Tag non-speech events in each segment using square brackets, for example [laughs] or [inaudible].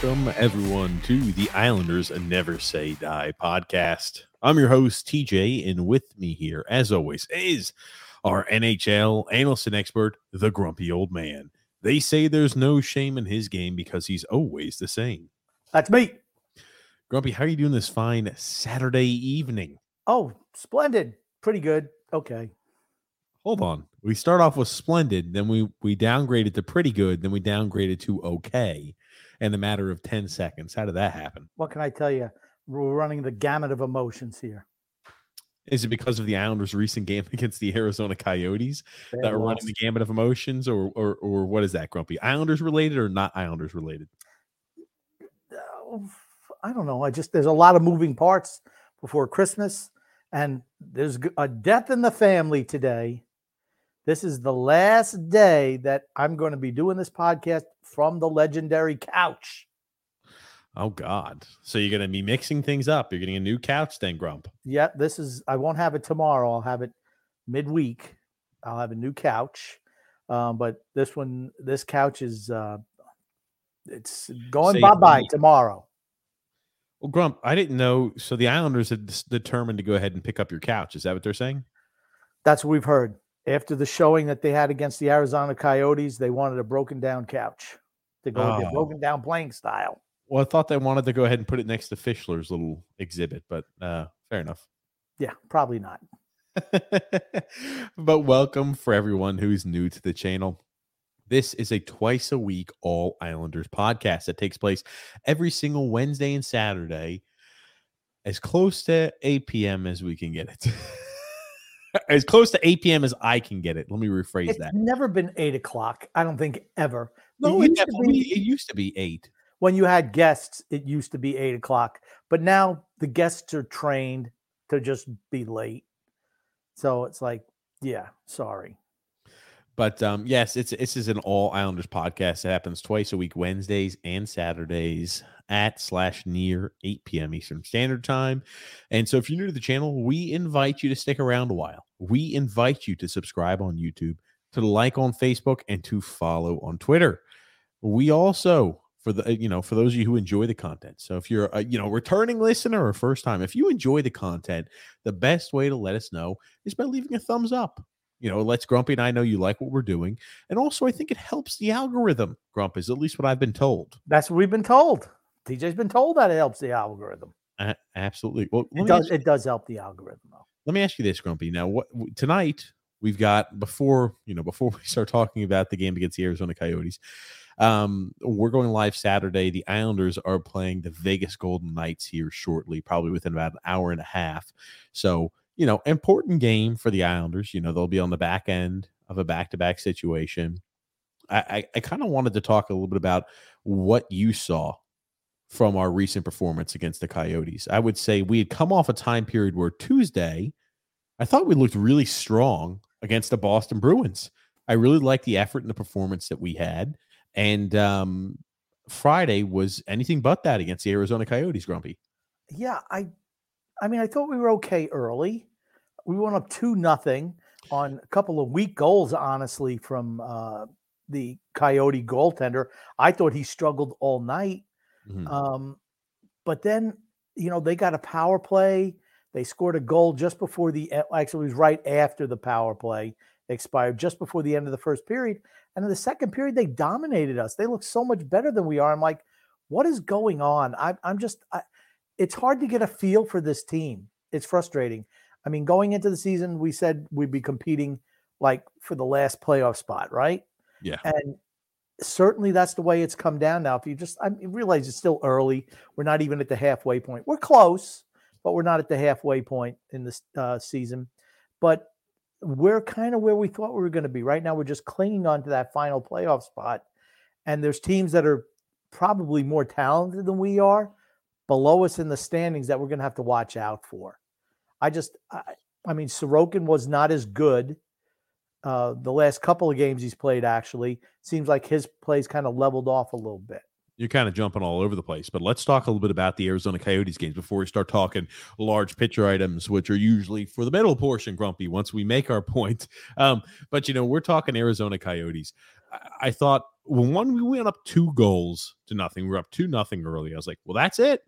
Welcome, everyone, to the Islanders Never Say Die podcast. I'm your host, TJ, and with me here, as always, is our NHL analyst and expert, the grumpy old man. They say there's no shame in his game because he's always the same. That's me. Grumpy, how are you doing this fine Saturday evening? Oh, splendid. Pretty good. Okay. Hold on. We start off with splendid, then we we downgraded to pretty good, then we downgraded to okay in the matter of 10 seconds. How did that happen? What can I tell you? We're running the gamut of emotions here. Is it because of the Islanders' recent game [laughs] against the Arizona Coyotes They that are running the gamut of emotions, or or or what is that, Grumpy? Islanders related or not Islanders related? Oh, I don't know. I just there's a lot of moving parts before Christmas, and there's a death in the family today. This is the last day that I'm going to be doing this podcast from the legendary couch. Oh God! So you're gonna be mixing things up. You're getting a new couch, then, Grump. Yeah, this is. I won't have it tomorrow. I'll have it midweek. I'll have a new couch, um, but this one, this couch is. Uh, it's going bye bye tomorrow. Well, Grump, I didn't know. So the Islanders had determined to go ahead and pick up your couch. Is that what they're saying? That's what we've heard. After the showing that they had against the Arizona Coyotes, they wanted a broken down couch to go with their Oh. broken down playing style. Well, I thought they wanted to go ahead and put it next to Fischler's little exhibit, but uh, fair enough. Yeah, probably not. [laughs] but welcome for everyone who's new to the channel. This is a twice a week All Islanders podcast that takes place every single Wednesday and Saturday, as close to 8 p.m. as we can get it. [laughs] as close to 8 p.m. as I can get it. Let me rephrase It's that. never been eight o'clock. I don't think ever. No, it it, used to be- it used to be 8. when you had guests, it used to be eight o'clock, but now the guests are trained to just be late. So it's like, yeah, sorry. But um, yes, it's this is an all Islanders podcast. It happens twice a week, Wednesdays and Saturdays at slash near 8 p.m. Eastern Standard Time. And so if you're new to the channel, we invite you to stick around a while. We invite you to subscribe on YouTube, to like on Facebook, and to follow on Twitter. We also for the you know for those of you who enjoy the content. So if you're a you know returning listener or first time, if you enjoy the content, the best way to let us know is by leaving a thumbs up you know, lets Grumpy and I know you like what we're doing. And also, I think it helps the algorithm, Grump, is at least what I've been told. That's what we've been told. TJ's been told that it helps the algorithm. A- absolutely. Well, It does. It does help the algorithm, though. let me ask you this, Grumpy. Now, what tonight we've got before you know before [laughs] we start talking about the game against the Arizona Coyotes, um, we're going live Saturday. The Islanders are playing the Vegas Golden Knights here shortly, probably within about an hour and a half. So, you know, important game for the Islanders. You know, they'll be on the back end of a back to back situation. I, I, I kind of wanted to talk a little bit about what you saw from our recent performance against the Coyotes. I would say we had come off a time period where Tuesday, I thought we looked really strong against the Boston Bruins. I really liked the effort and the performance that we had. And um, Friday was anything but that against the Arizona Coyotes, Grumpy. Yeah, I I mean, I thought we were okay early. We went up two nothing on a couple of weak goals, honestly, from uh, the Coyote goaltender. I thought he struggled all night. Mhm. Um, but then, you know, they got a power play. They scored a goal just before the actually it was right after the power play expired, just before the end of the first period. And in the second period, they dominated us. They look so much better than we are. I'm like, what is going on? I, I'm just, I, it's hard to get a feel for this team. It's frustrating. I mean, going into the season, we said we'd be competing like for the last playoff spot, right? Yeah. And certainly that's the way it's come down now. If you just, I realize it's still early. We're not even at the halfway point. We're close, but we're not at the halfway point in this uh, season. But we're kind of where we thought we were going to be. Right now, we're just clinging on to that final playoff spot. And there's teams that are probably more talented than we are below us in the standings that we're going to have to watch out for. I just, I, I mean, Sorokin was not as good uh, the last couple of games he's played. Actually, seems like his plays kind of leveled off a little bit. You're kind of jumping all over the place, but let's talk a little bit about the Arizona Coyotes games before we start talking large picture items, which are usually for the middle portion, Grumpy, once we make our [laughs] point. Um, but, you know, we're talking Arizona Coyotes. I, I thought when we went up two goals to nothing, we were up two nothing early. I was like, well, that's it.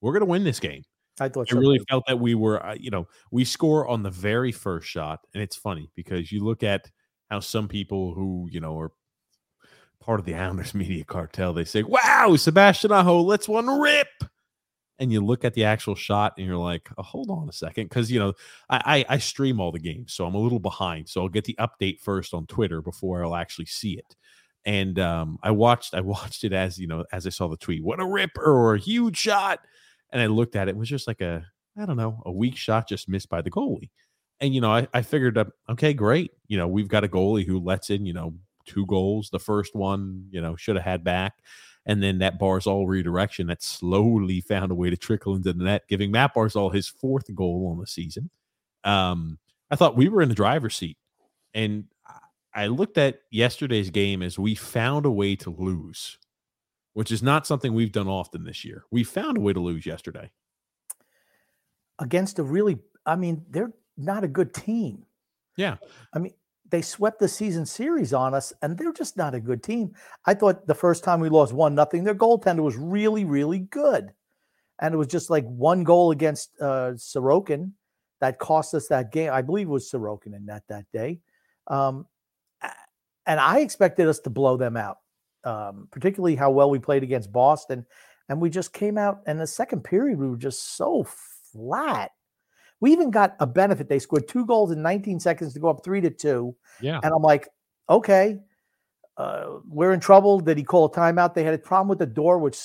We're going to win this game. I thought I really felt that we were, uh, you know, we score on the very first shot, and it's funny because you look at how some people who you know are part of the Islanders [laughs] media cartel, they say, "Wow, Sebastian Aho, let's one rip," and you look at the actual shot, and you're like, oh, "Hold on a second, because you know I, I I stream all the games, so I'm a little behind, so I'll get the update first on Twitter before I'll actually see it." And um, I watched I [laughs] watched it as you know as I saw the tweet, what a ripper or a huge shot and I looked at it, it was just like a, I don't know, a weak shot just missed by the goalie. And, you know, I, I figured, uh, okay, great. You know, we've got a goalie who lets in, you know, two goals. The first one, you know, should have had back. And then that Barzal redirection that slowly found a way to trickle into the net, giving Matt Barzal his fourth goal on the season. Um, I thought we were in the driver's seat. And I looked at yesterday's game as we found a way to lose which is not something we've done often this year. We found a way to lose yesterday. against a really, I mean, they're not a good team. Yeah. I mean, they swept the season series on us, and they're just not a good team. I thought the first time we lost one nothing, their goaltender was really, really good, and it was just like one goal against uh, Sorokin that cost us that game. I believe it was Sorokin in that that day, um, and I expected us to blow them out, um, particularly how well we played against Boston, and we just came out. And the second period, we were just so flat. We even got a benefit. They scored two goals in 19 seconds to go up three to two. Yeah. And I'm like, okay, uh, we're in trouble. Did he call a timeout? They had a problem with the door, which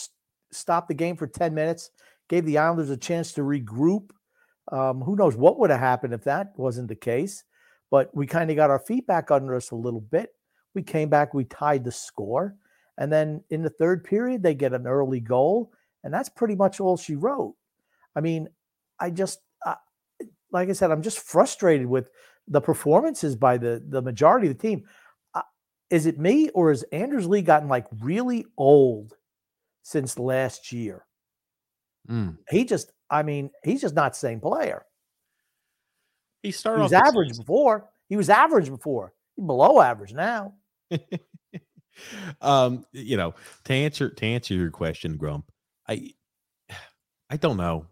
stopped the game for 10 minutes, gave the Islanders a chance to regroup. Um, who knows what would have happened if that wasn't the case? But we kind of got our feet back under us a little bit. We came back, we tied the score. And then in the third period, they get an early goal. And that's pretty much all she wrote. I mean, I just, uh, like I said, I'm just frustrated with the performances by the the majority of the team. Uh, is it me or has Anders Lee gotten like really old since last year? Mm. He just, I mean, he's just not the same player. He started. He started was off average season- before. He was average before. He's below average now. [laughs] um, you know, to answer to answer your question, Grump, I I don't know.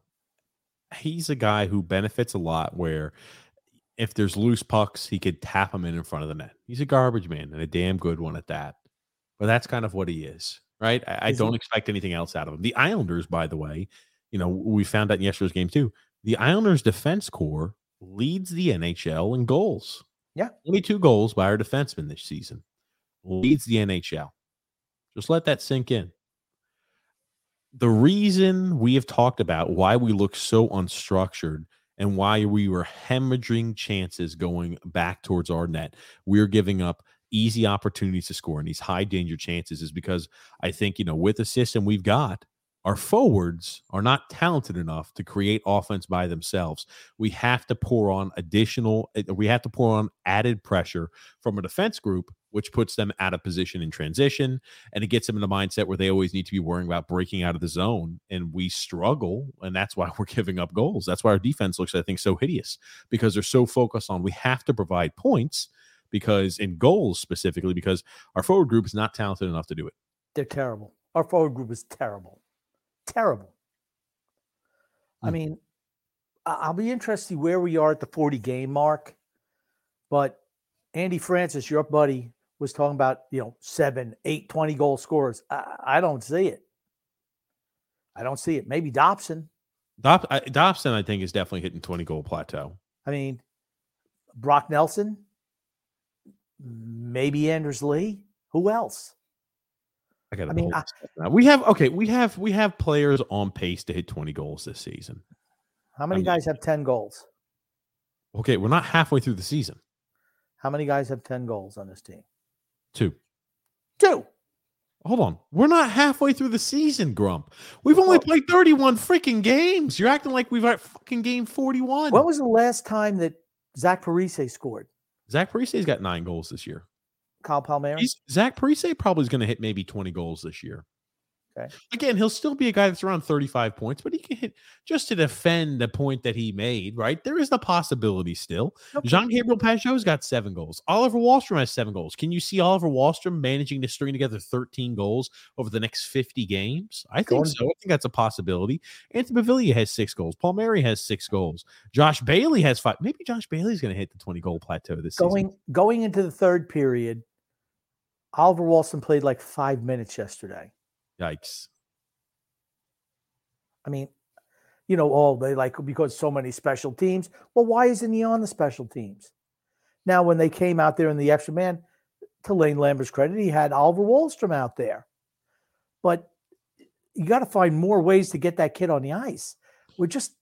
He's a guy who benefits a lot where if there's loose pucks, he could tap them in in front of the net. He's a garbage man and a damn good one at that. But that's kind of what he is, right? I, I don't expect anything else out of him. The Islanders, by the way, you know, we found out in yesterday's game too. The Islanders defense core leads the NHL in goals. Yeah. 22 goals by our defensemen this season. Leads the NHL. Just let that sink in. The reason we have talked about why we look so unstructured and why we were hemorrhaging chances going back towards our net, we're giving up easy opportunities to score and these high danger chances is because I think, you know, with the system we've got, our forwards are not talented enough to create offense by themselves. We have to pour on additional, eh, we have to pour on added pressure from a defense group, which puts them out of position in transition. And it gets them in the mindset where they always need to be worrying about breaking out of the zone. And we struggle. And that's why [laughs] we're giving up goals. That's why our defense looks, I think, so hideous because they're so focused on we have to provide points because in goals specifically, because our forward group is not talented enough to do it. They're terrible. Our forward group is terrible terrible. I hmm. mean, I'll be interested where we are at the 40 game mark. But Andy Francis, your buddy, was talking about, you know, seven, eight, 20 goal scorers. I, I don't see it. I don't see it. Maybe Dobson. Dop, I, Dobson, I think, is definitely hitting 20 goal plateau. I mean, Brock Nelson, maybe Anders Lee. Who else? I got. I mean, I, we have okay. We have we have players on pace to hit twenty goals this season. How many I mean, guys have ten goals? Okay, we're not halfway through the season. How many guys have ten goals on this team? Two. Two. Hold on. We're not halfway through the season, Grump. We've only played 31 freaking games. You're acting like we've at fucking game 41. When was the last time that Zach Parise scored? Zach Parise's got nine goals this year. Kyle Palmieri? He's, Zach Parise probably is going to hit maybe 20 goals this year. Okay. Again, he'll still be a guy that's around 35 points, but he can hit just to defend the point that he made, right? There is the possibility still. Okay. Jean Gabriel Pageau's got seven goals. Oliver Wahlstrom has seven goals. Can you see Oliver Wahlstrom managing to string together 13 goals over the next 50 games? I think so. I think that's a possibility. Anthony Beauvillier has six goals. Palmieri has six goals. Josh Bailey has five. Maybe Josh Bailey's going to hit the 20 goal plateau this going, season. Going into the third period, Oliver Wahlstrom played like five minutes yesterday. Yikes. I mean, you know, oh, they like because so many special teams. Well, why isn't he on the special teams? Now, when they came out there in the extra man, to Lane Lambert's credit, he had Oliver Wahlstrom out there. But you got to find more ways to get that kid on the ice. We're just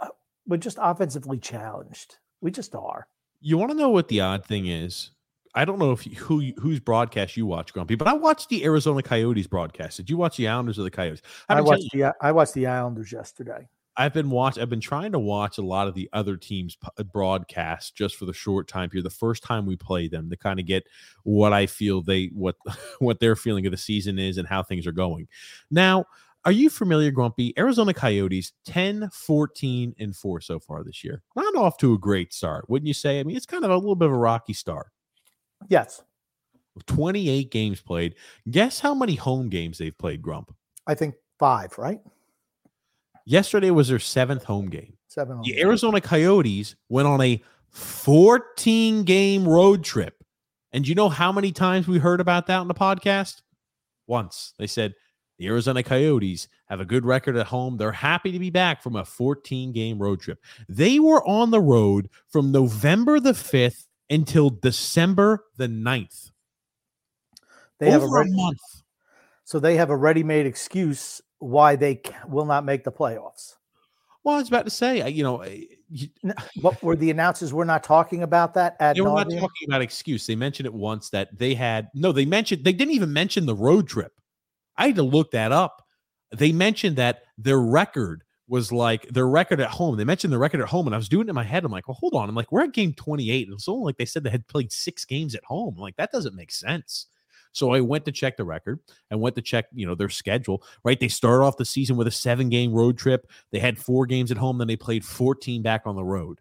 uh, we're just offensively challenged. We just are. You want to know what the odd thing is? I don't know if you, who whose broadcast you watch, Grumpy, but I watched the Arizona Coyotes broadcast. Did you watch the Islanders or the Coyotes? I, I watched you, the I watched the Islanders yesterday. I've been watch. I've been trying to watch a lot of the other teams' uh, broadcasts just for the short time period. The first time we play them to kind of get what I feel they what [laughs] what their feeling of the season is and how things are going. Now, are you familiar, Grumpy? Arizona Coyotes 10, 14, and 4 so far this year. Not off to a great start, wouldn't you say? I mean, it's kind of a little bit of a rocky start. Yes. 28 games played. Guess how many home games they've played, Grump? I think five, right? Yesterday was their seventh home game. Seven. the games. Arizona Coyotes went on a 14 game road trip. And you know how many times we heard about that on the podcast? Once. They said the Arizona Coyotes have a good record at home. They're happy to be back from a 14 game road trip. They were on the road from November the 5th until December the 9th. They Over have a, ready, a month. So they have a ready-made excuse why they will not make the playoffs. Well, I was about to say, you know, what were the announcers? We're not talking about that. Ad they were not talking about excuse. They mentioned it once that they had no. They mentioned they didn't even mention the road trip. I had to look that up. They mentioned that their record was like their record at home. They mentioned the record at home, and I was doing it in my head. I'm like, well, hold on. I'm like, we're at game 28. And it's only like they said they had played six games at home. I'm like, that doesn't make sense. So I went to check the record and went to check, you know, their schedule, right? They started off the season with a seven game road trip. They had four games at home, then they played 14 back on the road.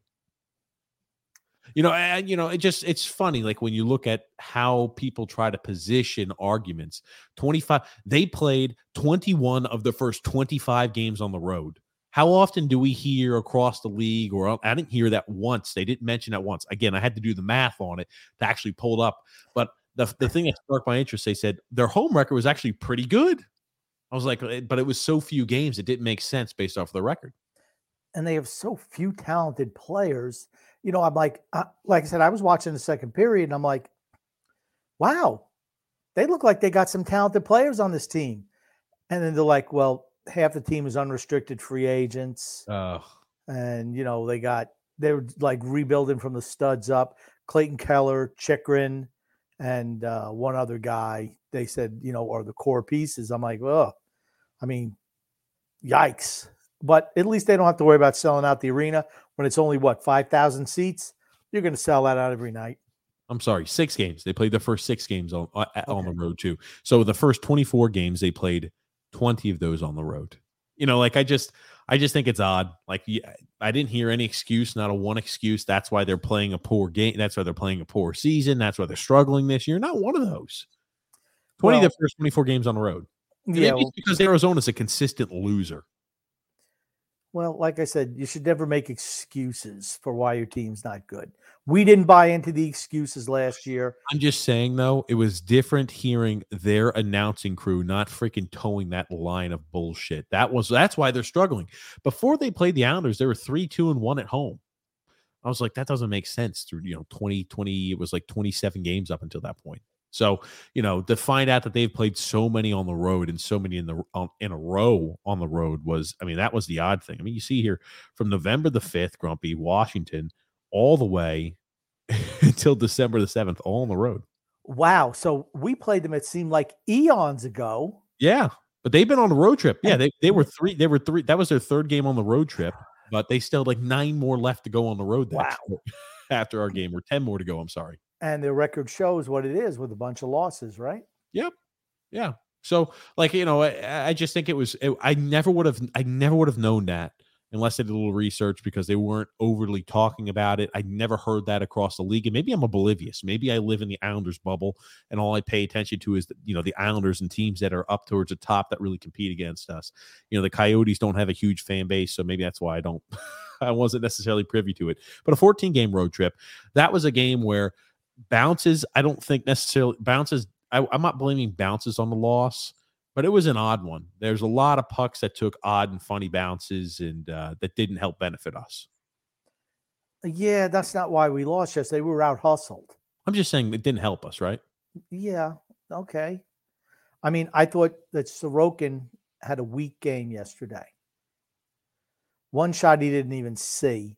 You know, and you know, it just it's funny like when you look at how people try to position arguments. 25 they played 21 of the first 25 games on the road. How often do we hear across the league, or I didn't hear that once? They didn't mention that once. Again, I had to do the math on it to actually pull it up. But the, the thing that sparked my interest, they said their home record was actually pretty good. I was like, eh, but it was so few games, it didn't make sense based off of the record. And they have so few talented players. You know, I'm like, uh, like I said, I was watching the second period, and I'm like, wow, they look like they got some talented players on this team. And then they're like, well, half the team is unrestricted free agents. Oh. And, you know, they got, they're like rebuilding from the studs up. Clayton Keller, Chychrun, and uh, one other guy. They said, you know, are the core pieces. I'm like, well, I mean, Yikes. But at least they don't have to worry about selling out the arena when it's only what, 5,000 seats? You're going to sell that out every night. I'm sorry, six games. They played the first six games on uh, on the road too. So the first 24 games they played 20 of those on the road. You know, like I just I just think it's odd. Like I didn't hear any excuse, not a one excuse. That's why they're playing a poor game. That's why they're playing a poor season. That's why they're struggling this year. Not one of those. 20 well, the first 24 games on the road. Yeah, well, because Arizona's a consistent loser. Well, like I said, you should never make excuses for why your team's not good. We didn't buy into the excuses last year. I'm just saying, though, it was different hearing their announcing crew not freaking towing that line of bullshit. That was that's why they're struggling. Before they played the Islanders, they were three, two, and one at home. I was like, that doesn't make sense through you know 20, 20, it was like 27 games up until that point. So, you know, to find out that they've played so many on the road and so many in the on, in a row on the road was, I mean, that was the odd thing. I mean, you see here from November the 5th, Grumpy, Washington, all the way [laughs] until December the 7th, all on the road. Wow. So we played them, it seemed like eons ago. Yeah. But they've been on a road trip. Yeah, they, they were three, they were three, that was their third game on the road trip, but they still had like nine more left to go on the road wow. [laughs] after our game, or 10 more to go. I'm sorry and the record shows what it is with a bunch of losses, right? Yep. Yeah. So, like you know, I, I just think it was. It, I never would have. I never would have known that unless I did a little research because they weren't overly talking about it. I never heard that across the league, and maybe I'm oblivious. Maybe I live in the Islanders bubble, and all I pay attention to is the, you know the Islanders and teams that are up towards the top that really compete against us. You know, the Coyotes don't have a huge fan base, so maybe that's why I don't. [laughs] I wasn't necessarily privy to it. But a 14 game road trip, that was a game where bounces, I don't think necessarily bounces. I, I'm not blaming bounces on the loss, but it was an odd one. There's a lot of pucks that took odd and funny bounces and uh, that didn't help benefit us. Yeah, that's not why we lost yesterday. We were out hustled. I'm just saying it didn't help us, right? Yeah. Okay. I mean, I thought that Sorokin had a weak game yesterday. One shot he didn't even see.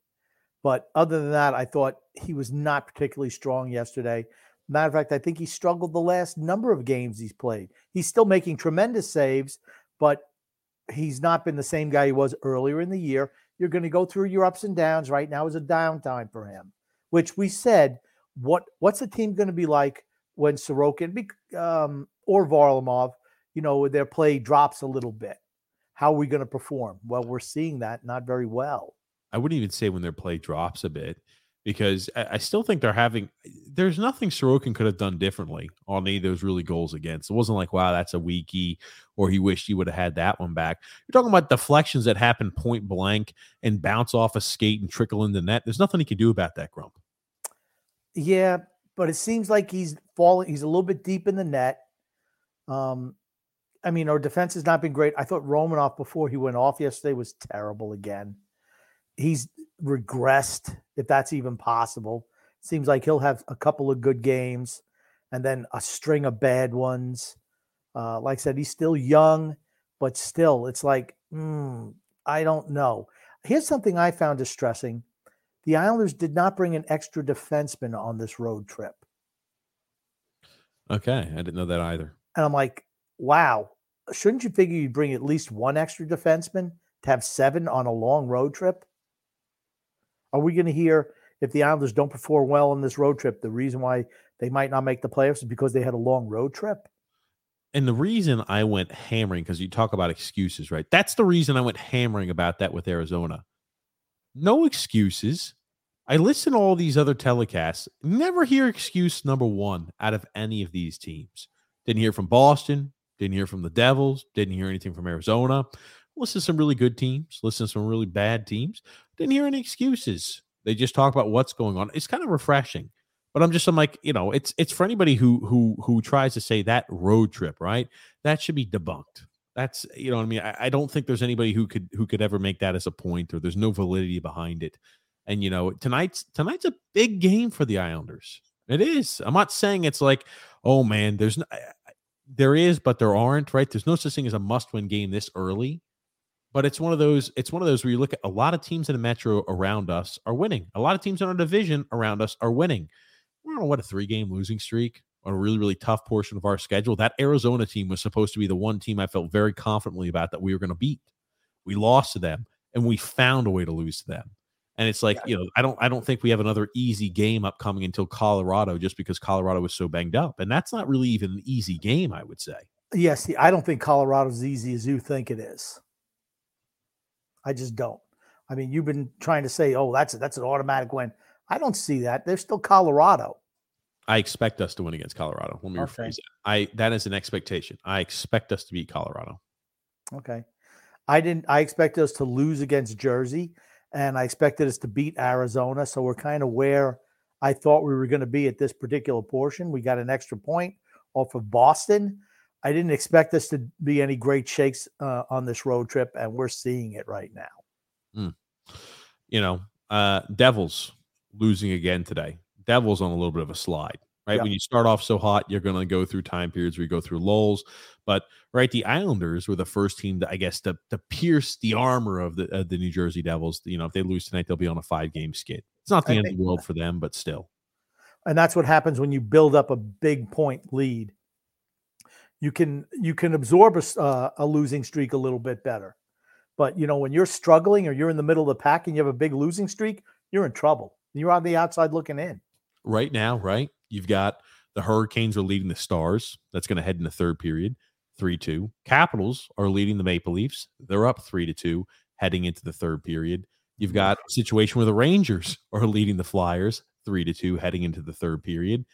But other than that, I thought he was not particularly strong yesterday. Matter of fact, I think he struggled the last number of games he's played. He's still making tremendous saves, but he's not been the same guy he was earlier in the year. You're going to go through your ups and downs. Right now is a downtime for him, which we said. What what's the team going to be like when Sorokin um, or Varlamov, you know, their play drops a little bit? How are we going to perform? Well, we're seeing that not very well. I wouldn't even say when their play drops a bit because I, still think they're having. There's nothing Sorokin could have done differently on any of those really goals against. It wasn't like, wow, that's a weakie, or he wished he would have had that one back. You're talking about deflections that happen point blank and bounce off a skate and trickle in the net. There's nothing he can do about that, Grump. Yeah, but it seems like he's falling. He's a little bit deep in the net. Um, I mean, our defense has not been great. I thought Romanov before he went off yesterday was terrible again he's regressed, if that's even possible. Seems like he'll have a couple of good games and then a string of bad ones. Uh, like I said, he's still young, but still, it's like, mm, I don't know. Here's something I found distressing the Islanders did not bring an extra defenseman on this road trip. Okay. I didn't know that either. And I'm like, wow, shouldn't you figure you'd bring at least one extra defenseman to have seven on a long road trip? Are we going to hear if the Islanders don't perform well on this road trip, the reason why they might not make the playoffs is because they had a long road trip? And the reason I went hammering, because you talk about excuses, right? That's the reason I went hammering about that with Arizona. No excuses. I listen to all these other telecasts, never hear excuse number one out of any of these teams. Didn't hear from Boston, didn't hear from the Devils, didn't hear anything from Arizona. Listen to some really good teams, listen to some really bad teams. Didn't hear any excuses. They just talk about what's going on. It's kind of refreshing. But I'm just I'm like, you know, it's it's for anybody who who who tries to say that road trip, right? That should be debunked. That's you know what I mean. I, I don't think there's anybody who could who could ever make that as a point, or there's no validity behind it. And you know, tonight's tonight's a big game for the Islanders. It is. I'm not saying it's like, oh man, there's no, there is, but there aren't. Right? There's no such thing as a must-win game this early but it's one of those it's one of those where you look at a lot of teams in the metro around us are winning a lot of teams in our division around us are winning we don't know what a three game losing streak on a really really tough portion of our schedule that arizona team was supposed to be the one team i felt very confidently about that we were going to beat We lost to them, and we found a way to lose to them. And it's like, you know, I don't I don't think we have another easy game upcoming until Colorado just because Colorado was so banged up. And that's not really even an easy game, I would say. Yes, yeah, I don't think Colorado's as easy as you think it is. I just don't. I mean, you've been trying to say, "Oh, that's it, that's an automatic win." I don't see that. They're still Colorado. I expect us to win against Colorado. Let me okay. rephrase. I that is an expectation. I expect us to beat Colorado. Okay. I didn't I expect us to lose against Jersey and I expected us to beat Arizona. So we're kind of where I thought we were going to be at this particular portion. We got an extra point off of Boston. I didn't expect this to be any great shakes uh, on this road trip, and we're seeing it right now. Mm. You know, uh, Devils losing again today. Devils on a little bit of a slide, right? Yep. When you start off so hot, you're going to go through time periods where you go through lulls. But right, the Islanders were the first team to, I guess, to, to pierce the armor of the of the New Jersey Devils. You know, if they lose tonight, they'll be on a five game skid. It's not the I end of the world for them, but still. And that's what happens when you build up a big point lead. You can you can absorb a, uh, a losing streak a little bit better. But you know, when you're struggling or you're in the middle of the pack and you have a big losing streak, you're in trouble. You're on the outside looking in. Right now, right? You've got the Hurricanes are leading the Stars. That's going to head in the third period, 3 2. Capitals are leading the Maple Leafs. They're up 3 to 2 heading into the third period. You've got a situation where the Rangers [laughs] are leading the Flyers 3 to 2 heading into the third period.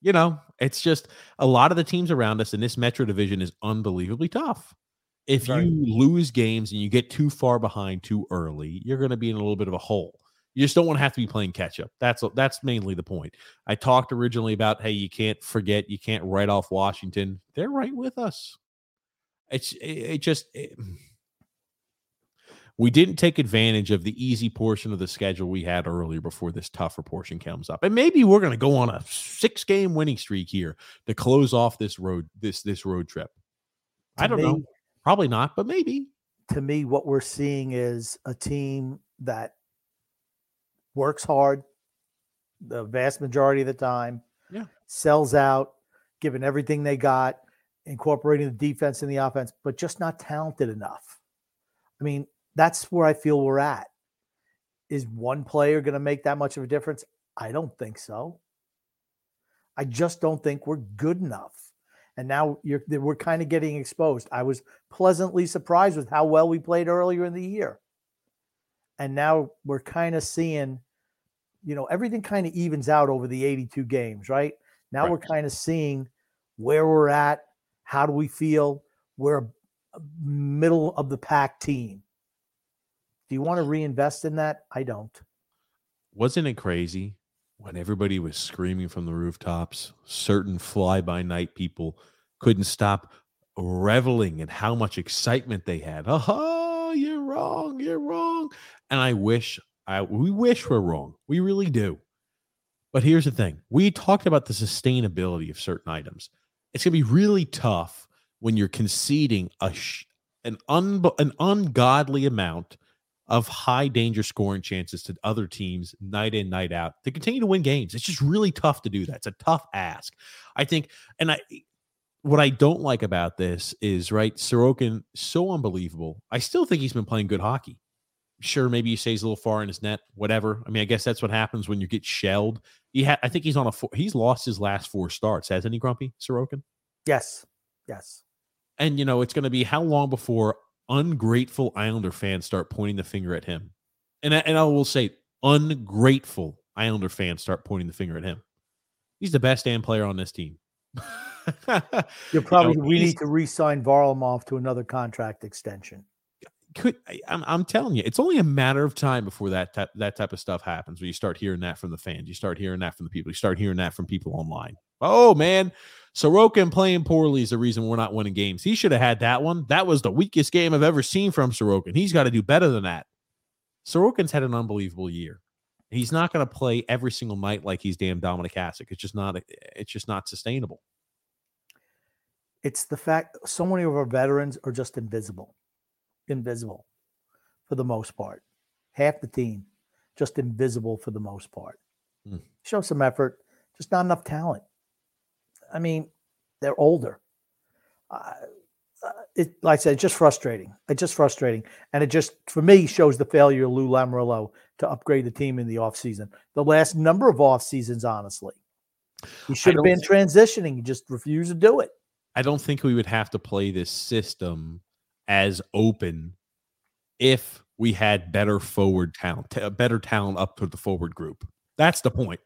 You know, it's just a lot of the teams around us in this Metro division is unbelievably tough. If right. you lose games and you get too far behind too early, you're going to be in a little bit of a hole. You just don't want to have to be playing catch up. That's that's mainly the point. I talked originally about hey, you can't forget, you can't write off Washington. They're right with us. It's it, it just it, we didn't take advantage of the easy portion of the schedule we had earlier before this tougher portion comes up. And maybe we're going to go on a six game winning streak here to close off this road this this road trip. To I don't me, know. Probably not, but maybe. To me what we're seeing is a team that works hard the vast majority of the time. Yeah. Sells out, giving everything they got, incorporating the defense and the offense, but just not talented enough. I mean, that's where I feel we're at. Is one player going to make that much of a difference? I don't think so. I just don't think we're good enough. And now you're we're kind of getting exposed. I was pleasantly surprised with how well we played earlier in the year. And now we're kind of seeing you know, everything kind of evens out over the 82 games, right? Now right. we're kind of seeing where we're at. How do we feel? We're a middle of the pack team. Do you want to reinvest in that? I don't. Wasn't it crazy when everybody was screaming from the rooftops? Certain fly by night people couldn't stop reveling in how much excitement they had. Oh, you're wrong. You're wrong. And I wish I, we wish we're wrong. We really do. But here's the thing we talked about the sustainability of certain items. It's going to be really tough when you're conceding a sh- an, un- an ungodly amount of high danger scoring chances to other teams night in, night out to continue to win games. It's just really tough to do that. It's a tough ask. I think, and I, what I don't like about this is right, Sorokin, so unbelievable. I still think he's been playing good hockey sure maybe he stays a little far in his net whatever i mean i guess that's what happens when you get shelled he had i think he's on a four, he's lost his last four starts hasn't he grumpy sorokin yes yes and you know it's going to be how long before ungrateful islander fans start pointing the finger at him and I, and i will say ungrateful islander fans start pointing the finger at him he's the best damn player on this team [laughs] You're probably you know, we need to re-sign Varlamov to another contract extension could I'm, I'm telling you, it's only a matter of time before that type, that type of stuff happens. Where you start hearing that from the fans, you start hearing that from the people, you start hearing that from people online. Oh man, Sorokin playing poorly is the reason we're not winning games. He should have had that one. That was the weakest game I've ever seen from Sorokin. He's got to do better than that. Sorokin's had an unbelievable year. He's not going to play every single night like he's damn Dominik Hasek. It's just not. It's just not sustainable. It's the fact so many of our veterans are just invisible invisible for the most part. Half the team just invisible for the most part. Mm. Show some effort, just not enough talent. I mean, they're older. Uh, uh, it, like I said, it's just frustrating. It's just frustrating. And it just, for me, shows the failure of Lou Lamoriello to upgrade the team in the offseason. The last number of off seasons, honestly. He should have been transitioning. He just refused to do it. I don't think we would have to play this system as open if we had better forward talent, better talent up to the forward group. That's the point.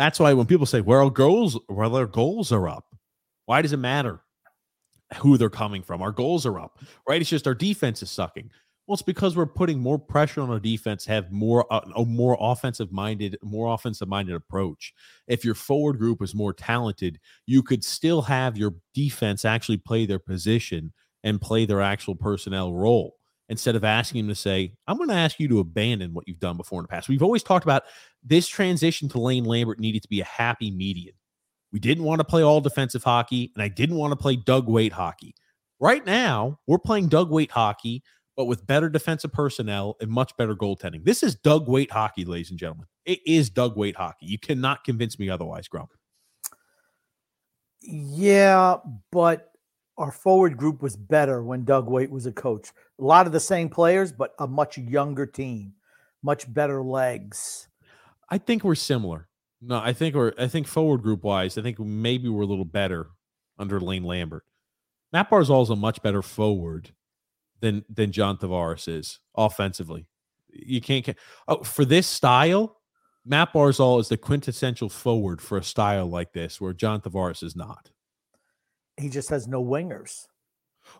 That's why when people say, "Well, our goals, well, our goals are up," why does it matter who they're coming from? Our goals are up, right? It's just our defense is sucking. Well, it's because we're putting more pressure on our defense, have more uh, a more offensive minded, more offensive minded approach. If your forward group is more talented, you could still have your defense actually play their position and play their actual personnel role instead of asking him to say, I'm going to ask you to abandon what you've done before in the past. We've always talked about this transition to Lane Lambert needed to be a happy median. We didn't want to play all defensive hockey, and I didn't want to play Doug Weight hockey. Right now, we're playing Doug Weight hockey but with better defensive personnel and much better goaltending. This is Doug Weight hockey, ladies and gentlemen. It is Doug Weight hockey. You cannot convince me otherwise, Grump. Yeah, but our forward group was better when Doug Weight was a coach. A lot of the same players, but a much younger team, much better legs. I think we're similar. No, I think we're I think forward group wise, I think maybe we're a little better under Lane Lambert. Matt Barzal is a much better forward than than John Tavares is offensively. You can't. Oh, for this style, Matt Barzal is the quintessential forward for a style like this, where John Tavares is not. He just has no wingers.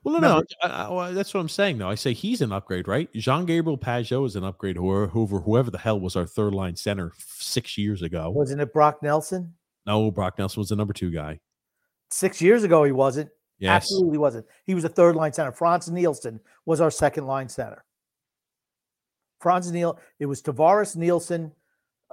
Well, no, no, I, I, that's what I'm saying. Though I say he's an upgrade, right? Jean Gabriel Pageau is an upgrade over whoever the hell was our third line center six years ago. Wasn't it Brock Nelson? No, Brock Nelson was the number two guy. Six years ago, he wasn't. Yes. Absolutely wasn't. He was a third line center. Frans Nielsen was our second line center. Frans Neil, it was Tavares, Nielsen,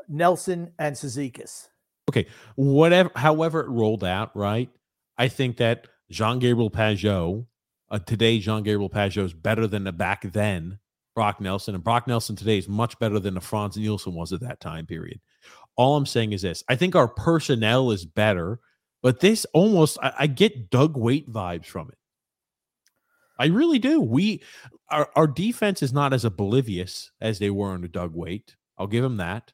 Nelson, and Cizikas. Okay. Whatever, however it rolled out, right? I think that Jean Gabriel Pageau, uh, today, Jean Gabriel Pageau is better than the back then Brock Nelson. And Brock Nelson today is much better than the Frans Nielsen was at that time period. All I'm saying is this I think our personnel is better but this almost, I, I get Doug Weight vibes from it. I really do. We our, our defense is not as oblivious as they were under Doug Weight. I'll give him that.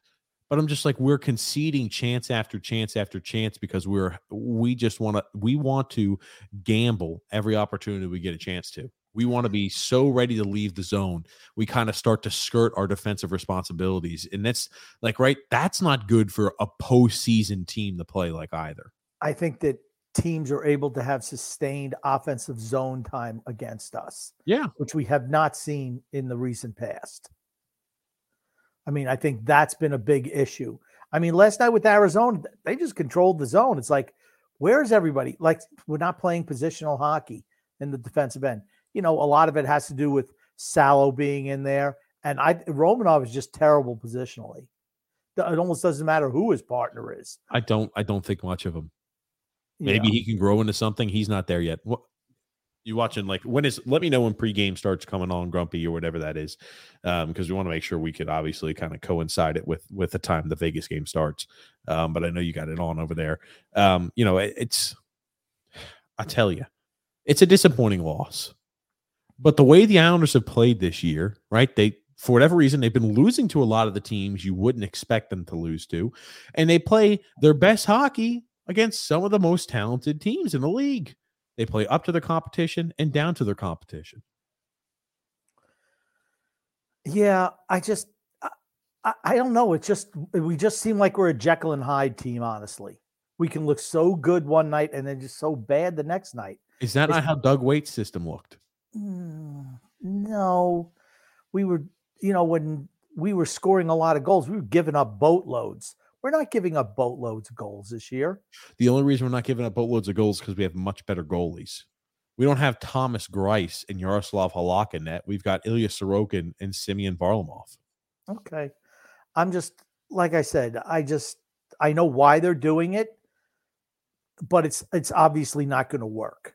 But I'm just like we're conceding chance after chance after chance because we're we just want to we want to gamble every opportunity we get a chance to. We want to be so ready to leave the zone. We kind of start to skirt our defensive responsibilities. And that's like right, that's not good for a postseason team to play like either. I think that teams are able to have sustained offensive zone time against us. Yeah. Which we have not seen in the recent past. I mean, I think that's been a big issue. I mean, last night with Arizona, they just controlled the zone. It's like, where's everybody? Like, we're not playing positional hockey in the defensive end. You know, a lot of it has to do with Salo being in there. And I Romanov is just terrible positionally. It almost doesn't matter who his partner is. I don't I don't think much of him. Maybe yeah. he can grow into something. He's not there yet. What you watching? Like when is? Let me know when pregame starts coming on, Grumpy or whatever that is, because um, we want to make sure we could obviously kind of coincide it with with the time the Vegas game starts. Um, but I know you got it on over there. Um, you know, it, it's. I tell you, it's a disappointing loss. But the way the Islanders have played this year, right? They for whatever reason, they've been losing to a lot of the teams you wouldn't expect them to lose to. And they play their best hockey against some of the most talented teams in the league. They play up to their competition and down to their competition. Yeah, I just I, I don't know. It's just we just seem like we're a Jekyll and Hyde team, honestly. We can look so good one night and then just so bad the next night. Is that it's, not how Doug Weight's system looked? Mm, no. We were, you know, when we were scoring a lot of goals, we were giving up boatloads. We're not giving up boatloads of goals this year. The only reason we're not giving up boatloads of goals is because we have much better goalies. We don't have Thomas Greiss and Yaroslav Halak in net. We've got Ilya Sorokin and Semyon Varlamov. Okay. I'm just like I said, I just I know why they're doing it, but it's it's obviously not going to work.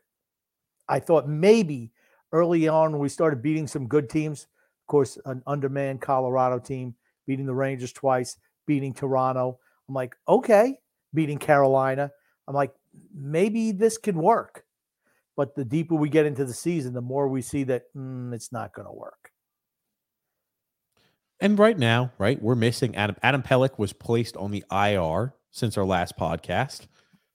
I thought maybe early on when we started beating some good teams, of course, an undermanned Colorado team, beating the Rangers twice, beating Toronto. I'm like, okay, beating Carolina. I'm like, maybe this can work. But the deeper we get into the season, the more we see that mm, it's not going to work. And right now, right, we're missing Adam. Adam Pelech was placed on the IR since our last podcast.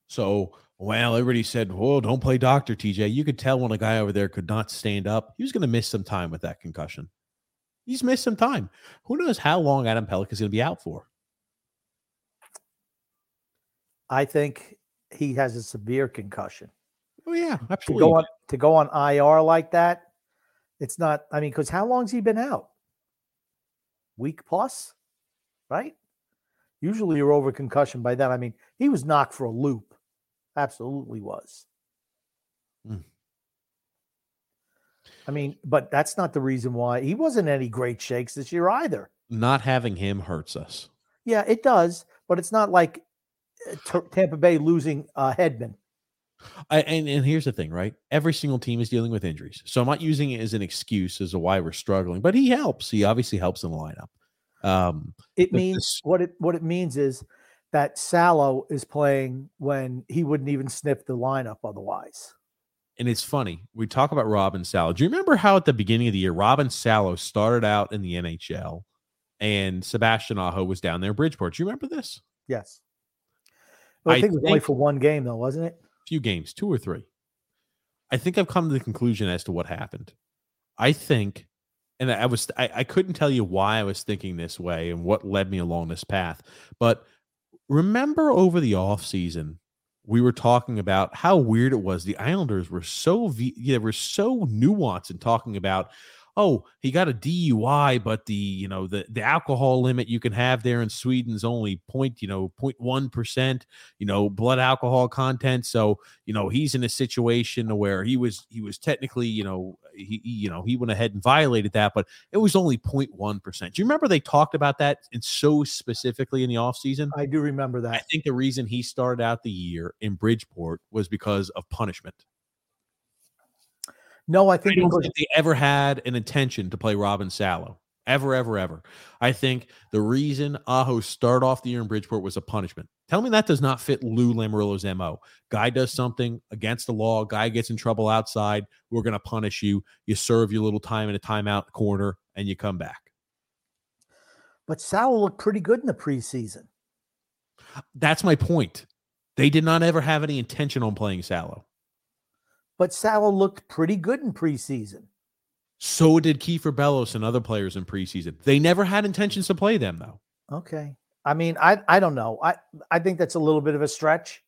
So, well, everybody said, "Well, don't play doctor, TJ." You could tell when a guy over there could not stand up. He was going to miss some time with that concussion. He's missed some time. Who knows how long Adam Pelech is going to be out for? I think he has a severe concussion. Oh yeah, To absolutely. go on to go on IR like that, it's not. I mean, because how long's he been out? Week plus, right? Usually you're over concussion by then. I mean, he was knocked for a loop. Absolutely was. Mm. I mean, but that's not the reason why he wasn't any great shakes this year either. Not having him hurts us. Yeah, it does, but it's not like Tampa Bay losing uh, Hedman. I, and and here's the thing, right? Every single team is dealing with injuries, so I'm not using it as an excuse as to why we're struggling. But he helps. He obviously helps in the lineup. Um, It means this- what it what it means is that Salo is playing when he wouldn't even sniff the lineup otherwise. and it's funny. We talk about Robin Salo. Do you remember how at the beginning of the year, Robin Salo started out in the NHL and Sebastian Aho was down there in Bridgeport? Do you remember this? Yes. Well, I, I think it was only for one game though, wasn't it? few games, two or three. I think I've come to the conclusion as to what happened. I think, and I was I, I couldn't tell you why I was thinking this way and what led me along this path, but remember over the off season we were talking about how weird it was. The Islanders were so v- yeah, were so nuanced in talking about oh, he got a DUI, but the you know the the alcohol limit you can have there in Sweden's only point you know 0.1 percent you know blood alcohol content. So you know he's in a situation where he was he was technically you know he he- you know he went ahead and violated that, but it was only 0.1 percent. Do you remember they talked about that and so specifically in the offseason? I do remember that. I think the reason he started out the year in Bridgeport was because of punishment. No, I I think because think they ever had an intention to play Robin Salo. Ever, ever, ever. I think the reason Aho started off the year in Bridgeport was a punishment. Tell me that does not fit Lou Lamoriello's MO. Guy does something against the law, guy gets in trouble outside, we're going to punish you. You serve your little time in a timeout corner and you come back. but Sal looked pretty good in the preseason. That's my point. They did not ever have any intention on playing Salo. But Sal looked pretty good in preseason. So did Kiefer Bellows and other players in preseason. They never had intentions to play them, though. Okay. I mean, I I don't know. I I think that's a little bit of a stretch,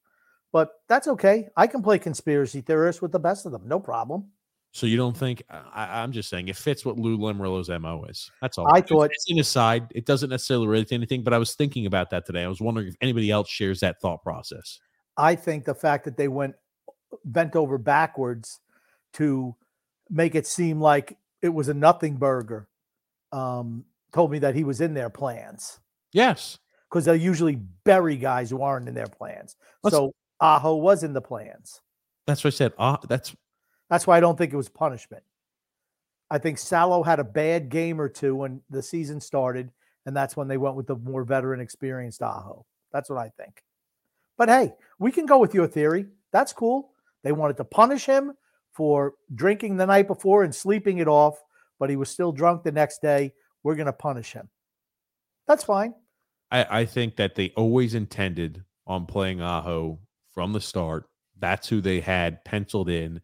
but that's okay. I can play conspiracy theorist with the best of them. No problem. So you don't think? I, I'm just saying it fits what Lou Lamoriello's mo is. That's all. I It's- thought- it's an aside. It doesn't necessarily relate to anything, but I was thinking about that today. I was wondering if anybody else shares that thought process. I think the fact that they went bent over backwards to make it seem like it was a nothing burger um, told me that he was in their plans Yes, because they usually bury guys who aren't in their plans. Let's- so Aho was in the plans. that's what I said. Ah, that's That's why I don't think it was punishment. I think Salo had a bad game or two when the season started, and that's when they went with the more veteran, experienced Aho. That's what I think. But hey, we can go with your theory. That's cool. They wanted to punish him for drinking the night before and sleeping it off, but he was still drunk the next day. We're going to punish him. That's fine. I, I think that they always intended on playing Aho from the start. That's who they had penciled in.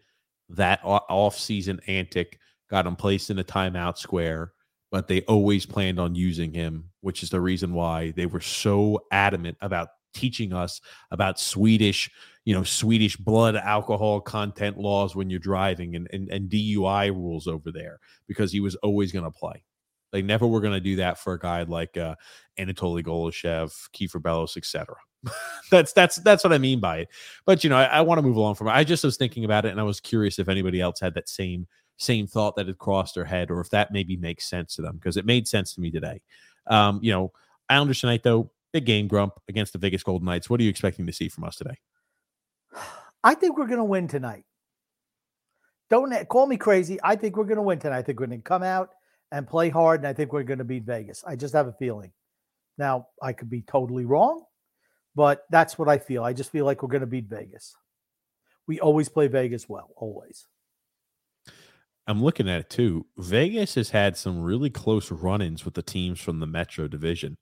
That off-season antic got him placed in a timeout square, but they always planned on using him, which is the reason why they were so adamant about teaching us about Swedish, you know, Swedish blood alcohol content laws when you're driving and, and, and DUI rules over there because he was always going to play. They never were going to do that for a guy like uh, Anatoly Golyshev, Kiefer Bellows, etc. [laughs] that's that's that's what I mean by it. But you know, I, I want to move along from it. I just was thinking about it, and I was curious if anybody else had that same same thought that had crossed their head, or if that maybe makes sense to them because it made sense to me today. Um, you know, Islanders tonight though, big game grump against the Vegas Golden Knights. What are you expecting to see from us today? [sighs] I think we're going to win tonight. Don't call me crazy. I think we're going to win tonight. I think we're going to come out and play hard, and I think we're going to beat Vegas. I just have a feeling. Now, I could be totally wrong, but that's what I feel. I just feel like we're going to beat Vegas. we always play Vegas well, always. I'm looking at it too. Vegas has had some really close run-ins with the teams from the Metro Division.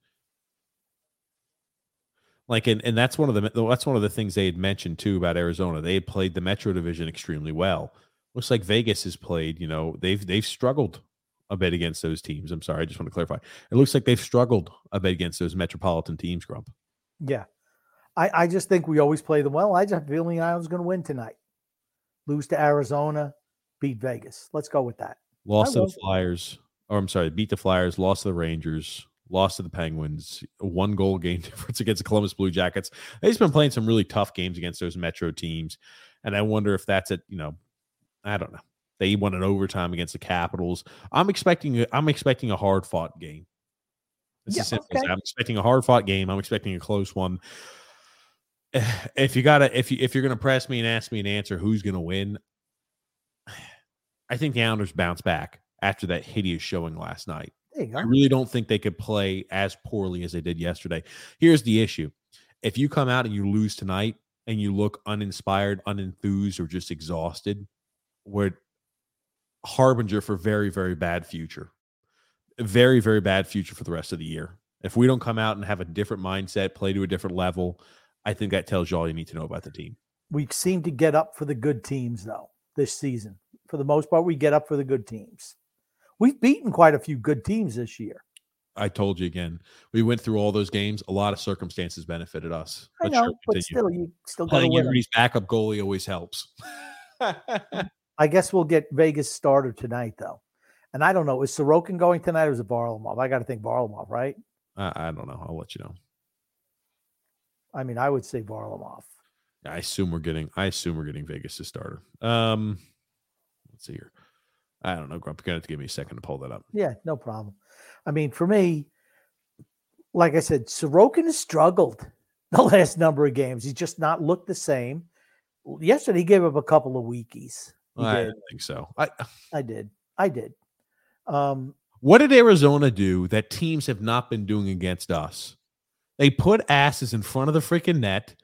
Like, and, and that's one of the that's one of the things they had mentioned too about Arizona. They had played the Metro Division extremely well. Looks like Vegas has played. You know, they've they've struggled a bit against those teams. I'm sorry, I just want to clarify. It looks like they've struggled a bit against those metropolitan teams, Grump. Yeah. I, I just think we always play them well. I just have a feeling I was going to win tonight. Lose to Arizona, beat Vegas. Let's go with that. Lost to the Flyers, or I'm sorry, beat the Flyers, lost to the Rangers, lost to the Penguins, one goal game [laughs] difference against the Columbus Blue Jackets. They've been playing some really tough games against those Metro teams. And I wonder if that's it, you know, I don't know. They won an overtime against the Capitals. I'm expecting I'm expecting a hard fought game. This yeah. Okay. I'm expecting a hard fought game. I'm expecting a close one. [sighs] If you gotta if you if you're gonna press me and ask me an answer, who's gonna win? [sighs] I think the Islanders bounce back after that hideous showing last night. I really don't think they could play as poorly as they did yesterday. Here's the issue. If you come out and you lose tonight and you look uninspired, unenthused, or just exhausted, we're harbinger for very, very bad future. Very, very bad future for the rest of the year. If we don't come out and have a different mindset, play to a different level, I think that tells you all you need to know about the team. We seem to get up for the good teams, though, this season. For the most part, we get up for the good teams. We've beaten quite a few good teams this year. I told you again. We went through all those games. A lot of circumstances benefited us. I know, sure, but still, you still got playing Liberty's backup goalie always helps. I guess we'll get Vegas starter tonight, though. And I don't know, is Sorokin going tonight or is it Varlamov? I got to think Varlamov, right? I, I don't know. I'll let you know. I mean, I would say Varlamov. I assume we're getting. I assume we're getting Vegas to starter. Um, let's see here. I don't know, Grump. You're gonna have to give me a second to pull that up. Yeah, no problem. I mean, for me, like I said, Sorokin has struggled [laughs] the last number of games. He's just not looked the same. Yesterday, he gave up a couple of weekies. I did. think so. I [sighs] I did. I did. Um, what did Arizona do that teams have not been doing against us? They put asses in front of the freaking net,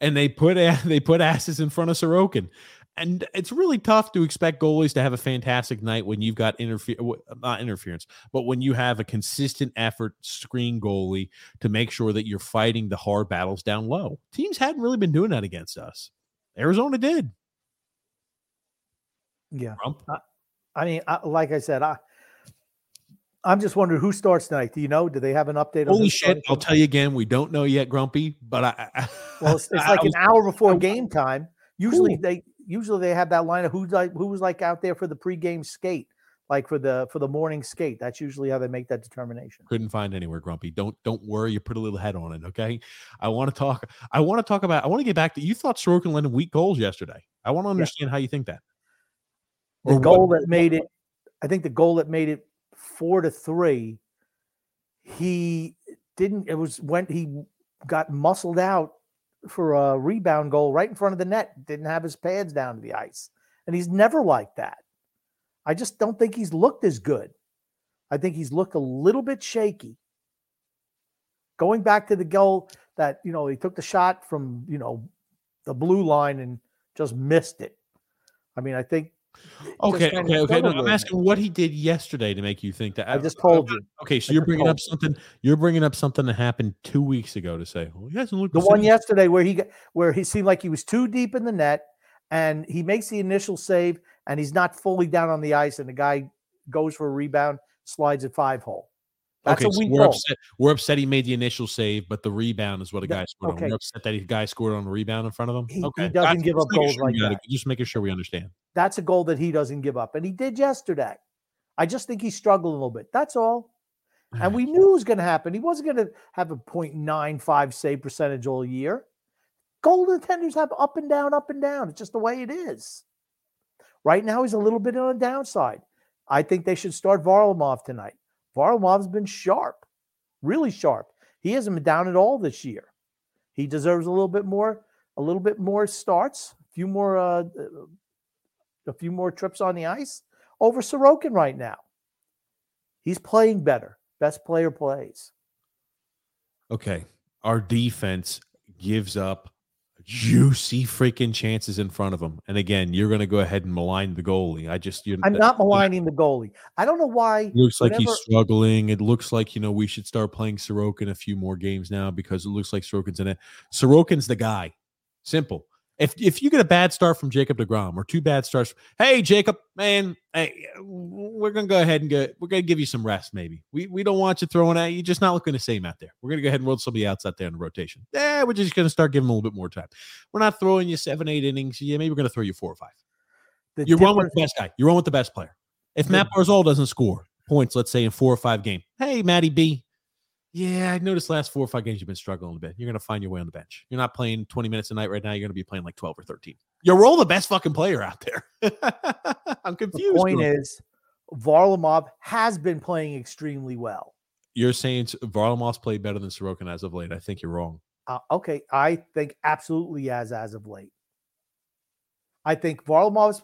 and they put [laughs] they put asses in front of Sorokin. And it's really tough to expect goalies to have a fantastic night when you've got interfere not interference, but when you have a consistent effort screen goalie to make sure that you're fighting the hard battles down low. Teams hadn't really been doing that against us. Arizona did. Yeah. I, I, mean, I, like I said, I I'm just wondering who starts tonight. Do you know? Do they have an update? Holy shit! I'll tell you again. We don't know yet, Grumpy. But I, I well, it's, it's [laughs] like an hour before game time. Usually they usually they have that line of who's like who was like out there for the pregame skate, like for the for the morning skate. That's usually how they make that determination. Couldn't find anywhere, Grumpy. Don't don't worry. You put a little head on it, okay? I want to talk. I want to talk about. I want to get back to. You thought Sorokin led weak goals yesterday. I want to understand yeah. how you think that. The or goal what, that made it. I think the goal that made it four to three, he didn't. It was when he got muscled out for a rebound goal right in front of the net. Didn't have his pads down to the ice, and he's never like that. I just don't think he's looked as good. I think he's looked a little bit shaky. Going back to the goal that you know he took the shot from you know the blue line and just missed it. I mean, I think Okay, okay, okay. No, I'm asking what he did yesterday to make you think that. I uh, just told you. Okay, so I you're bringing up something. You're bringing up something that happened two weeks ago to say, well, he hasn't looked the, the one yesterday where he got, where he seemed like he was too deep in the net, and he makes the initial save, and he's not fully down on the ice, and the guy goes for a rebound, slides at five hole. That's okay, so we're goal. upset. We're upset he made the initial save, but the rebound is what a guy scored okay. on. We're upset that a guy scored on a rebound in front of him. He, okay, he doesn't give up goals sure like that. Just making sure we understand. That's a goal that he doesn't give up, and he did yesterday. I just think he struggled a little bit. That's all. And we [sighs] knew it was going to happen. He wasn't going to have a 0.95 save percentage all year. Golden tenders have up and down, up and down. It's just the way it is. Right now, he's a little bit on the downside. I think they should start Varlamov tonight. Varlamov's been sharp, really sharp. He hasn't been down at all this year. He deserves a little bit more, a little bit more starts, a few more, uh, a few more trips on the ice over Sorokin right now. He's playing better. Best player plays. Okay. Our defense gives up juicy freaking chances in front of him. And again, you're going to go ahead and malign the goalie. I just, you I'm not maligning the goalie. I don't know why. Looks like he's struggling. It looks like, you know, we should start playing Sorokin a few more games now because it looks like Sorokin's in it. Sorokin's the guy. Simple. If if you get a bad start from Jacob deGrom or two bad starts, hey Jacob, man, hey, we're gonna go ahead and get we're gonna give you some rest. Maybe we we don't want you throwing at you, just not looking the same out there. We're gonna go ahead and roll somebody else out there in the rotation. Yeah, we're just gonna start giving them a little bit more time. We're not throwing you seven, eight innings. Yeah, maybe we're gonna throw you four or five. The You're one with the best guy. You're one with the best player. If Matt Barzal doesn't score points, let's say in four or five game, hey Matty B, yeah, I noticed last four or five games you've been struggling a bit. You're going to find your way on the bench. You're not playing 20 minutes a night right now. You're going to be playing like 12 or 13. You're all the best fucking player out there. [laughs] I'm confused. The point is, Varlamov has been playing extremely well. You're saying Varlamov's played better than Sorokin as of late. I think you're wrong. Uh, okay, I think absolutely as as of late. I think Varlamov's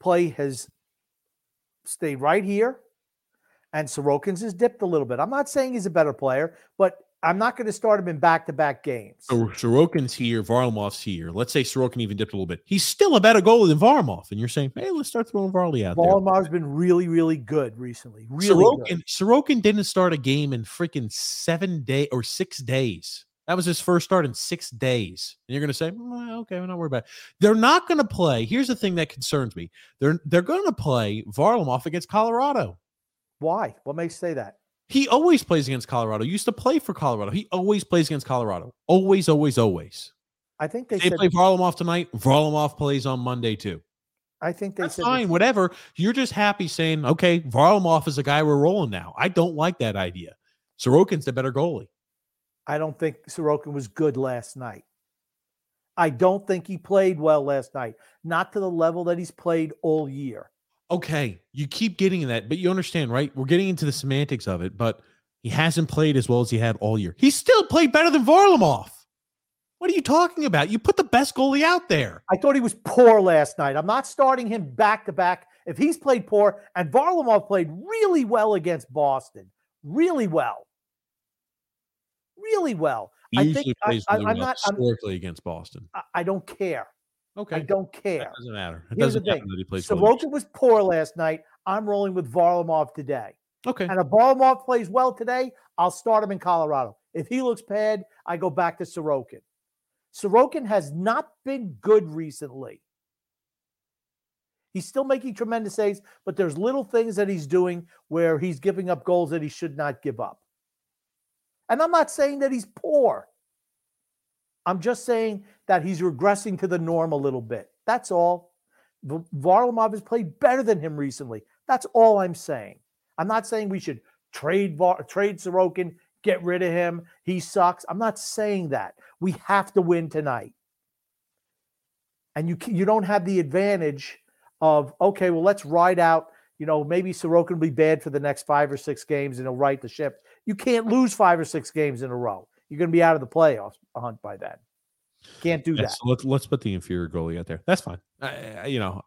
play has stayed right here and Sorokin's has dipped a little bit. I'm not saying he's a better player, but I'm not going to start him in back-to-back games. So Sorokin's here, Varlamov's here. Let's say Sorokin even dipped a little bit. He's still a better goalie than Varlamov, and you're saying, hey, let's start throwing Varley out Varlamov's there. been really, really good recently. Really Sorokin, good. Sorokin didn't start a game in freaking seven day or six days. That was his first start in six days. And you're going to say, well, okay, we're not worried about it. They're not going to play. Here's the thing that concerns me. They're they're going to play Varlamov against Colorado. Why? What makes you say that? He always plays against Colorado. He used to play for Colorado. He always plays against Colorado. Always, always, always. I think they, they said, play Varlamov tonight. Varlamov plays on Monday too. I think they That's said fine. Whatever. You're just happy saying, okay, Varlamov is the guy we're rolling now. I don't like that idea. Sorokin's the better goalie. I don't think Sorokin was good last night. I don't think he played well last night. Not to the level that he's played all year okay, you keep getting that, but you understand, right? We're getting into the semantics of it, but he hasn't played as well as he had all year. He still played better than Varlamov. What are you talking about? You put the best goalie out there. I thought he was poor last night. I'm not starting him back to back. If he's played poor and Varlamov played really well against Boston, really well, really well. He I think I, am not historically I'm, against Boston. I, I don't care. Okay. I don't care. That doesn't matter. It Here's doesn't the thing. that he plays Sorokin was poor last night. I'm rolling with Varlamov today. Okay. And if Varlamov plays well today, I'll start him in Colorado. If he looks bad, I go back to Sorokin. Sorokin has not been good recently. He's still making tremendous saves, but there's little things that he's doing where he's giving up goals that he should not give up. And I'm not saying that he's poor. I'm just saying that he's regressing to the norm a little bit. That's all. Varlamov has played better than him recently. That's all I'm saying. I'm not saying we should trade Var- trade Sorokin, get rid of him. He sucks. I'm not saying that. We have to win tonight. And you you don't have the advantage of okay, well let's ride out. You know, maybe Sorokin will be bad for the next five or six games and he'll right the ship. You can't lose five or six games in a row. You're going to be out of the playoffs hunt by then. Can't do yeah, that. So let's let's put the inferior goalie out there. That's fine. I, you know,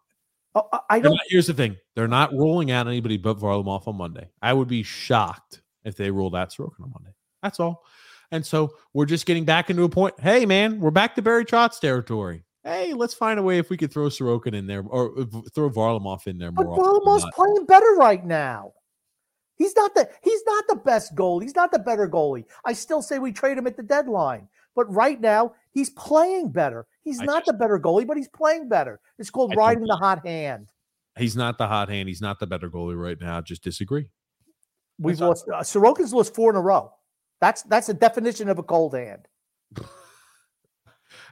oh, I don't. Not, here's the thing: they're not rolling out anybody but Varlamov on Monday. I would be shocked if they rolled out Sorokin on Monday. That's all. And so we're just getting back into a point. Hey, man, we're back to Barry Trotz territory. Hey, let's find a way if we could throw Sorokin in there or throw Varlamov in there more. But Varlamov's playing better right now. He's not the he's not the best goalie. He's not the better goalie. I still say we trade him at the deadline. But right now, he's playing better. He's I not just, the better goalie, but he's playing better. It's called I riding the hot hand. He's not the hot hand. He's not the better goalie right now. Just disagree. We've lost. Uh, Sorokin's lost four in a row. That's that's the definition of a cold hand. [laughs]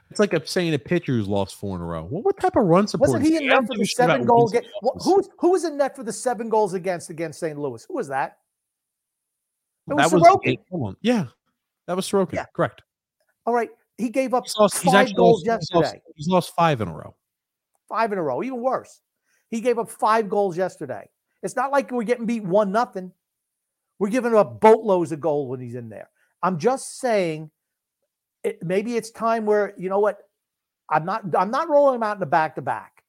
It's like a, saying a pitcher who's lost four in a row. Well, what type of run support? Wasn't he in net for the seven goals? Who, who was in net for the seven goals against against St. Louis? Who was that? It was that Sorokin. Was, yeah, that was Sorokin. Yeah. Correct. All right. He gave up he's lost, five goals lost, yesterday. He's lost, he's lost five in a row. Five in a row. Even worse. He gave up five goals yesterday. It's not like we're getting beat one nothing. We're giving up boatloads of goals when he's in there. I'm just saying, it, maybe it's time where you know what? I'm not. I'm not rolling him out in the back to back.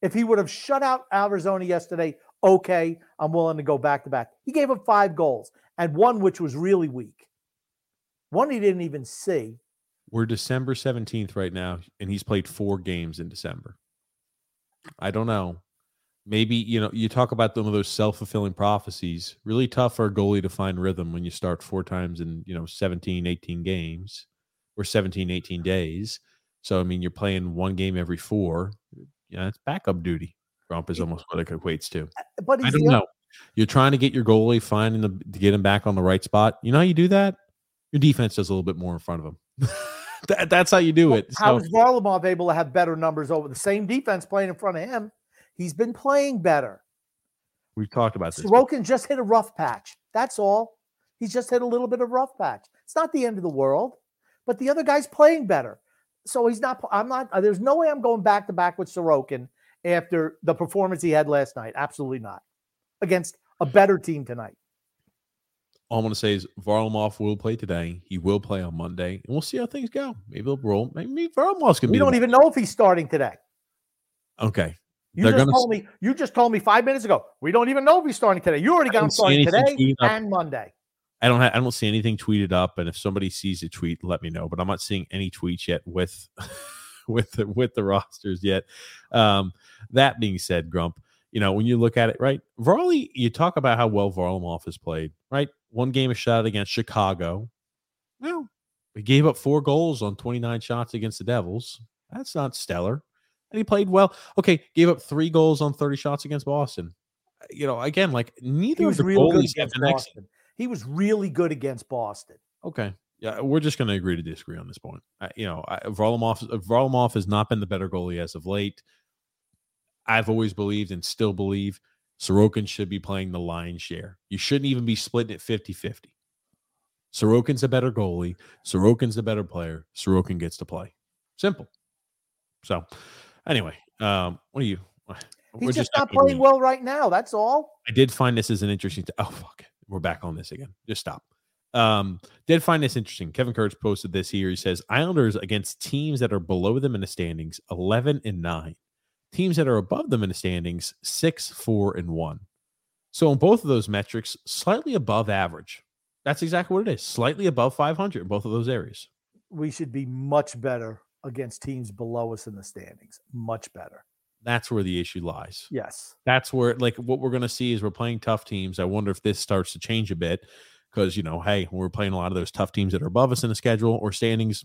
If he would have shut out Arizona yesterday, okay, I'm willing to go back to back. He gave up five goals and one which was really weak. One he didn't even see. We're December 17th right now, and he's played four games in December. I don't know. Maybe, you know, you talk about some of those self fulfilling prophecies. Really tough for a goalie to find rhythm when you start four times in, you know, 17, 18 games or 17, 18 days. So, I mean, you're playing one game every four. Yeah, it's backup duty. Grump is almost what it equates to. Uh, But I don't know. You're trying to get your goalie, finding the to get him back on the right spot. You know how you do that? Your defense does a little bit more in front of him. [laughs] that, that's how you do it. How So, is Varlamov able to have better numbers over the same defense playing in front of him? He's been playing better. we've talked about this. Sorokin just hit a rough patch. That's all. He's just hit a little bit of rough patch. It's not the end of the world, but the other guy's playing better. So he's not. I'm not. There's no way I'm going back to back with Sorokin after the performance he had last night. Absolutely not. Against a better team tonight. All I'm going to say is Varlamov will play today. He will play on Monday, and we'll see how things go. Maybe they'll roll. Maybe Varlamov's going to We be. the don't even know if he's starting today. Okay. You They're just gonna told me. You just told me five minutes ago. We don't even know if he's starting today. You already got him starting today and Monday. I don't. have. I don't see anything tweeted up, and if somebody sees a tweet, let me know. But I'm not seeing any tweets yet with [laughs] with the, with the rosters yet. Um, that being said, Grump, you know when you look at it, right? Varley, you talk about how well Varlamov has played, right? One game a shot against Chicago. Well, he gave up four goals on 29 shots against the Devils. That's not stellar. And he played well. Okay, gave up three goals on 30 shots against Boston. Uh, you know, again, like neither of the real goalies have against been excellent. Boston. He was really good against Boston. Okay. Yeah, we're just going to agree to disagree on this point. I, you know, I, Varlamov, Varlamov has not been the better goalie as of late. I've always believed and still believe Sorokin should be playing the lion's share. You shouldn't even be splitting it 50 50. Sorokin's a better goalie. Sorokin's a better player. Sorokin gets to play. Simple. So, anyway, um, what are you? He's just, not playing well right now. That's all. I did find this as an interesting. T- oh fuck, we're back on this again. Just stop. Um, did find this interesting. Kevin Kurz posted this here. He says Islanders against teams that are below them in the standings, eleven and nine. Teams that are above them in the standings, six, four, and one. So in both of those metrics, slightly above average. That's exactly what it is. Slightly above 500 in both of those areas. We should be much better against teams below us in the standings. Much better. That's where the issue lies. Yes. that's where like what we're going to see is we're playing tough teams. I wonder if this starts to change a bit because you know, hey, we're playing a lot of those tough teams that are above us in the schedule or standings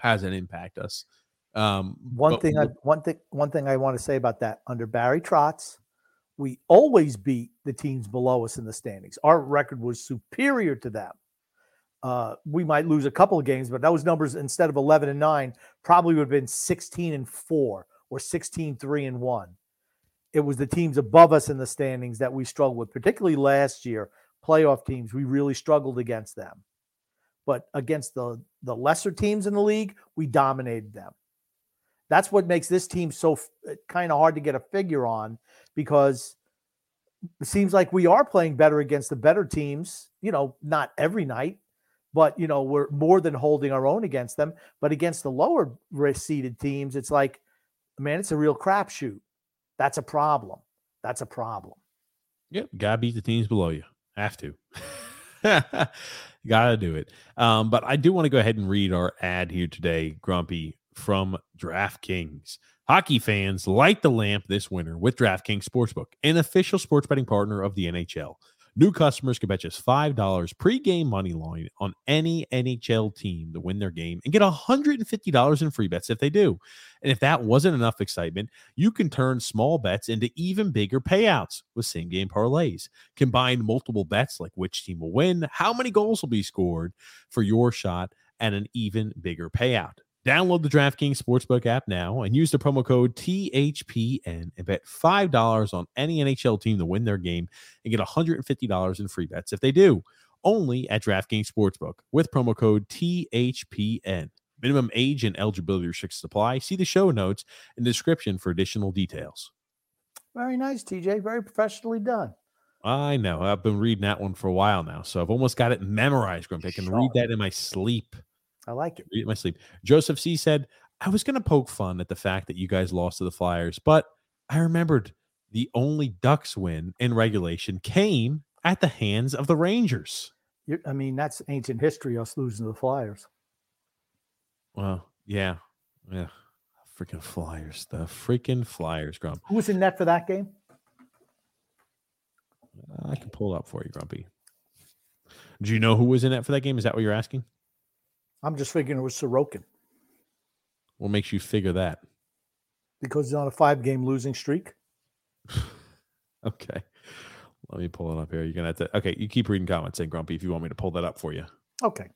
has an impact us. Um, One thing I one thing one thing I want to say about that under Barry Trotz, we always beat the teams below us in the standings. Our record was superior to them. Uh, we might lose a couple of games, but those numbers instead of 11 and 9 probably would have been 16 and 4 or 16 3 and 1. It was the teams above us in the standings that we struggled with, particularly last year. Playoff teams, we really struggled against them. But against the the lesser teams in the league, we dominated them. That's what makes this team so kind of hard to get a figure on because it seems like we are playing better against the better teams, you know, not every night, but you know, we're more than holding our own against them. But against the lower seeded teams, it's like, man, it's a real crapshoot. That's a problem. That's a problem. Yep, gotta beat the teams below you. Have to. [laughs] gotta do it. Um, but I do want to go ahead and read our ad here today, Grumpy, from DraftKings. Hockey fans light the lamp this winter with DraftKings Sportsbook, an official sports betting partner of the NHL. New customers can bet just $5 pregame money line on any NHL team to win their game and get $150 in free bets if they do. And if that wasn't enough excitement, you can turn small bets into even bigger payouts with same game parlays. Combine multiple bets like which team will win, how many goals will be scored for your shot at an even bigger payout. Download the DraftKings Sportsbook app now and use the promo code THPN and bet $5 on any NHL team to win their game and get $150 in free bets if they do. Only at DraftKings Sportsbook with promo code THPN. Minimum age and eligibility restrictions apply. See the show notes and description for additional details. Very nice, TJ. Very professionally done. I know. I've been reading that one for a while now. So I've almost got it memorized, Grump. I can read that in my sleep. I like it. Read my sleep. Joseph C said, I was going to poke fun at the fact that you guys lost to the Flyers, but I remembered the only Ducks win in regulation came at the hands of the Rangers. you I mean, that's ancient history, us losing to the Flyers. Well, yeah, yeah. Freaking Flyers, the freaking Flyers, Grump. Who was in net for that game? Uh, I can pull up for you, Grumpy. Do you know who was in net for that game? Is that what you're asking? I'm just figuring it was Sorokin What makes you figure that? because he's on a five game losing streak. [laughs] Okay. Let me pull it up here. You're gonna have to okay, you keep reading comments saying Grumpy if you want me to pull that up for you. Okay.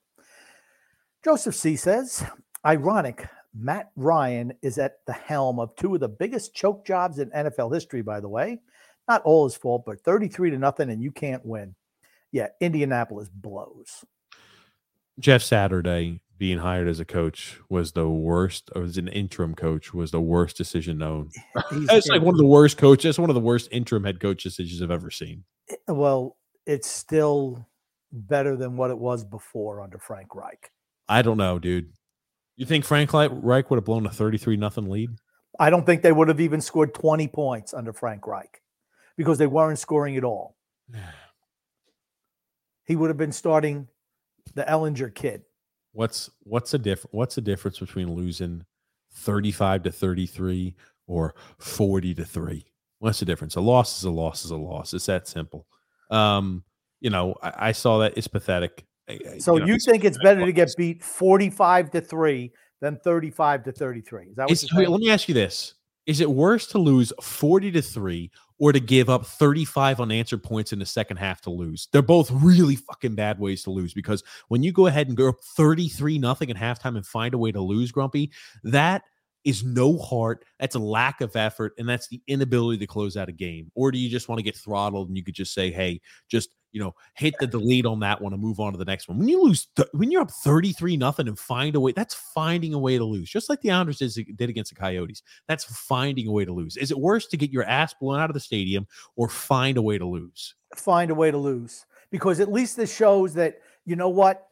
Joseph C says, ironic, Matt Ryan is at the helm of two of the biggest choke jobs in NFL history, by the way. Not all his fault, but 33 to nothing, and you can't win. Yeah, Indianapolis blows. Jeff Saturday being hired as a coach was the worst, or as an interim coach, was the worst decision known. That's like one of the worst coaches. One of the worst interim head coach decisions I've ever seen. Eh, well, it's still better than what it was before under Frank Reich. I don't know, dude. You think Frank Reich would have blown a 33 nothing lead? I don't think they would have even scored 20 points under Frank Reich because they weren't scoring at all. [sighs] He would have been starting the Ehlinger kid. What's what's the diff What's the difference between losing 35 to 33 or 40 to 3? What's the difference? A loss is a loss is a loss. It's that simple. Um, you know, I, I saw that it's pathetic. So know, you think it's better to get [laughs] beat 45 to 3 than 35 to 33? Is that what Is, you're wait, let me ask you this: Is it worse to lose forty to three or to give up thirty-five unanswered points in the second half to lose? They're both really fucking bad ways to lose because when you go ahead and go up thirty-three nothing at halftime and find a way to lose, Grumpy, that is no heart. That's a lack of effort, and that's the inability to close out a game. Or do you just want to get throttled and you could just say, "Hey, just you know, hit the delete on that one and move on to the next one." When you lose, th- when you're up thirty-three nothing and find a way, that's finding a way to lose. Just like the Islanders did, did against the Coyotes. That's finding a way to lose. Is it worse to get your ass blown out of the stadium or find a way to lose? Find a way to lose because at least this shows that, you know what?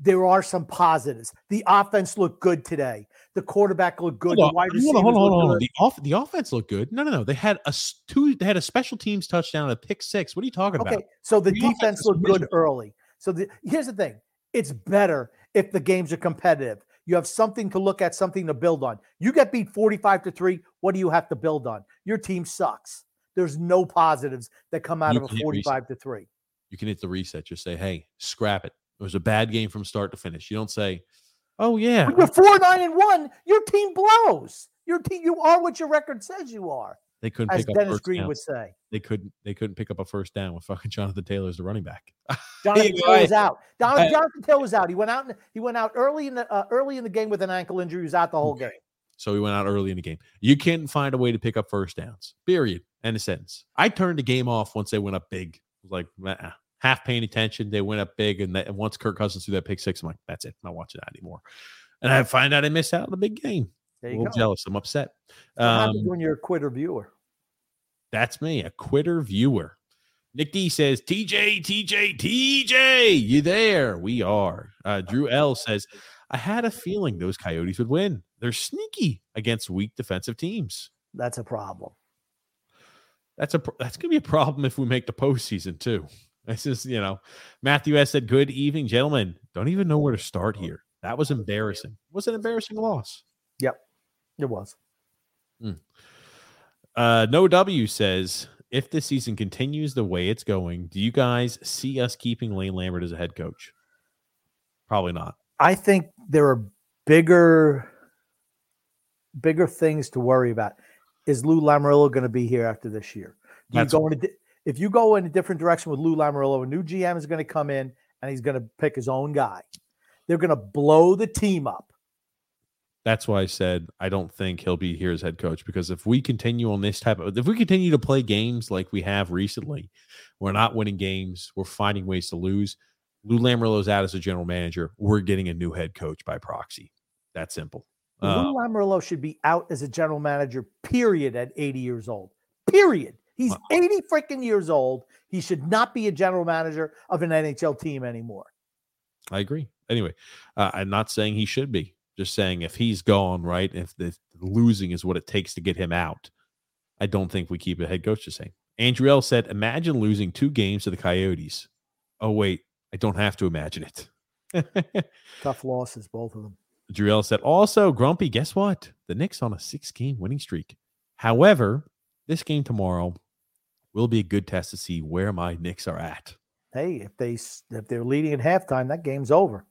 There are some positives. The offense looked good today. The quarterback looked good. Hold the wide on, receivers hold on, hold on, hold on. The off the offense looked good. No, no, no. They had a two. They had a special teams touchdown, a pick six. What are you talking Okay, about? so the The defense looked good miserable. early. So the, here's the thing: it's better if the games are competitive. You have something to look at, something to build on. You get beat 45 to three. What do you have to build on? Your team sucks. There's no positives that come out You of a can hit 45 to three. You can hit the reset. Just say, "Hey, scrap it. It was a bad game from start to finish." You don't say, "Oh yeah, When you're four nine and one, your team blows. Your team, you are what your record says you are, they couldn't as pick up Dennis first Green down. would say. They couldn't. They couldn't pick up a first down with fucking Jonathan Taylor as the running back." [laughs] Jonathan Yeah, Taylor was out. Don- I- Jonathan Taylor was out. He went out. in- He went out early in the uh, early in the game with an ankle injury. He was out the whole game. So he went out early in the game. You can't find a way to pick up first downs. Period. End of sentence. I turned the game off once they went up big. I was like, "Nah." Half paying attention. They went up big, and, that, and once Kirk Cousins threw that pick six, I'm like, that's it. I'm not watching that anymore. And I find out I missed out on the big game. There A little go. jealous. I'm upset. Um, when you're a quitter viewer? that's me, a quitter viewer. Nick D says, TJ, TJ, TJ, you there? We are. Uh, Drew [laughs] L says, I had a feeling those Coyotes would win. They're sneaky against weak defensive teams. That's a problem. That's a pro- that's gonna be a problem if we make the postseason too. This is you know, Matthew S said, "Good evening, gentlemen. Don't even know where to start here. That was embarrassing. It was an embarrassing loss." Yep. It was. Uh, no W says, "If this season continues the way it's going, do you guys see us keeping Lane Lambert as a head coach?" Probably not. I think there are bigger, bigger things to worry about. Is Lou Lamoriello going to be here after this year? Do you go in a di- if you go in a different direction with Lou Lamoriello, a new GM is going to come in and he's going to pick his own guy. They're going to blow the team up. That's why I said I don't think he'll be here as head coach because if we continue on this type of if we continue to play games like we have recently, we're not winning games, we're finding ways to lose. Lou Lamoriello's out as a general manager. We're getting a new head coach by proxy. That simple. Uh, Lou Lamoriello should be out as a general manager. Period. At 80 years old. Period. He's Wow. 80 freaking years old. He should not be a general manager of an NHL team anymore. I agree. Anyway, uh, I'm not saying he should be. Just saying if he's gone, right? If the losing is what it takes to get him out, I don't think we keep a head coach the same. Andrew L said, "Imagine losing two games to the Coyotes." Oh wait, I don't have to imagine it. [laughs] Tough losses, both of them. Drew Ellis said, also, Grumpy, guess what? The Knicks on a six game winning streak. However, this game tomorrow will be a good test to see where my Knicks are at. Hey, if they s- if they're leading at halftime, that game's over.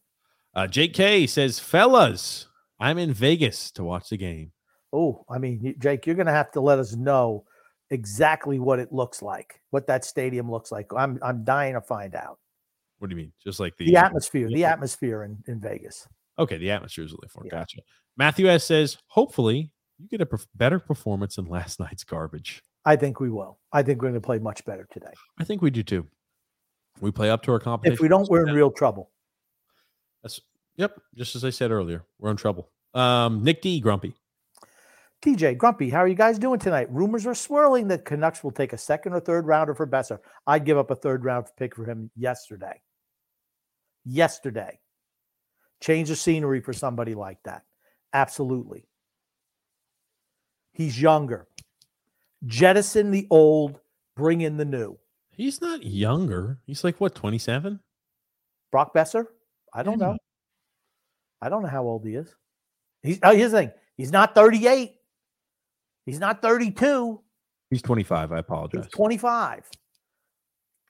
Uh, Jake K says, fellas, I'm in Vegas to watch the game. Oh, I mean, Jake, you're going to have to let us know exactly what it looks like, what that stadium looks like. I'm I'm dying to find out What do you mean? Just like the, the atmosphere, the atmosphere in, in Vegas. Okay, the atmosphere is really fun. Yeah. Gotcha. Matthew S says, hopefully you get a perf- better performance than last night's garbage. I think we will. I think we're going to play much better today. I think we do too. We play up to our competition. If we don't, we're in real trouble. That's, yep. Just as I said earlier, we're in trouble. Um, Nick D, grumpy. TJ, Grumpy, how are you guys doing tonight? Rumors are swirling that Canucks will take a second or third rounder for Boeser. I'd give up a third round pick for him yesterday. Yesterday. Change the scenery for somebody like that. Absolutely. He's younger. Jettison the old, bring in the new. He's not younger. He's like what, 27? Brock Boeser? I don't Yeah. know. I don't know how old he is. He's oh, here's the thing. He's not 38. He's not 32. He's 25. I apologize. He's 25.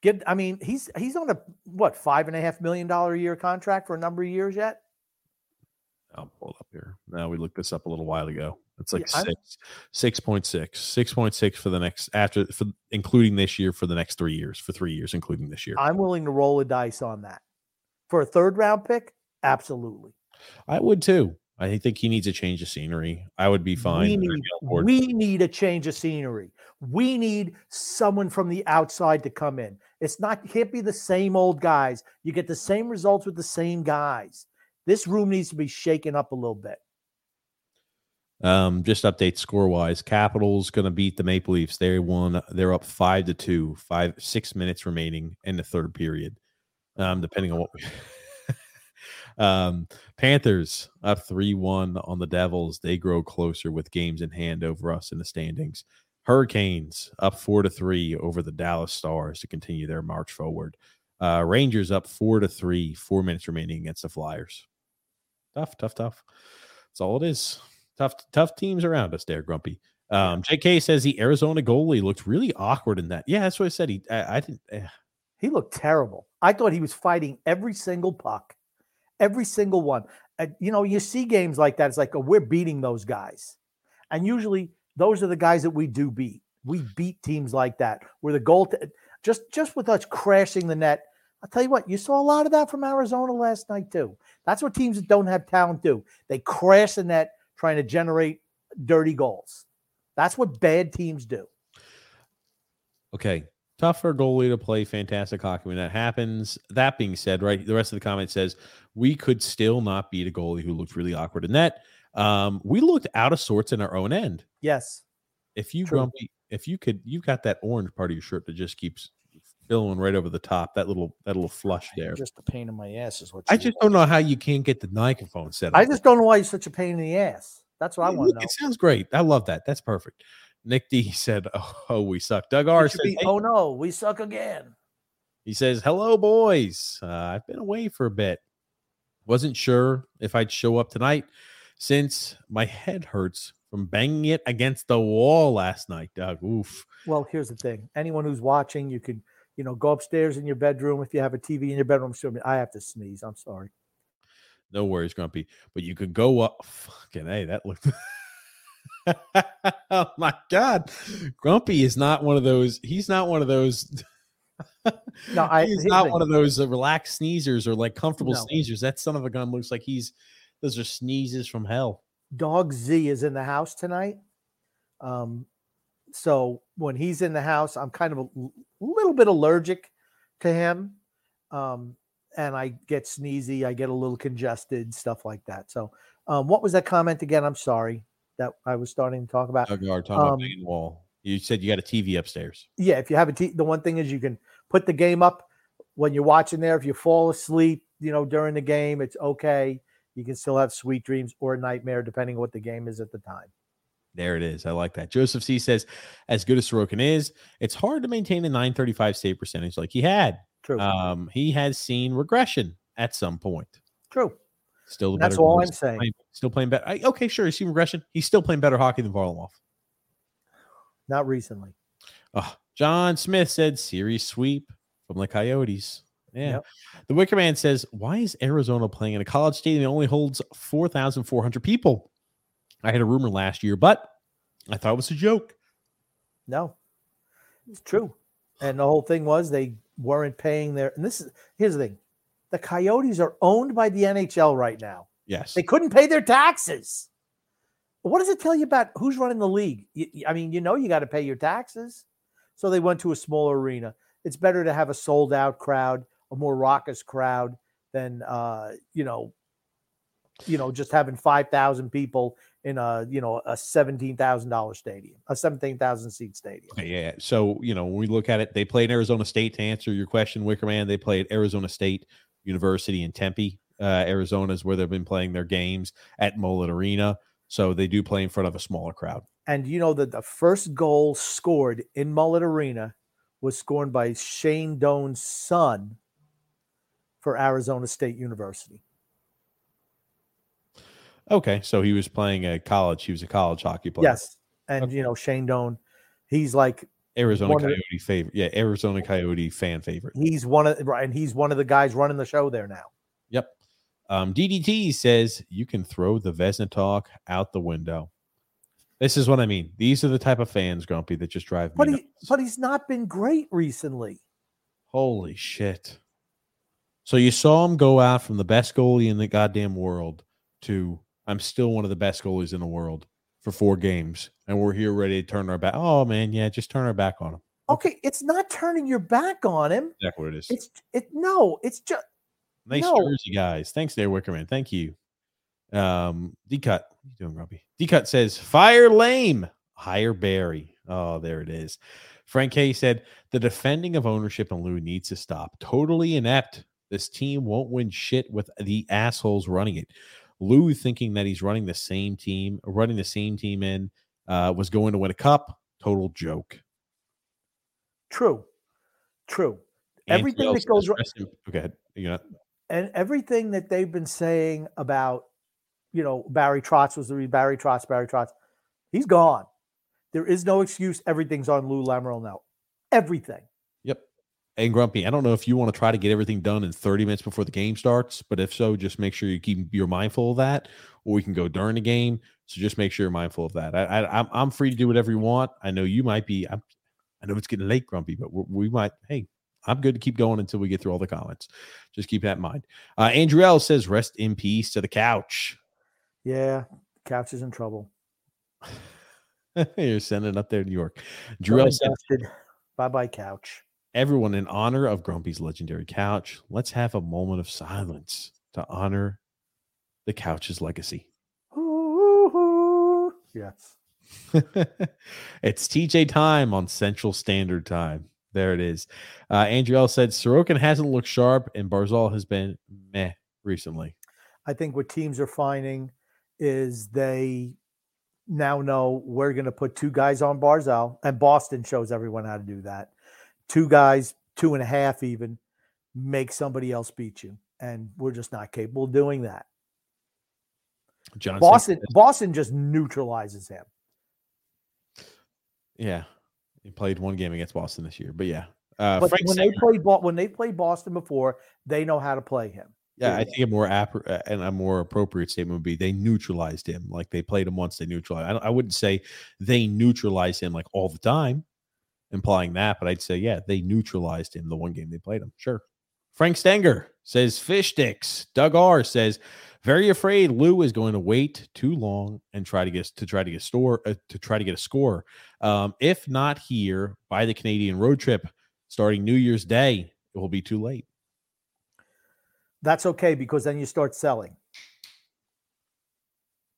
Get, I mean, he's he's on a what five and a half million dollar a year contract for a number of years yet. I'll pull it up here. Now we looked this up a little while ago. It's like Yeah, six, six point six, six point six for the next after for including this year for the next three years for three years including this year. I'm willing to roll a dice on that for a third round pick. Absolutely, I would too. I think he needs a change of scenery. I would be fine. we need be on board. we need a change of scenery. We need someone from the outside to come in. It's not can't be the same old guys. You get the same results with the same guys. This room needs to be shaken up a little bit. Um, just update score wise. Capitals gonna beat the Maple Leafs. They won. They're up five to two. Five six minutes remaining in the third period. Um, depending on what. We [laughs] um, Panthers up three one on the Devils. They grow closer with games in hand over us in the standings. Hurricanes up four to three over the Dallas Stars to continue their march forward. Uh, Rangers up four to three. Four minutes remaining against the Flyers. Tough, tough, tough. That's all it is tough tough teams around us there grumpy um jk says the arizona goalie looked really awkward in that yeah that's what i said he i, I didn't eh. He looked terrible. I thought he was fighting every single puck, every single one. And, you know, you see games like that. It's like, oh, we're beating those guys. And usually those are the guys that we do beat. We beat teams like that where the goal, t- just, just with us crashing the net. I'll tell you what, you saw a lot of that from Arizona last night, too. That's what teams that don't have talent do. They crash the net trying to generate dirty goals. That's what bad teams do. okay tough for a goalie to play fantastic hockey when that happens that being said right the rest of the comment says we could still not beat a goalie who looked really awkward in that um we looked out of sorts in our own end Yes. if you True. grumpy if you could you've got that orange part of your shirt that just keeps filling right over the top that little that little flush there Just a pain in my ass is what i just don't know how you can't get the microphone set up I just don't know why you're such a pain in the ass. That's what I want to know. It sounds great. I love that. That's perfect. Nick D [laughs] said, "Oh, oh, we suck." Doug R says, be, oh no, we suck again. he says, "Hello, boys. Uh, I've been away for a bit. Wasn't sure if I'd show up tonight since my head hurts from banging it against the wall last night." Doug, oof. Well, here's the thing. Anyone who's watching, you can, you know, go upstairs in your bedroom if you have a TV in your bedroom. Show me. I have to sneeze. I'm sorry. No worries, Grumpy. But you could go up. Fucking hey, that looked. [laughs] oh my god, Grumpy is not one of those. He's not one of those. [laughs] No, I- he's not thing. one of those uh, relaxed sneezers or like comfortable No. sneezers. That son of a gun looks like he's. Those are sneezes from hell. Dog Z is in the house tonight. Um, so when he's in the house, I'm kind of a little bit allergic to him. Um, and I get sneezy, I get a little congested, stuff like that. So, um, what was that comment again? I'm sorry that I was starting to talk about. Doug, you are talking about Um, wall. You said you got a TV upstairs. yeah, if you have a t- the one thing is you can put the game up when you're watching there. If you fall asleep, you know, during the game, it's okay. You can still have sweet dreams or a nightmare, depending on what the game is at the time. There it is. I like that. Joseph C says, as good as Sorokin is, it's hard to maintain a 935 save percentage like he had. True. Um, he has seen regression at some point. True. Still the That's all I'm saying. playing- still playing better. I, okay, sure. He's seen regression. He's still playing better hockey than Varlamov. Not recently. Oh, John Smith said series sweep from the Coyotes. Yeah. Yep. The Wicker Man says, Why is Arizona playing in a college stadium that only holds 4,400 people? I had a rumor last year, but I thought it was a joke. No, it's true. And the whole thing was they weren't paying their. And this is here's the thing: the Coyotes are owned by the NHL right now. Yes. They couldn't pay their taxes. What does it tell you about who's running the league? I mean, you know, you got to pay your taxes. So they went to a smaller arena. It's better to have a sold out crowd, a more raucous crowd than, uh, you know, you know, just having 5,000 people in a, you know, a $17,000 stadium, a 17,000 seat stadium. Yeah. So, you know, when we look at it, they played Arizona State to answer your question, Wickerman. They played at Arizona State University in Tempe. Uh, Arizona is where they've been playing their games at Mullet Arena. So they do play in front of a smaller crowd. And you know that the first goal scored in Mullet Arena was scored by Shane Doan's son for Arizona State University. Okay. So he was playing at college. He was a college hockey player. Yes. And you know, Shane Doan, he's like Arizona One of Coyote favorite. Yeah. Arizona Coyote fan favorite. he's one of right, and he's one of the guys running the show there now. Yep. Um, DDT says you can throw the Vesna talk out the window. This is what I mean. These are the type of fans, Grumpy, that just drive me But he but he's not been great recently. Holy shit. So you saw him go out from the best goalie in the goddamn world to I'm still one of the best goalies in the world for four games. And we're here ready to turn our back. Oh man, yeah, just turn our back on him. Okay, it's not turning your back on him. Exactly what it is. It's it no, it's just Nice no. jersey, guys. Thanks there, Wickerman. Thank you. Um, D cut. What are you doing, Grumpy? D cut says fire lame, hire Barry. Oh, there it is. Frank K said the defending of ownership in Lou needs to stop. Totally inept. This team won't win shit with the assholes running it. Lou thinking that he's running the same team, running the same team in, uh, was going to win a cup. Total joke. true. True. Everything that goes says, ri- Okay, ahead. you know, and everything that they've been saying about, you know, Barry Trotz was the Barry Trotz, Barry Trotz, he's gone. There is no excuse. Everything's on Lou Lamoriello now. Everything. And Grumpy, I don't know if you want to try to get everything done in 30 minutes before the game starts, but if so, just make sure you keep you're mindful of that, or we can go during the game. So just make sure you're mindful of that. I, I I'm I'm free to do whatever you want. I know you might be. I'm, I know it's getting late, Grumpy, but we we might. Hey, I'm good to keep going until we get through all the comments. Just keep that in mind. Uh, Andrew L says, "Rest in peace to the couch." Yeah. Couch is in trouble. [laughs] you're sending up there to New York. Drew said, Bye bye, couch. Everyone in honor of Grumpy's legendary couch, let's have a moment of silence to honor the couch's legacy. Yes. [laughs] it's TJ time on Central Standard Time. There it is. Uh, Andrew L said Sorokin hasn't looked sharp and Barzal has been meh recently. I think what teams are finding is they now know we're going to put two guys on Barzal, and Boston shows everyone how to do that. Two guys, two and a half, even make somebody else beat you, and we're just not capable of doing that. John Boston, Boston just neutralizes him. yeah, he played one game against Boston this year, but yeah. Uh, But Frank when they played when they played Boston before, they know how to play him. Yeah, I think a more app uh, and a more appropriate statement would be they neutralized him. Like they played him once, they neutralized. I, I wouldn't say they neutralized him like all the time, implying that, but I'd say yeah, they neutralized him the one game they played him. Sure. Frank Stenger says fish sticks. Doug R says very afraid Lou is going to wait too long and try to get to try to get a store uh, to try to get a score. Um, if not here by the Canadian road trip starting New Year's Day, it will be too late. That's okay because then you start selling.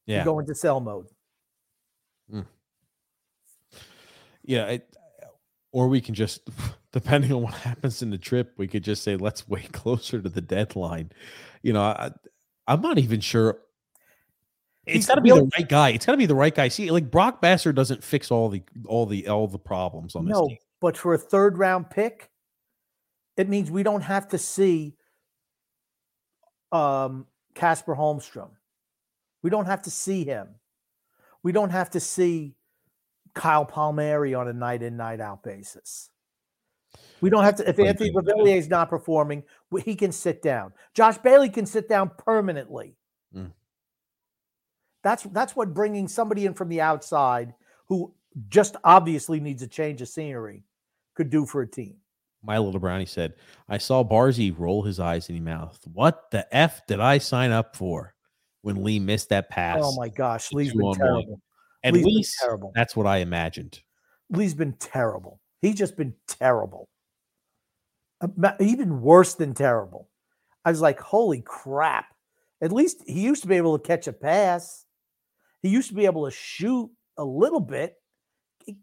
Yeah. You go into sell mode. yeah it, or we can just [laughs] depending on what happens in the trip we could just say let's wait [laughs] closer to the deadline. You know I, i'm not even sure. It's got to be the right guy. It's got to be the right guy. See like brock Boeser doesn't fix all the all the all the problems on this No, team. but for a third round pick, it means we don't have to see um Casper Holmstrom. We don't have to see him. We don't have to see Kyle Palmieri on a night in, night out basis. We don't have to. If Anthony Beauvillier is not performing, he can sit down. Josh Bailey can sit down permanently. Mm. That's that's what bringing somebody in from the outside who just obviously needs a change of scenery could do for a team. My little brownie said, "I saw Barzy roll his eyes in his mouth. What the f did I sign up for?" When Lee missed that pass. Oh my gosh, Lee's been terrible. At Lee's least terrible. That's what I imagined. Lee's been terrible. He's just been terrible uh, even worse than terrible. I was like, holy crap. At least he used to be able to catch a pass. He used to be able to shoot a little bit. He,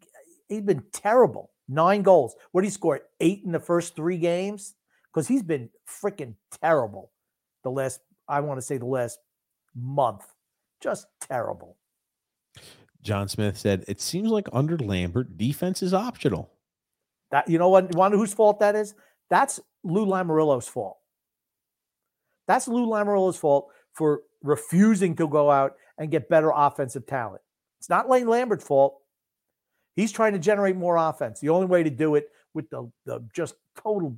had been terrible. Nine goals. What did he score? Eight in the first three games? Because he's been freaking terrible the last, I want to say the last month. Just terrible. John Smith said, It seems like under Lambert, defense is optional. That you know what? You whose fault that is? That's Lou Lamoriello's fault. That's Lou Lamoriello's fault for refusing to go out and get better offensive talent. It's not Lane Lambert's fault. He's trying to generate more offense. The only way to do it with the, the just total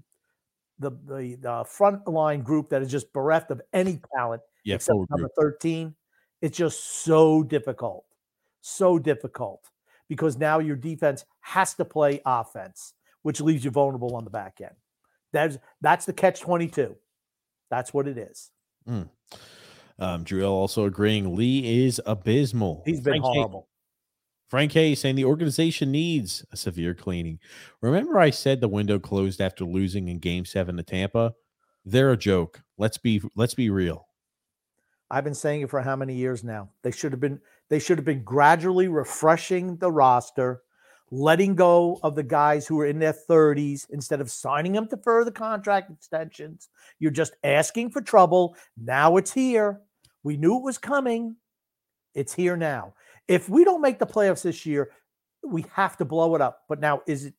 the, the the front line group that is just bereft of any talent yeah, except number 13. It's just so difficult. So difficult because now your defense has to play offense, which leaves you vulnerable on the back end. That's that's the catch 22. That's what it is. Mm. Um, also agreeing Lee is abysmal. He's been Frank horrible. Hay- Frank Hayes saying the organization needs a severe cleaning. Remember, I said the window closed after losing in Game Seven to Tampa. They're a joke. Let's be let's be real. I've been saying it for how many years now? They should have been they should have been gradually refreshing the roster letting go of the guys who are in their 30s instead of signing them to further contract extensions. You're just asking for trouble. Now it's here. We knew it was coming. It's here now. If we don't make the playoffs this year, we have to blow it up. But now is it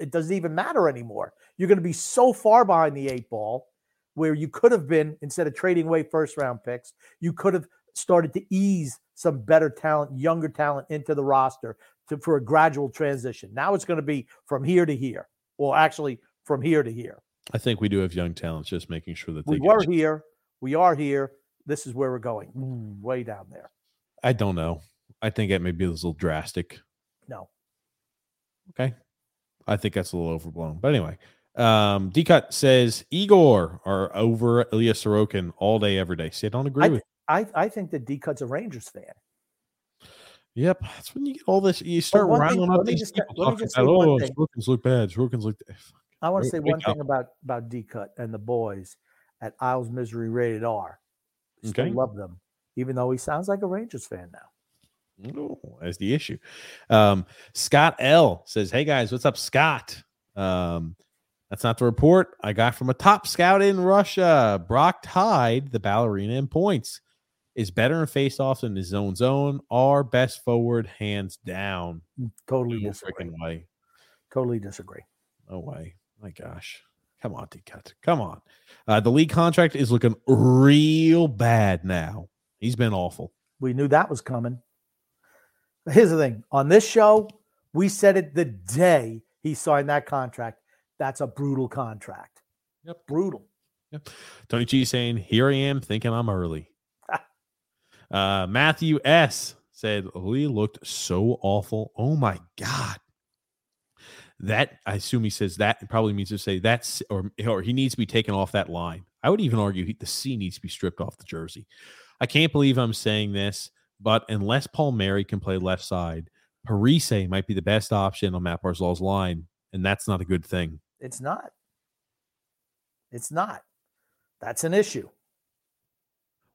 it doesn't even matter anymore. You're going to be so far behind the eight ball where you could have been instead of trading away first round picks, you could have started to ease some better talent, younger talent into the roster to, for a gradual transition. Now it's going to be from here to here. Well, actually, from here to here. I think we do have young talents. Just making sure that we were here. We are here. This is where we're going. way down there. I don't know. I think it may be a little drastic. No. Okay. I think that's a little overblown. But anyway, um, D-Cut says Igor are over Ilya Sorokin all day, every day. See, I don't agree I, with. I I think that D-Cut's a Rangers fan. Yep, that's when you get all this. You start riling up these just, people talking about, oh, look bad. Sorokin's look. I want to say one thing about about D Cut and the boys at Isles Misery Rated R. Still okay. love them, even though he sounds like a Rangers fan now. No, that's the issue. Um, Scott L says, "Hey guys, what's up, Scott? Um, that's not the report I got from a top scout in Russia. Brock tied the ballerina in points is better in faceoffs than his own zone. Our best forward, hands down. Mm, totally no disagree. Way. Totally disagree. No way. My gosh. Come on, D-Cut. Come on. Uh, the league contract is looking real bad now. He's been awful. We knew that was coming. Here's the thing on this show, we said it the day he signed that contract. That's a brutal contract. Yep. Brutal. Yep. Tony G saying, Here I am thinking I'm early. Uh, Matthew S said Lee looked so awful. Oh my god. That I assume he says that probably means to say that's or or he needs to be taken off that line. I would even argue he, the C needs to be stripped off the jersey. I can't believe I'm saying this, but unless Palmieri can play left side, Parise might be the best option on Matt Barzal's line, and that's not a good thing. It's not. It's not. That's an issue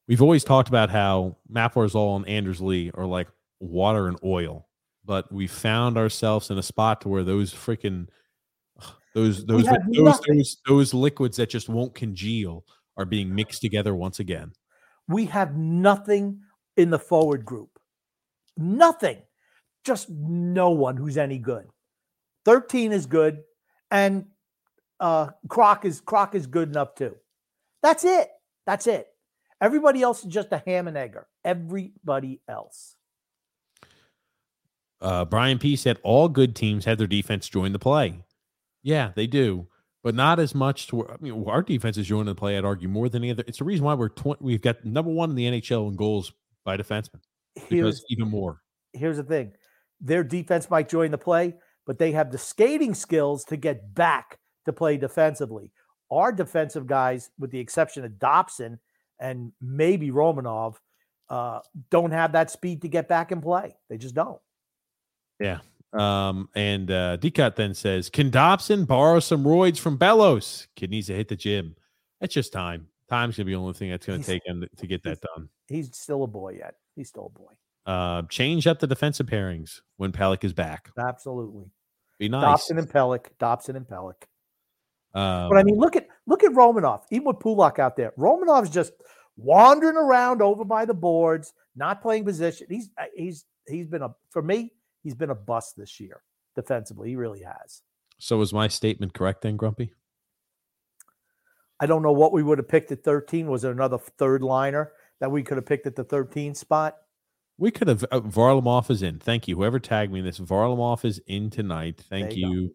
we've always talked about how Matt Barzal and Anders Lee are like water and oil, but we found ourselves in a spot to where those freaking [sighs] those those those, those those liquids that just won't congeal are being mixed together once again. We have nothing in the forward group. Nothing. Just no one who's any good. 13 is good and uh Croc is Croc is good enough too. That's it. That's it. Everybody else is just a ham and egger. Everybody else. Uh, Brian P said all good teams have their defense join the play. Yeah, they do, but not as much. To I mean, our defense is joining the play. I'd argue more than the other. It's the reason why we're tw- we've got number one in the NHL in goals by defensemen. Because Here's, even more. here's the thing their defense might join the play, but they have the skating skills to get back to play defensively. Our defensive guys, with the exception of Dobson and maybe Romanov, uh, don't have that speed to get back and play. They just don't. Yeah. Um, and uh Decut then says, Can Dobson borrow some roids from Bellows? Kid needs to hit the gym. It's just time. Time's gonna be the only thing that's gonna take him to get that done. He's still a boy yet. He's still a boy. Uh change up the defensive pairings when Pelech is back. Absolutely. Be nice. Dobson and Pelech. Dobson and Pelech. Um, But I mean, look at look at Romanov, even with Pulock out there. Romanov's just wandering around over by the boards, not playing position. He's uh, he's he's been a for me, he's been a bust this year defensively. He really has. so was my statement correct then, Grumpy? I don't know what we would have picked at 13. Was there another third liner that we could have picked at the 13 spot? We could have uh, Varlamov is in. Thank you. Whoever tagged me in this, Varlamov is in tonight. Thank you you. go.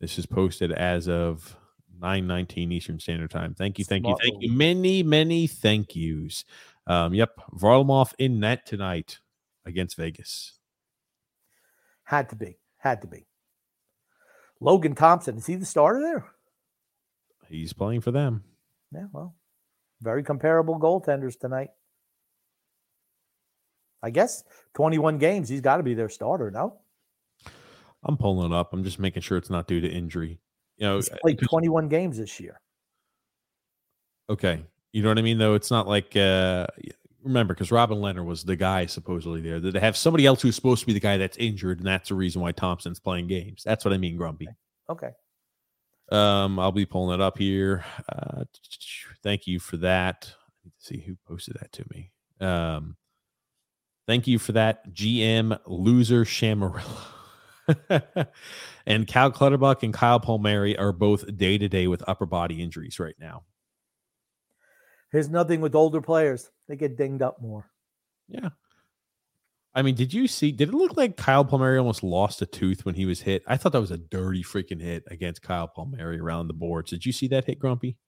This is posted as of 9:19 Eastern Standard Time. Thank you, thank you, thank you. Many, many thank yous. Um, yep, Varlamov in net tonight against Vegas. Had to be. Had to be. Logan Thompson, is he the starter there? He's playing for them. Yeah, well, very comparable goaltenders tonight. I guess 21 games, he's got to be their starter, no? I'm pulling it up. I'm just making sure it's not due to injury. You know, He's played 'cause- 21 games this year. okay. You know what I mean? Though it's not like uh remember because Robin Lehner was the guy supposedly there. That they have somebody else who's supposed to be the guy that's injured, and that's the reason why Thompson's playing games. That's what I mean, Grumpy. Okay. Um, I'll be pulling it up here. Uh, thank you for that. I need see who posted that to me. Um, thank you for that, GM loser Shamarilla. [laughs] [laughs] and Cal Clutterbuck and Kyle Palmieri are both day to day with upper body injuries right now. Here's nothing with older players. They get dinged up more. Yeah. I mean, did you see? Did it look like Kyle Palmieri almost lost a tooth when he was hit? I thought that was a dirty freaking hit against Kyle Palmieri around the boards. Did you see that hit, Grumpy?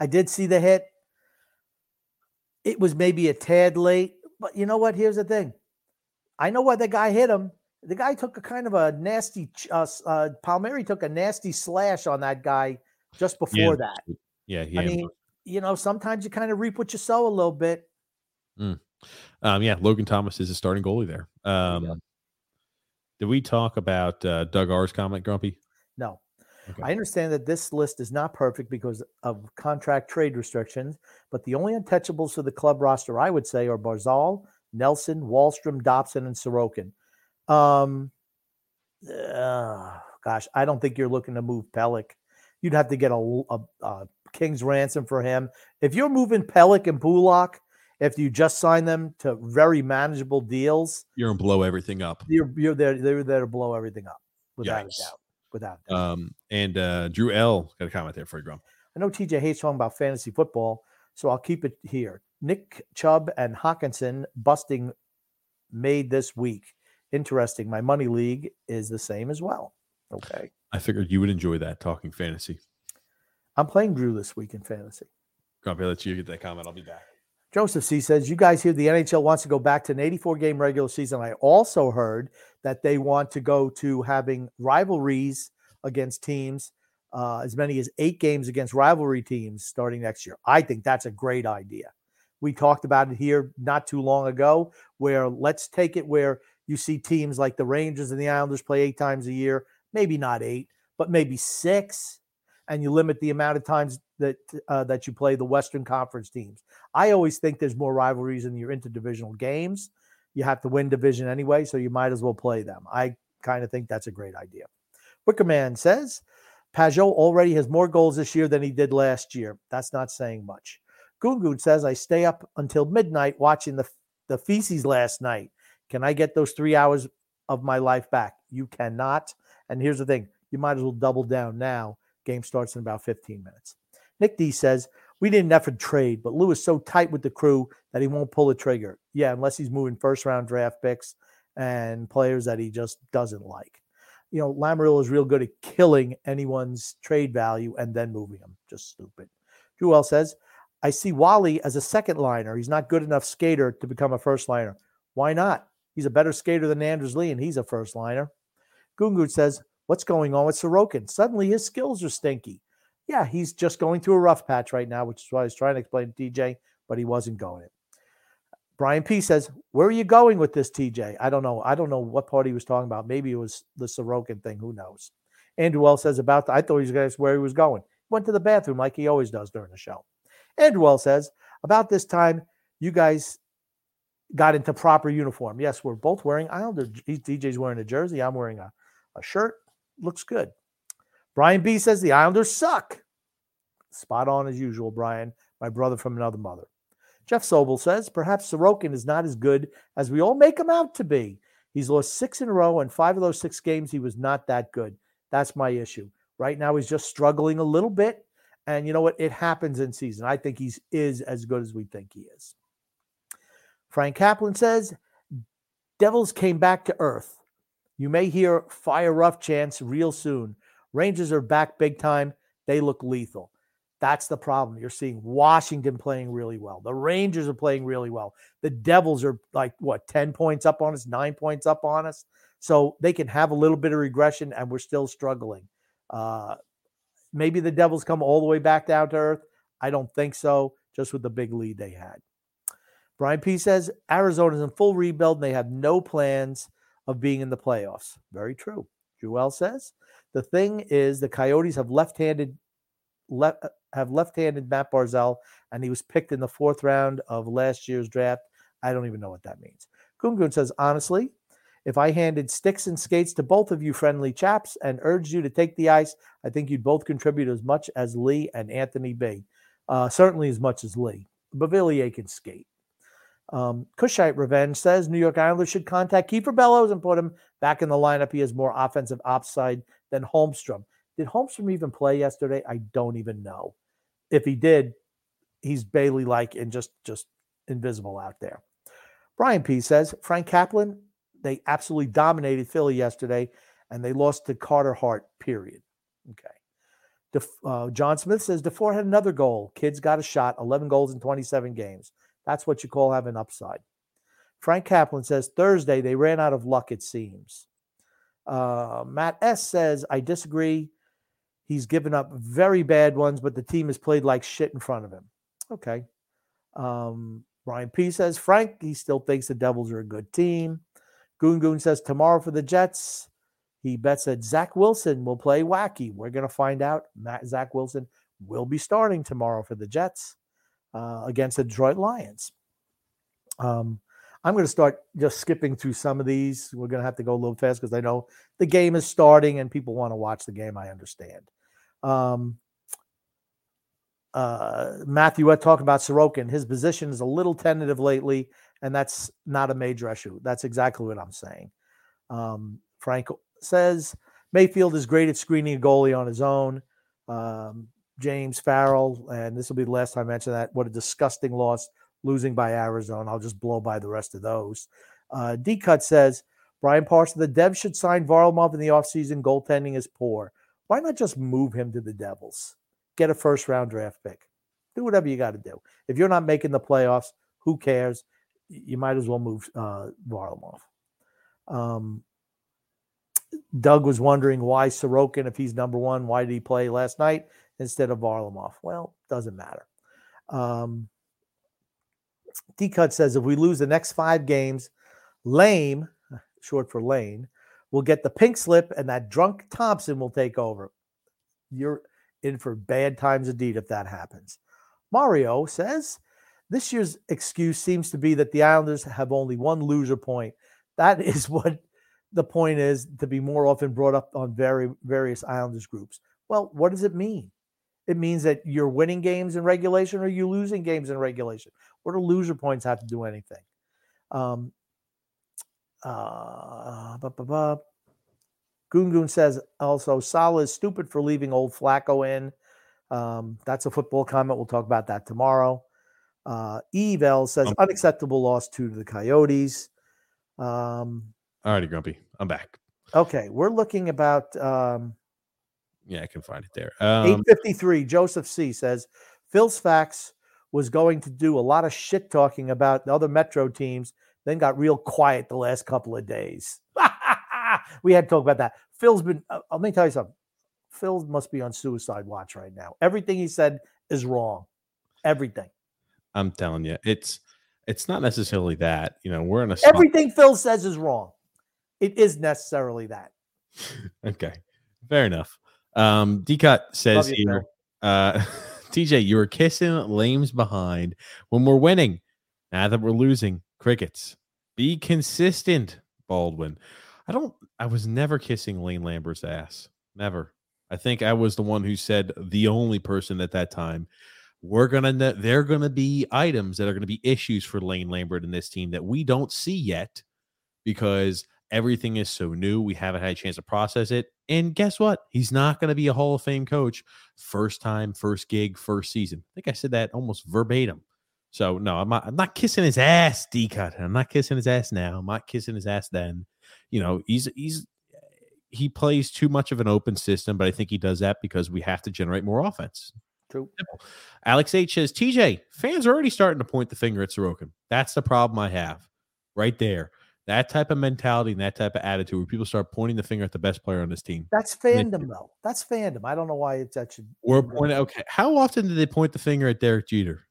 I did see the hit. It was maybe a tad late, but you know what? Here's the thing. I know why the guy hit him. The guy took a kind of a nasty. Uh, uh, Palmieri took a nasty slash on that guy just before that. Yeah, I yeah. mean, you know, sometimes you kind of reap what you sow a little bit. Um, yeah, Logan Thomas is a starting goalie there. Um, did we talk about uh, Doug R's comment, Grumpy? No. Okay. I understand that this list is not perfect because of contract trade restrictions, but the only untouchables for the club roster, I would say, are Barzal, Nelson, Wahlstrom, Dobson, and Sorokin. Um, uh, gosh, I don't think you're looking to move Pelech. You'd have to get a, a, a king's ransom for him. If you're moving Pelech and Pulock, if you just sign them to very manageable deals, You're gonna blow everything up. you're you're there. They're there to blow everything up without Yikes. a doubt. Without a doubt. Um, and uh, Drew L got a comment there for you, Grump. I know TJ hates talking about fantasy football, so I'll keep it here. Nick Chubb and Hockenson busting made this week. Interesting. My money league is the same as well. Okay. I figured you would enjoy that talking fantasy. I'm playing Drew this week in fantasy. Grumpy, let you get that comment. I'll be back. Joseph C says, You guys hear the NHL wants to go back to an 84 game regular season. I also heard that they want to go to having rivalries against teams, uh, as many as eight games against rivalry teams starting next year. I think that's a great idea. We talked about it here not too long ago, where let's take it where you see teams like the Rangers and the Islanders play eight times a year, maybe not eight, but maybe six, and you limit the amount of times that uh, that you play the Western Conference teams. I always think there's more rivalries in your interdivisional games. You have to win division anyway, so you might as well play them. I kind of think that's a great idea. Wickerman says Pageau already has more goals this year than he did last year. That's not saying much. Goon Goon says I stay up until midnight watching the the feces last night. Can I get those three hours of my life back? You cannot. And here's the thing: you might as well double down now. Game starts in about 15 minutes. Nick D says, We an effort trade, but Lou is so tight with the crew that he won't pull the trigger. Yeah, unless he's moving first round draft picks and players that he just doesn't like. You know, Lamoriello is real good at killing anyone's trade value and then moving them. Just stupid. Jewel says, I see Wally as a second liner. He's not good enough skater to become a first liner. Why not? He's a better skater than Anders Lee, and he's a first liner. Gungun says, What's going on with Sorokin? Suddenly his skills are stinky. Yeah, he's just going through a rough patch right now, which is why I was trying to explain to TJ, but he wasn't going it. Brian P says, Where are you going with this, TJ? I don't know. I don't know what part he was talking about. Maybe it was the Sorokin thing. Who knows? Andrew L says about the, I thought he was going to where he was going. Went to the bathroom like he always does during the show. Andrew L says, About this time, you guys got into proper uniform. Yes, we're both wearing Islander. DJ's wearing a jersey. I'm wearing a, a shirt. Looks good. Brian B says the Islanders suck. Spot on as usual, Brian, my brother from another mother. Jeff Sobel says perhaps Sorokin is not as good as we all make him out to be. He's lost six in a row, and five of those six games, he was not that good. That's my issue. Right now, he's just struggling a little bit. And you know what? It happens in season. I think he's is as good as we think he is. Frank Kaplan says, Devils came back to earth. You may hear fire rough chants real soon. Rangers are back big time. They look lethal. That's the problem. You're seeing Washington playing really well. The Rangers are playing really well. The Devils are like, what, 10 points up on us, nine points up on us. So they can have a little bit of regression, and we're still struggling. Uh, maybe the Devils come all the way back down to earth. I don't think so, just with the big lead they had. Brian P says Arizona's in full rebuild and they have no plans of being in the playoffs. Very true. Joel says the thing is the Coyotes have left-handed left have left-handed Matt Barzal, and he was picked in the fourth round of last year's draft. I don't even know what that means. Gungun says honestly, if I handed sticks and skates to both of you friendly chaps and urged you to take the ice, I think you'd both contribute as much as Lee and Anthony B. Uh, certainly as much as Lee. Beauvillier can skate. Um, Cushite Revenge says New York Islanders should contact Kieffer Bellows and put him back in the lineup. He has more offensive upside than Holmstrom. Did Holmstrom even play yesterday? I don't even know. If he did, he's Bailey like and just just invisible out there. Brian P says Frank Kaplan, they absolutely dominated Philly yesterday and they lost to Carter Hart, period. Okay. Uh, John Smith says Dufour had another goal. Kids got a shot, 11 goals in 27 games. That's what you call having upside. Frank Kaplan says Thursday they ran out of luck, it seems. Uh, Matt S says, I disagree. He's given up very bad ones, but the team has played like shit in front of him. Okay. Um, Brian P says, Frank, he still thinks the Devils are a good team. Goon Goon says, tomorrow for the Jets, he bets that Zach Wilson will play wacky. We're going to find out. Matt, Zach Wilson will be starting tomorrow for the Jets uh, against the Detroit Lions. Um, I'm going to start just skipping through some of these. We're going to have to go a little fast because I know the game is starting and people want to watch the game. I understand. Um, uh, Matthew had talked about Sorokin. His position is a little tentative lately, and that's not a major issue. That's exactly what I'm saying. Um, Frank says Mayfield is great at screening a goalie on his own. Um, James Farrell, and this will be the last time I mention that. What a disgusting loss losing by Arizona. I'll just blow by the rest of those. Uh, D Cut says Brian Parson, the Devs should sign Varlamov in the offseason. Goaltending is poor. Why not just move him to the Devils? Get a first round draft pick. Do whatever you got to do. If you're not making the playoffs, who cares? You might as well move uh, Varlamov. Um, Doug was wondering why Sorokin, if he's number one, why did he play last night? Instead of Varlamov. Well, doesn't matter. Um, D Cut says if we lose the next five games, Lame, [laughs] short for Lane, will get the pink slip and that drunk Thompson will take over. You're in for bad times indeed if that happens. Mario says this year's excuse seems to be that the Islanders have only one loser point. That [laughs] is what the point is to be more often brought up on very various Islanders groups. Well, what does it mean? It means that you're winning games in regulation or you're losing games in regulation. What do loser points have to do anything? Um, uh, Goon Goon says also Saleh is stupid for leaving old Flacco in. Um, that's a football comment. We'll talk about that tomorrow. Uh, Evel says Um, unacceptable loss to the Coyotes. Um, All righty, Grumpy. I'm back. okay, we're looking about um, Yeah, I can find it there. Um, 853. Joseph C says Phil's fax was going to do a lot of shit talking about the other Metro teams, then got real quiet the last couple of days. [laughs] we had to talk about that. Phil's been, uh, let me tell you something. Phil must be on suicide watch right now. Everything he said is wrong. Everything. I'm telling you, it's it's not necessarily that. You know, we're in a spot- Everything Phil says is wrong. It is necessarily that. [laughs] Okay, fair enough. Um, Decut says you, here, uh, [laughs] TJ, you were kissing lames behind when we're winning. Now that we're losing, crickets. Be consistent, Baldwin. I don't. I was never kissing Lane Lambert's ass. Never. I think I was the one who said the only person at that time. We're gonna. They're gonna be items that are gonna be issues for Lane Lambert and this team that we don't see yet because everything is so new. We haven't had a chance to process it. And guess what? He's not going to be a Hall of Fame coach first time, first gig, first season. I think I said that almost verbatim. So no, I'm not. I'm not kissing his ass, D cut. I'm not kissing his ass now. I'm not kissing his ass then. You know, he's he's he plays too much of an open system, but I think he does that because we have to generate more offense. True. Alex H says, TJ, fans are already starting to point the finger at Sorokin. That's the problem I have right there. That type of mentality and that type of attitude where people start pointing the finger at the best player on this team. That's fandom, though. That's fandom. I don't know why it's that should. Or point okay. How often do they point the finger at Derek Jeter?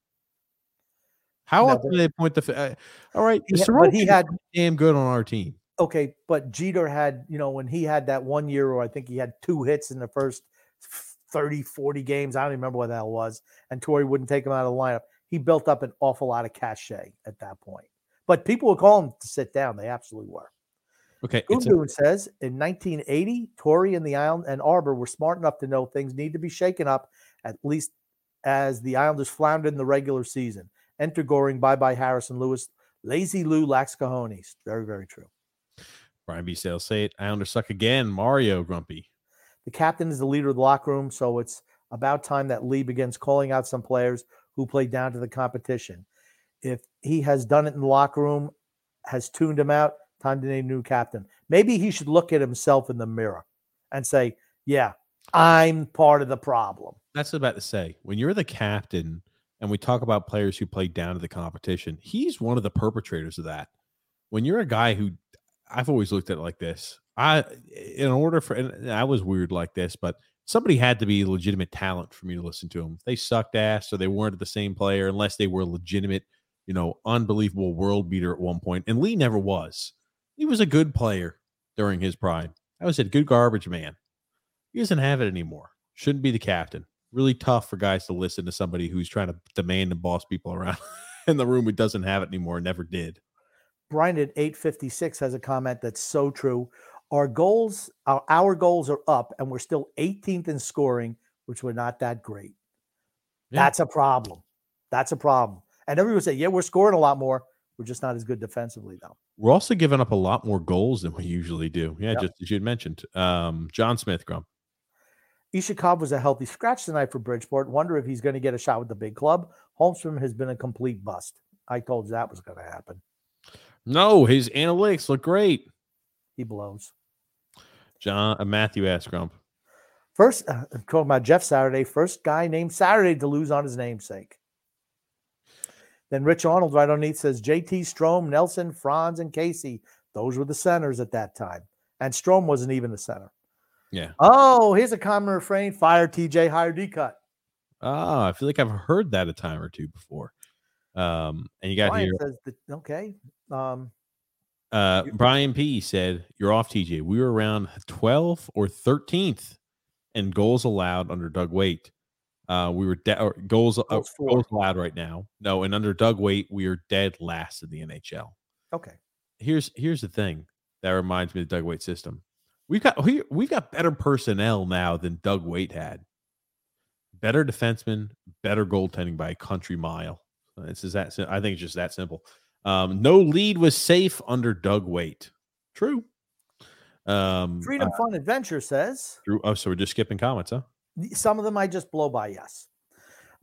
How No, often do they point the uh, all right? He had- but he had damn good on our team. okay, but Jeter had, you know, when he had that one year where I think he had two hits in the first 30, 40 games. I don't even remember what that was. And Torre wouldn't take him out of the lineup. He built up an awful lot of cachet at that point. But people would call him to sit down. They absolutely were. Okay. It's a, says in 1980, Torrey and the Island and Arbour were smart enough to know things need to be shaken up, at least as the Islanders floundered in the regular season. Enter Goring, bye bye Harrison Lewis. Lazy Lou lacks cojones. Very, very true. Brian B. Sales say it. Islanders suck again. Mario Grumpy. The captain is the leader of the locker room, so it's about time that Lee begins calling out some players who play down to the competition. If he has done it in the locker room, has tuned him out, time to name new captain. Maybe he should look at himself in the mirror and say, Yeah, I'm part of the problem. That's about to say. When you're the captain and we talk about players who play down to the competition, he's one of the perpetrators of that. When you're a guy who I've always looked at it like this. I in order for and I was weird like this, but somebody had to be legitimate talent for me to listen to them. They sucked ass, so they weren't the same player unless they were legitimate, you know, unbelievable world beater at one point. And Lee never was. He was a good player during his prime. I was a good garbage man. He doesn't have it anymore. Shouldn't be the captain. Really tough for guys to listen to somebody who's trying to demand and boss people around [laughs] in the room who doesn't have it anymore, never did. Brian at 856 has a comment that's so true. Our goals, our, our goals are up, and we're still 18th in scoring, which we're not that great. Yeah. That's a problem. That's a problem. And everyone would say, yeah, we're scoring a lot more. We're just not as good defensively, though. We're also giving up a lot more goals than we usually do. Yeah, Yep. just as you had mentioned. Um, John Smith, Grump. Iskhakov was a healthy scratch tonight for Bridgeport. Wonder if he's going to get a shot with the big club. Holmstrom has been a complete bust. I told you that was going to happen. No, his analytics look great. He blows. John uh, Matthew asked Grump. First, uh, talking about Jeff Saturday, first guy named Saturday to lose on his namesake. Then Rich Arnold right underneath says JT Strome, Nelson, Frans, and Casey. Those were the centers at that time. And Strome wasn't even the center. Yeah. Oh, here's a common refrain fire TJ, hire D cut. Ah, I feel like I've heard that a time or two before. Um, and you got Brian here. that, okay. Um, Uh, Brian P said, "You're off, TJ. We were around 12th or 13th and goals allowed under Doug Weight. Uh, we were de- goals uh, Goals goals allowed right now. No, and under Doug Weight, we are dead last in the NHL. okay. Here's here's the thing that reminds me of the Doug Weight system. We've got we, we've got better personnel now than Doug Weight had. Better defensemen, better goaltending by a country mile. This is that. I think it's just that simple. Um, no lead was safe under Doug Weight. True. Um, Freedom uh, Fun Adventure says, Drew- oh, so we're just skipping comments, huh? Some of them I just blow by. Yes.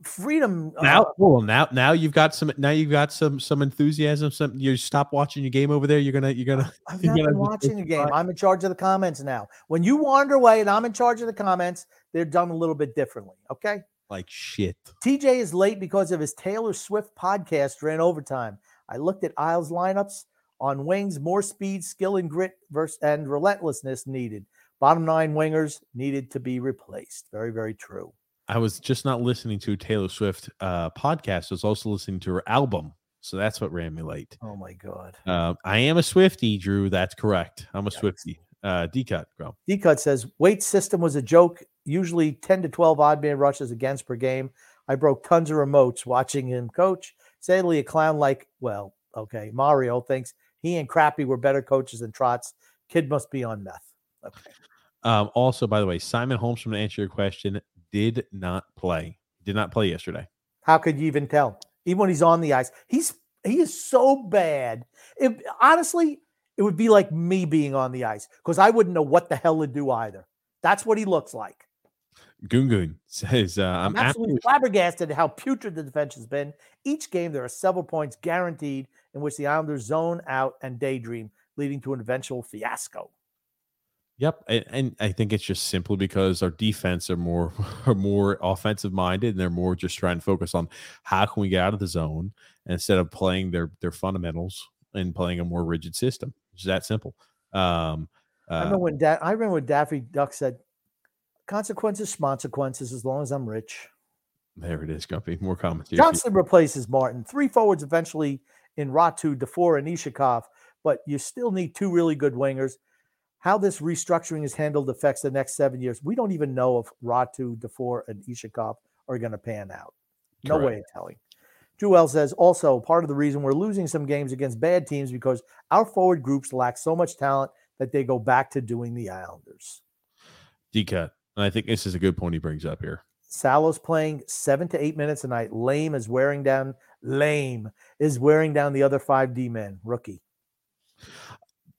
Freedom. Now, uh, well, now, now you've got some. Now you've got some some enthusiasm. Some you stop watching your game over there. You're gonna you're gonna. I've you're not been watching a game. I'm in charge of the comments now. When you wander away and I'm in charge of the comments, they're done a little bit differently. Okay. like shit. TJ is late because of his Taylor Swift podcast ran overtime. I looked at Isles lineups on wings, more speed, skill, and grit versus and relentlessness needed. Bottom nine wingers needed to be replaced. Very, very true. I was just not listening to Taylor Swift uh, podcast. I was also listening to her album. So that's what ran me late. Oh my God. Uh, I am a Swifty, Drew. That's correct. I'm a Yikes. Swifty. Uh, D cut, bro. D cut says Weight system was a joke. Usually 10 to 12 odd man rushes against per game. I broke tons of remotes watching him coach. Sadly, a clown like, well, okay, Mario thinks he and Crappy were better coaches than Trotz. Kid must be on meth. Okay. Um, also, by the way, Simon Holmstrom to answer your question, did not play. Did not play yesterday. How could you even tell? Even when he's on the ice, he's he is so bad. It, honestly, it would be like me being on the ice because I wouldn't know what the hell to do either. That's what he looks like. Goon says, uh, I'm, I'm absolutely absolutely flabbergasted at how putrid the defense has been. Each game, there are several points guaranteed in which the Islanders zone out and daydream, leading to an eventual fiasco. Yep, and, and I think it's just simply because our defense are more [laughs] are more offensive minded, and they're more just trying to focus on how can we get out of the zone instead of playing their their fundamentals and playing a more rigid system. It's that simple. Um, I uh, remember when da- I remember when Daffy Duck said, "Consequences, consequences, as long as I'm rich." there it is, Gumpy. More comments. Johnston replaces Martin. Three forwards eventually in Raty, Dufour, and Iskhakov, but you still need two really good wingers. How this restructuring is handled affects the next seven years. We don't even know if Raty, Dufour, and Iskhakov are going to pan out. No way of telling. Jewel says also part of the reason we're losing some games against bad teams because our forward groups lack so much talent that they go back to doing the Islanders. D cut. And I think this is a good point he brings up here. Salo's playing seven to eight minutes a night. Lame is wearing down. Lame is wearing down the other five D men. Rookie.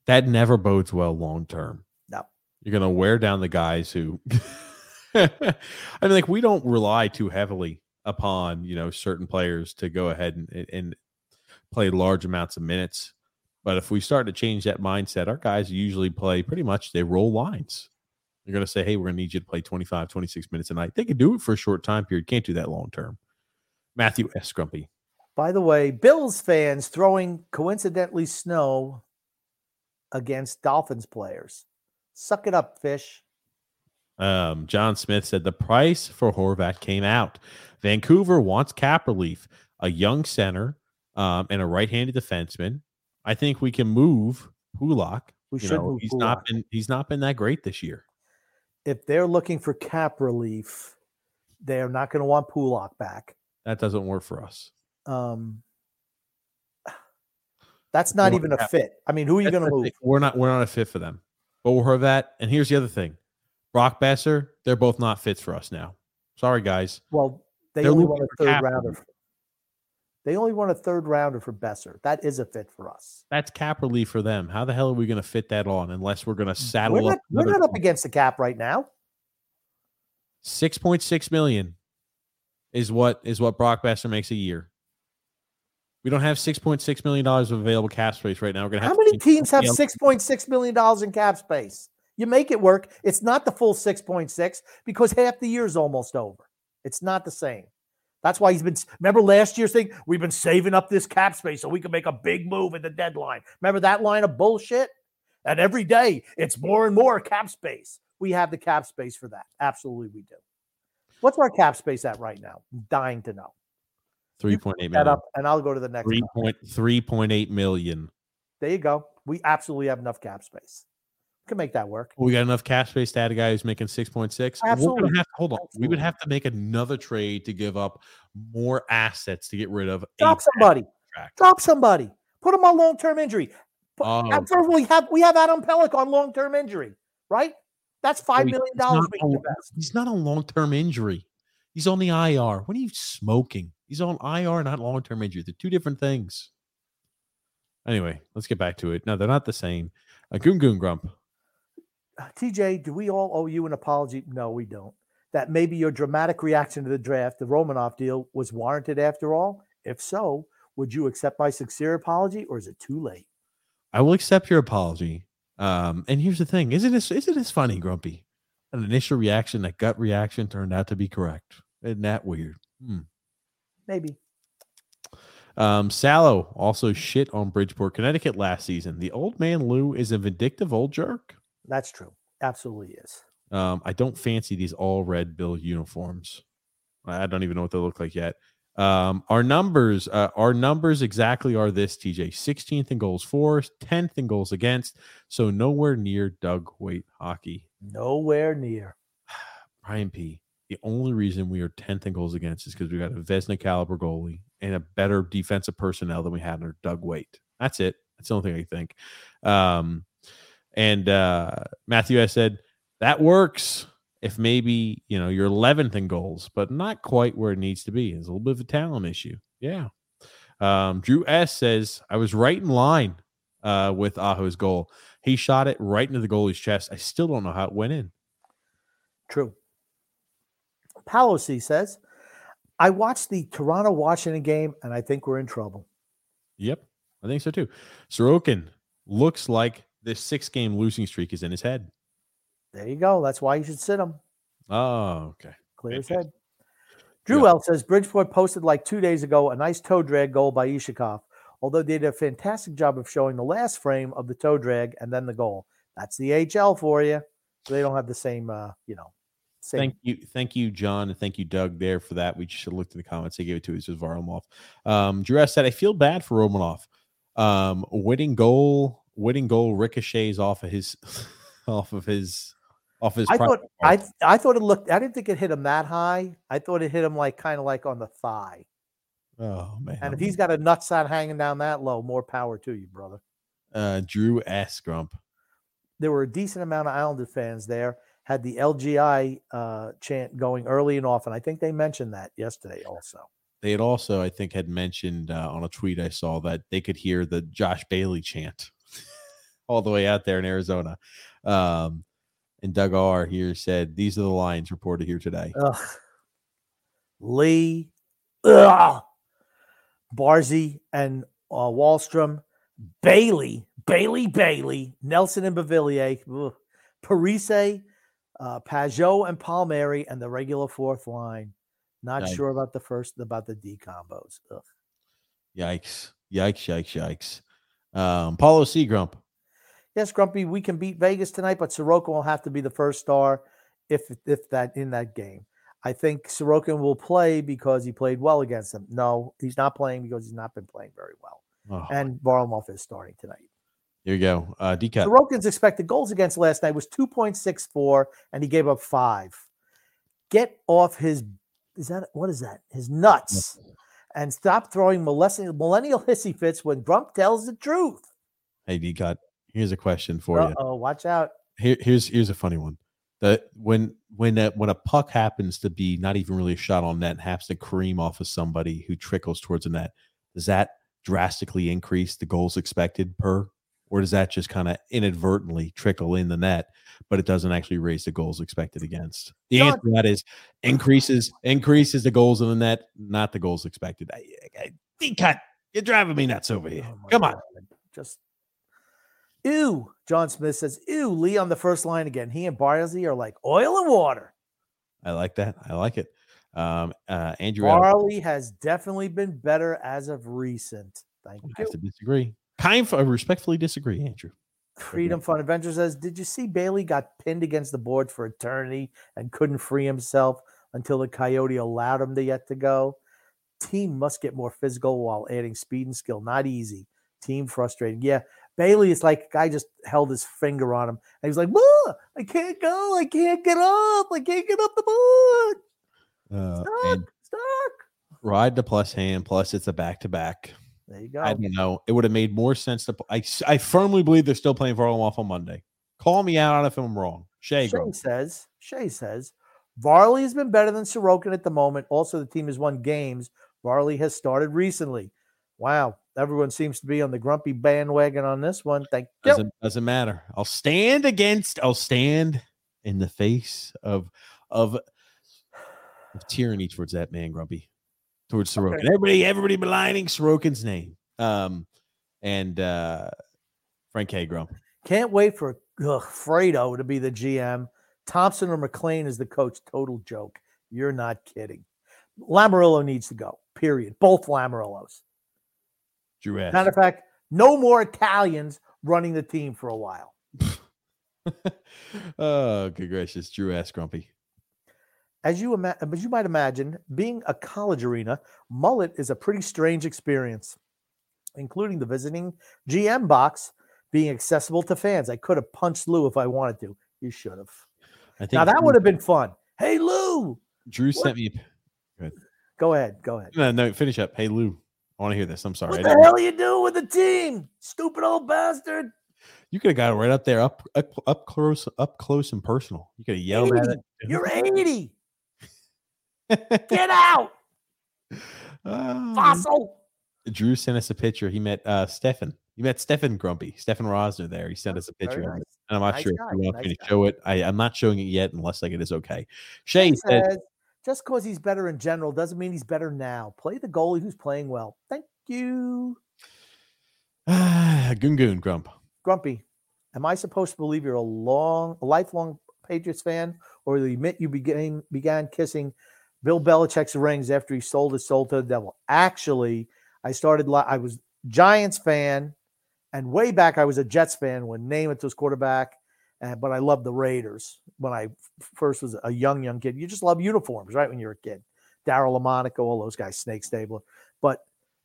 That never bodes well long term. No. You're gonna wear down the guys who [laughs] I mean, like we don't rely too heavily upon you know certain players to go ahead and, and play large amounts of minutes. But if we start to change that mindset, our guys usually play pretty much they roll lines. You're going to say, hey, we're going to need you to play 25, 26 minutes a night. They can do it for a short time period. Can't do that long term. Matthew S. Grumpy. By the way, Bills fans throwing coincidentally snow against Dolphins players. Suck it up, fish. Um, John Smith said the price for Horvat came out. Vancouver wants cap relief, a young center, um, and a right-handed defenseman. I think we can move Pulock. We You should know, move he's Pulock. not been he's not been that great this year. If they're looking for cap relief, they're not going to want Pulock back. That doesn't work for us. Um, that's not Well, even a fit. I mean, who are you going to move? We're not we're not a fit for them. But Horvat, and here's the other thing: Brock Boeser, they're both not fits for us now. Sorry, guys. Well, they They're only want a third rounder. relief. They only want a third rounder for Boeser. That is a fit for us. That's cap relief for them. How the hell are we going to fit that on unless we're going to saddle We're up? we're not up against the cap right now. Six point six million is what is what Brock Boeser makes a year. We don't have six point six million dollars of available cap space right now. We're gonna have How many teams have six point six million dollars in cap space? You make it work. It's not the full six point six because half the year is almost over. It's not the same. That's why he's been. Remember last year's thing? We've been saving up this cap space so we can make a big move at the deadline. Remember that line of bullshit? And every day it's more and more cap space. We have the cap space for that. Absolutely, we do. What's our cap space at right now? I'm dying to know. Three point eight That up, and I'll go to the next. Three point three point eight million. There you go. We absolutely have enough cap space. We can make that work. We got enough cap space to add a guy who's making six point six. Absolutely. Have, hold on. We would have to make another trade to give up more assets to get rid of. Drop somebody. contract. Drop somebody. Put him on long term injury. Oh. first, we have we have Adam Pelech on long term injury, right? That's five million dollars He's not on long term injury. He's on the IR. What are you smoking? He's on IR, not long term injury. They're two different things. Anyway, let's get back to it. No, they're not the same. A goon goon grump. Uh, TJ, do we all owe you an apology? No, we don't. that maybe your dramatic reaction to the draft, the Romanov deal, was warranted after all? If so, would you accept my sincere apology or is it too late? I will accept your apology. Um, and here's the thing: isn't this isn't this funny, Grumpy? An initial reaction, that gut reaction, turned out to be correct. Isn't that weird? Hmm. Maybe. Um, Salo also shit on Bridgeport, Connecticut last season. The old man Lou is a vindictive old jerk. That's true. Absolutely is. Um, I don't fancy these all red bill uniforms. I don't even know what they look like yet. Um, our numbers, uh, our numbers exactly are this: TJ, 16th in goals for, 10th in goals against, so nowhere near Doug Weight hockey. Nowhere near. [sighs] Brian P. The only reason we are 10th in goals against is because we got a Vezina caliber goalie and a better defensive personnel than we had under Doug Weight. That's it. That's the only thing I think. Um, and uh, Matthew, I said that works if maybe you know you're 11th in goals, but not quite where it needs to be. It's a little bit of a talent issue. Yeah. Um, Drew S says I was right in line uh, with Aho's goal. He shot it right into the goalie's chest. I still don't know how it went in. True. Palosi says, I watched the Toronto Washington game and I think we're in trouble. Yep, I think so too. Sorokin looks like this six game losing streak is in his head. There you go. That's why you should sit him. Oh, okay. Clear his head. Drew yeah. L says Bridgeport posted like two days ago a nice toe drag goal by Iskhakov, although they did a fantastic job of showing the last frame of the toe drag and then the goal. That's the HL for you. So they don't have the same, uh, you know, same. Thank you, thank you, John, and thank you, Doug, there for that. We should looked in the comments. They gave it to us with Varlamov. Um, Drew S said, "I feel bad for Romanov. Um, winning goal, winning goal ricochets off of his, [laughs] off of his off his. I thought I I thought it looked. I didn't think it hit him that high. I thought it hit him like kind of like on the thigh. Oh man! And if he's got a nutsack hanging down that low, more power to you, brother. Uh, Drew S. Grump. There were a decent amount of Islander fans there. Had the LGI uh, chant going early and often. I think they mentioned that yesterday also. They had also, I think, had mentioned uh, on a tweet I saw that they could hear the Josh Bailey chant [laughs] all the way out there in Arizona. Um, and Doug R here said, These are the lines reported here today. Ugh. Lee, ugh. Barzy, and uh, Wahlstrom, Bailey, Bailey, Bailey, Nelson and Beauvillier. Parise, uh, Pageau, and Palmieri, and the regular fourth line. Not Yikes. sure about the first, about the D combos. Ugh. Yikes. Yikes, yikes, yikes. Um, Paulo Seagrump yes, Grumpy, we can beat Vegas tonight, but Sorokin will have to be the first star if if that in that game. I think Sorokin will play because he played well against them. No, he's not playing because he's not been playing very well. Oh. And Varlamov is starting tonight. Here you go. Uh Decat. Sorokin's expected goals against last night was 2.64, and he gave up five. Get off his is that what is that? His nuts. And stop throwing millennial, millennial hissy fits when Grump tells the truth. Hey, Decat. Here's a question for Uh-oh, you. Oh, watch out. Here, here's here's a funny one. That when when a, when a puck happens to be not even really a shot on net and happens to cream off of somebody who trickles towards the net, does that drastically increase the goals expected per, or does that just kind of inadvertently trickle in the net, but it doesn't actually raise the goals expected against? The answer to that is [laughs] increases increases the goals in the net, not the goals expected. I, I, I cut. You're driving me nuts over here. Oh Come on. God. Just Ew. John Smith says, Ew, Lee on the first line again. He and Barley are like oil and water. I like that. I like it. Um, uh, Andrew Barley has definitely been better as of recent. Thank you. I have to disagree. Kind of, I respectfully disagree, Andrew. Freedom Fun Adventure says, Did you see Bailey got pinned against the board for eternity and couldn't free himself until the Coyote allowed him to yet to go? Team must get more physical while adding speed and skill. Not easy. Team frustrating. Yeah, Bailey is like guy just held his finger on him and he was like, I can't go, I can't get up, I can't get up the board. Uh, stuck, stuck. Ride the plus hand, plus it's a back to back. There you go. I don't know. It would have made more sense to. I, I firmly believe they're still playing Varlamov on Monday. Call me out on if I'm wrong. Shay, Shay says, Shay says, Varley has been better than Sorokin at the moment. Also, the team has won games. Varley has started recently. Wow, everyone seems to be on the grumpy bandwagon on this one. Thank you. Doesn't, doesn't matter. I'll stand against. I'll stand in the face of of of tyranny towards that man, Grumpy, towards Sorokin. Okay. Everybody, everybody maligning Sorokin's name. Um, and uh, Frank. Grump. Can't wait for ugh, Fredo to be the GM. Thompson or McLean is the coach. Total joke. You're not kidding. Lamoriello needs to go. Period. Both Lamoriellos. Drew S. Matter of fact, no more Italians running the team for a while. [laughs] oh, good gracious, Drew S. Grumpy. As you ima- uh, as you might imagine, being a college arena, mullet is a pretty strange experience, including the visiting GM box being accessible to fans. I could have punched Lou if I wanted to. You should have. I think now that would have been fun. Hey Lou. Drew what? sent me. Go Go ahead. Go ahead. No, no, finish up. Hey Lou. I want to hear this. I'm sorry. What the hell are you doing with the team? Stupid old bastard. You could have got it right up there, up up, up close, up close and personal. You could have yelled 80. at it. You're 80. Get out. Uh, Fossil. Drew sent us a picture. He met uh Stefan. He met Stefan Grumpy, Stefan Rosner there. He sent us a picture nice. And I'm not nice sure guy. if you want nice me to show it. I, I'm not showing it yet unless like it is okay. Shay said just because he's better in general doesn't mean he's better now. Play the goalie who's playing well. Thank you. [sighs] Goon Goon Grump. Grumpy, am I supposed to believe you're a long, a lifelong Patriots fan, or the admit you began began kissing Bill Belichick's rings after he sold his soul to the devil? Actually, I started. I was Giants fan, and way back I was a Jets fan when Namath was quarterback. But I loved the Raiders when I first was a young, young kid. You just love uniforms, right? When you're a kid, Daryle Lamonica, all those guys, Snake Stabler. But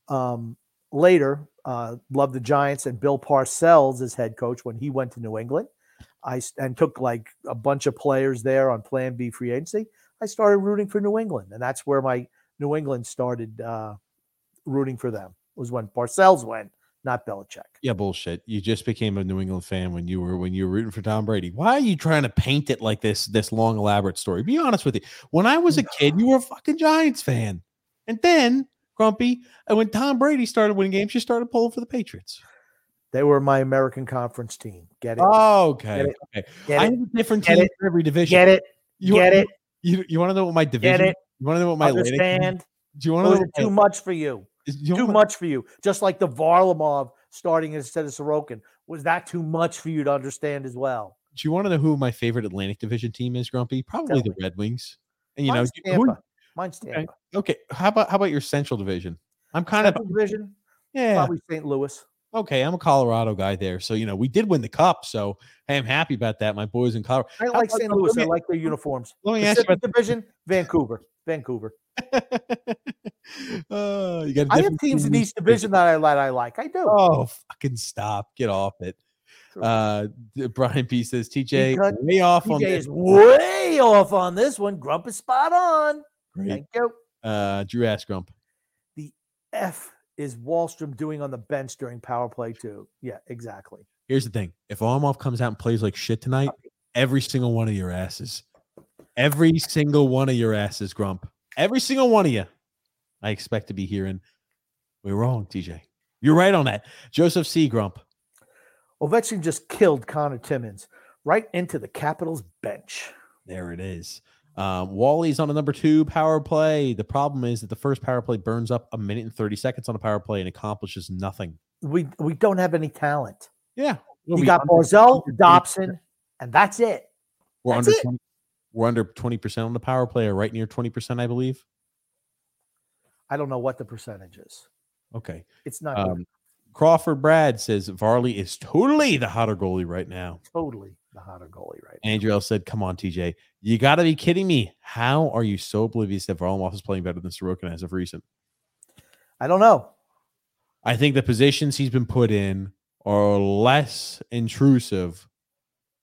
um, later, uh, loved the Giants and Bill Parcells as head coach when he went to New England. I and took like a bunch of players there on Plan B free agency. I started rooting for New England, and that's where my New England started uh, rooting for them. It Was when Parcells went not Belichick. Yeah, bullshit. You just became a New England fan when you were when you were rooting for Tom Brady. Why are you trying to paint it like this this long elaborate story? Be honest with you. When I was a kid, you were a fucking Giants fan, and then Grumpy, and when Tom Brady started winning games, you started pulling for the Patriots. They were my American Conference team. Get it? Oh, okay. Get it? Okay. Get I have a different team for every division. Get it? You Get it? You, you want to know what my division? Get it? You want to know what my understand? Do you want to know? Too much for you? too much for you. Just like the Varlamov starting instead of Sorokin. Was that too much for you to understand as well? Do you want to know who my favorite Atlantic Division team is, Grumpy? Probably Tell the me. Red Wings. And you Mine's know, Tampa. Who, Mine's Tampa. Okay. okay. How about how about your Central Division? I'm kind Central of division. Yeah, probably St. Louis. Okay, I'm a Colorado guy there, so you know we did win the cup, so hey, I'm happy about that. My boys in Colorado. I like St. Louis. I like their uniforms. Let me Pacific ask you about division. Vancouver. Vancouver. uh, [laughs] you got I have teams in each division that I that I like. I do. Oh, fucking stop! Get off it. Uh, Brian P says TJ way off TJ on this. Is way off on this one. Grump is spot on. Great. Thank you. Uh, Drew asked Grump. The F is Wahlstrom doing on the bench during power play too? Yeah, exactly. Here's the thing: if Varlamov comes out and plays like shit tonight, every single one of your asses, every single one of your asses, Grump, every single one of you, I expect to be hearing. We're wrong, TJ. You're right on that. Joseph C. Grump. Ovechkin just killed Connor Timmins right into the Capitals bench. There it is. Um, Wally's on a number two power play. The problem is that the first power play burns up a minute and 30 seconds on a power play and accomplishes nothing. We we don't have any talent. Yeah. you got Barzal, Dobson, and that's it. We're that's under it. 20, we're under 20% on the power play, or right near 20%, I believe. I don't know what the percentage is. Okay. It's not um, Crawford Brad says Varley is totally the hotter goalie right now. Totally the hotter goalie right now. Andrew L said, Come on, TJ. You got to be kidding me. How are you so oblivious that Varlamov is playing better than Sorokin as of recent? I don't know. I think the positions he's been put in are less intrusive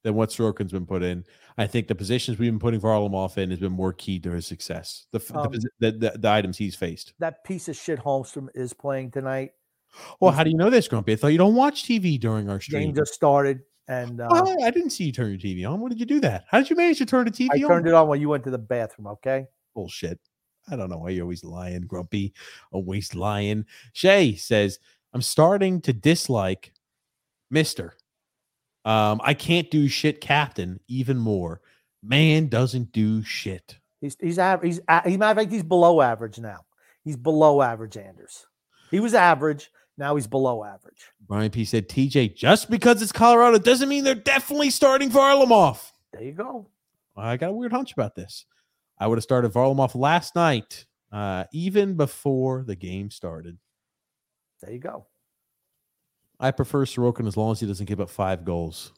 than what Sorokin's been put in. I think the positions we've been putting Varlamov in has been more key to his success. The, um, the, the, the, items he's faced. That piece of shit Holmstrom is playing tonight. Well, how do you know this, Grumpy? I thought you don't watch TV during our stream. Game just started. And uh, oh, I didn't see you turn your TV on. When did you do that? How did you manage to turn the TV I on? I turned it on when you went to the bathroom. Okay. Bullshit. I don't know why you're always lying, Grumpy. Always lying. Shay says, I'm starting to dislike Mister. Um, I can't do shit, Captain, even more. Man doesn't do shit. He's he's average. He's he of fact, he's below average now. He's below average, Anders. He was average. Now he's below average. Brian P said, TJ, just because it's Colorado doesn't mean they're definitely starting Varlamov. There you go. I got a weird hunch about this. I would have started Varlamov last night, uh, even before the game started. There you go. I prefer Sorokin as long as he doesn't give up five goals.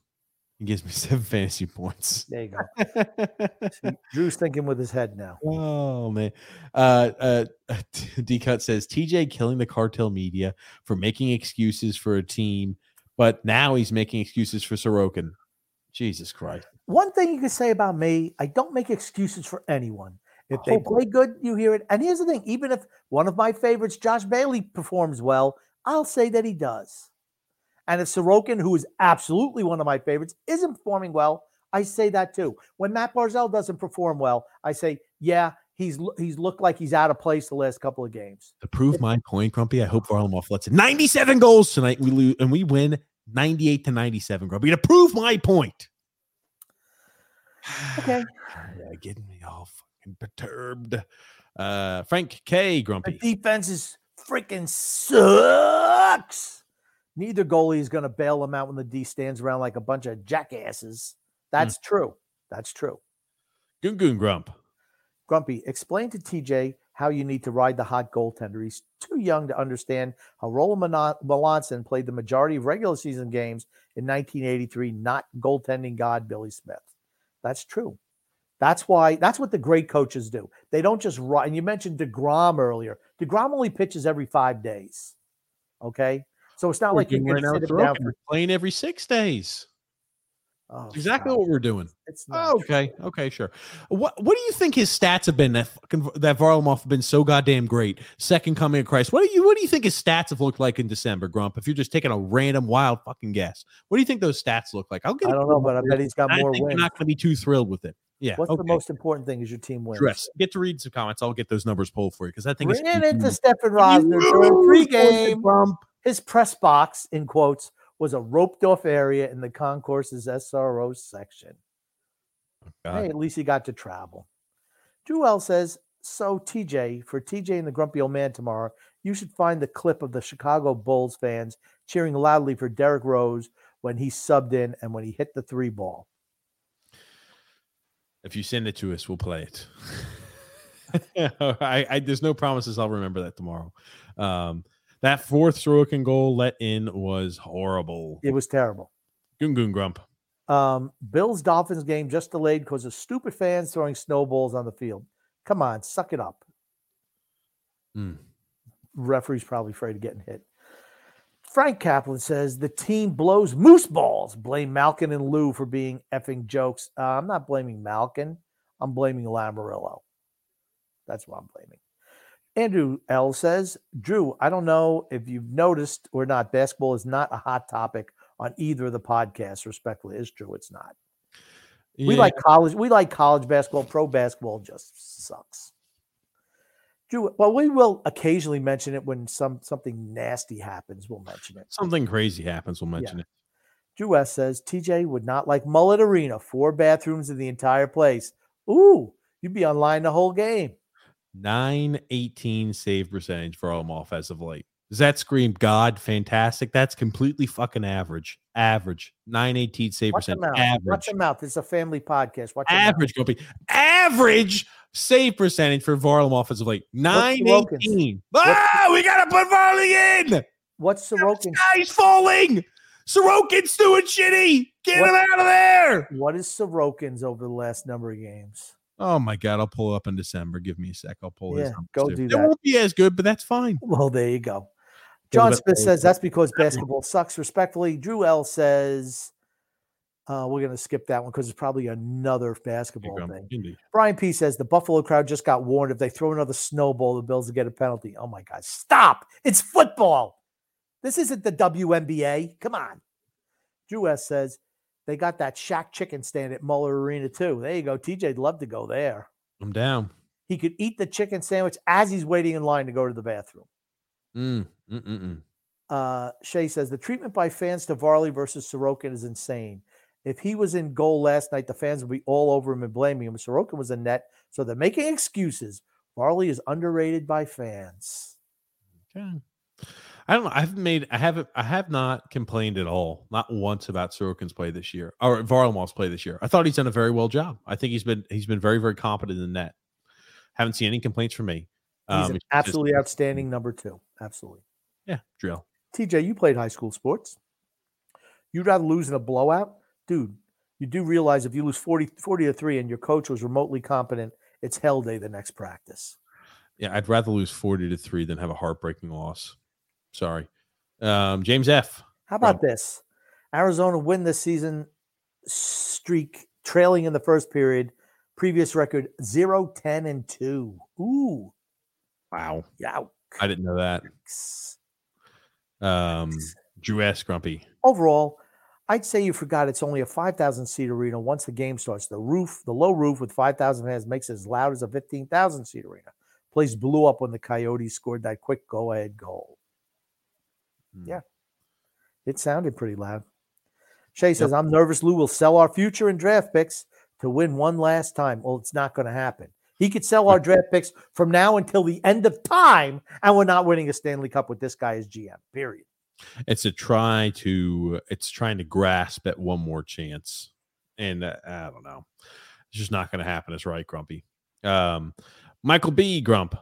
He gives me [laughs] seven fantasy points. There you go. See, [laughs] Drew's thinking with his head now. Oh man. Uh uh [laughs] D Cut says TJ killing the cartel media for making excuses for a team, but now he's making excuses for Sorokin. Jesus Christ. One thing you can say about me, I don't make excuses for anyone. If they hope- play good, you hear it. And here's the thing: even if one of my favorites, Josh Bailey, performs well, I'll say that he does. And if Sorokin, who is absolutely one of my favorites, isn't performing well, I say that too. When Matt Barzal doesn't perform well, I say, yeah, he's he's looked like he's out of place the last couple of games. To prove my point, Grumpy, I hope Varlamov lets in 97 goals tonight. We lose and we win 98 to 97, Grumpy. To prove my point. [sighs] Okay. yeah, getting me all fucking perturbed. Uh Frank K. The Grumpy. defense is freaking sucks. Neither goalie is going to bail them out when the D stands around like a bunch of jackasses. Hmm. That's true. That's true. Goon Goon Grump. Grumpy, explain to TJ how you need to ride the hot goaltender. He's too young to understand how Roland Melanson played the majority of regular season games in 1983, not goaltending god Billy Smith. That's true. That's why, that's what the great coaches do. They don't just ride. And you mentioned DeGrom earlier. DeGrom only pitches every five days. Okay. So it's not We're like you can right now sit down for playing every six days. oh, exactly stop. what we're doing. It's not Oh, okay, okay, sure. What what do you think his stats have been that that Varlamov have been so goddamn great? Second coming of Christ. What do you what do you think his stats have looked like in December, Grump? If you're just taking a random wild fucking guess, what do you think those stats look like? I'll get. I don't know, but I bet he's got more wins. not going to be too thrilled with it. Yeah. What's okay. the most important thing is your team wins. Dress. Get to read some comments. I'll get those numbers pulled for you because I think Bring it's it into Stefan Rosner during Huge pregame. Grump. His press box, in quotes, was a roped off area in the concourse's SRO section. God. Hey, at least he got to travel. Jewel says, So, TJ, for TJ and the Grumpy Old Man tomorrow, you should find the clip of the Chicago Bulls fans cheering loudly for Derrick Rose when he subbed in and when he hit the three ball. If you send it to us, we'll play it. [laughs] I, I there's no promises I'll remember that tomorrow. Um, that fourth Sorokin goal let in was horrible. It was terrible. Goon Goon Grump. Um, Bills Dolphins game just delayed because of stupid fans throwing snowballs on the field. Come on, suck it up. Mm. Referee's probably afraid of getting hit. Frank Kaplan says the team blows moose balls. Blame Malkin and Lou for being effing jokes. Uh, I'm not blaming Malkin. I'm blaming Lamoriello. That's what I'm blaming. Andrew L says, Drew, I don't know if you've noticed or not, basketball is not a hot topic on either of the podcasts. Respectfully, it's true. It's not. We like college. We like college basketball. Pro basketball just sucks. Drew, well, we will occasionally mention it when some something nasty happens. We'll mention it. something crazy happens. We'll mention it. Drew S says TJ would not like Mullet Arena. Four bathrooms in the entire place. Ooh, you'd be online the whole game. 918 save percentage for Varlamov as of late. Does that scream God fantastic? That's completely fucking average. Average. 918 save Watch percentage. out. Watch Average. them out. It's a family podcast. Watch. Average, Grumpy. Average save percentage for Varlamov as of late. 918. Ah, we gotta put Varley in. What's Sorokin? Sky's falling. Sorokin's doing shitty. Get What- him out of there. What is Sorokin's over the last number of games? Oh my god, I'll pull up in December. Give me a sec. I'll pull Yeah, go too. do It won't be as good, but that's fine. Well, there you go. John Smith says that's because basketball sucks. Respectfully, Drew L says uh, we're going to skip that one because it's probably another basketball thing. Indeed. Brian P says the Buffalo crowd just got warned if they throw another snowball, the Bills will get a penalty. Oh my God! Stop! It's football. This isn't the WNBA. Come on. Drew S says they got that Shack chicken stand at Mullet Arena too. There you go. TJ'd love to go there. I'm down. He could eat the chicken sandwich as he's waiting in line to go to the bathroom. Mm, mm, mm. Uh, Shay says the treatment by fans to Varley versus Sorokin is insane. If he was in goal last night, the fans would be all over him and blaming him. Sorokin was in net So they're making excuses. Varley is underrated by fans. Okay. I don't know. I haven't made. I haven't. I have not complained at all, not once about Sorokin's play this year or Varlamov's play this year. I thought he's done a very well job. I think he's been he's been very very competent in net. Haven't seen any complaints from me. He's Um, an just- absolutely outstanding number two. Absolutely. yeah, drill. TJ, you played high school sports. You'd rather lose in a blowout? Dude, you do realize if you lose 40, 40 to 3 and your coach was remotely competent, it's hell day the next practice. Yeah, I'd rather lose forty to three than have a heartbreaking loss. Sorry, um, James F. How about this? Arizona win this season streak trailing in the first period. Previous record 0 10 and 2. Ooh, Wow, yeah. I didn't know that. Um, Drew S. Grumpy. Overall, I'd say you forgot it's only a 5,000 seat arena once the game starts. The roof, the low roof with 5,000 fans makes it as loud as a 15,000 seat arena. Place blew up when the Coyotes scored that quick go ahead goal. Hmm. Yeah. It sounded pretty loud. Shay says, I'm nervous Lou will sell our future in draft picks to win one last time. Well, it's not going to happen. He could sell our draft picks from now until the end of time, and we're not winning a Stanley Cup with this guy as GM, period. It's a try to. It's trying to grasp at one more chance, and uh, I don't know. It's just not going to happen. It's right, Grumpy. Um, Michael B. Grump.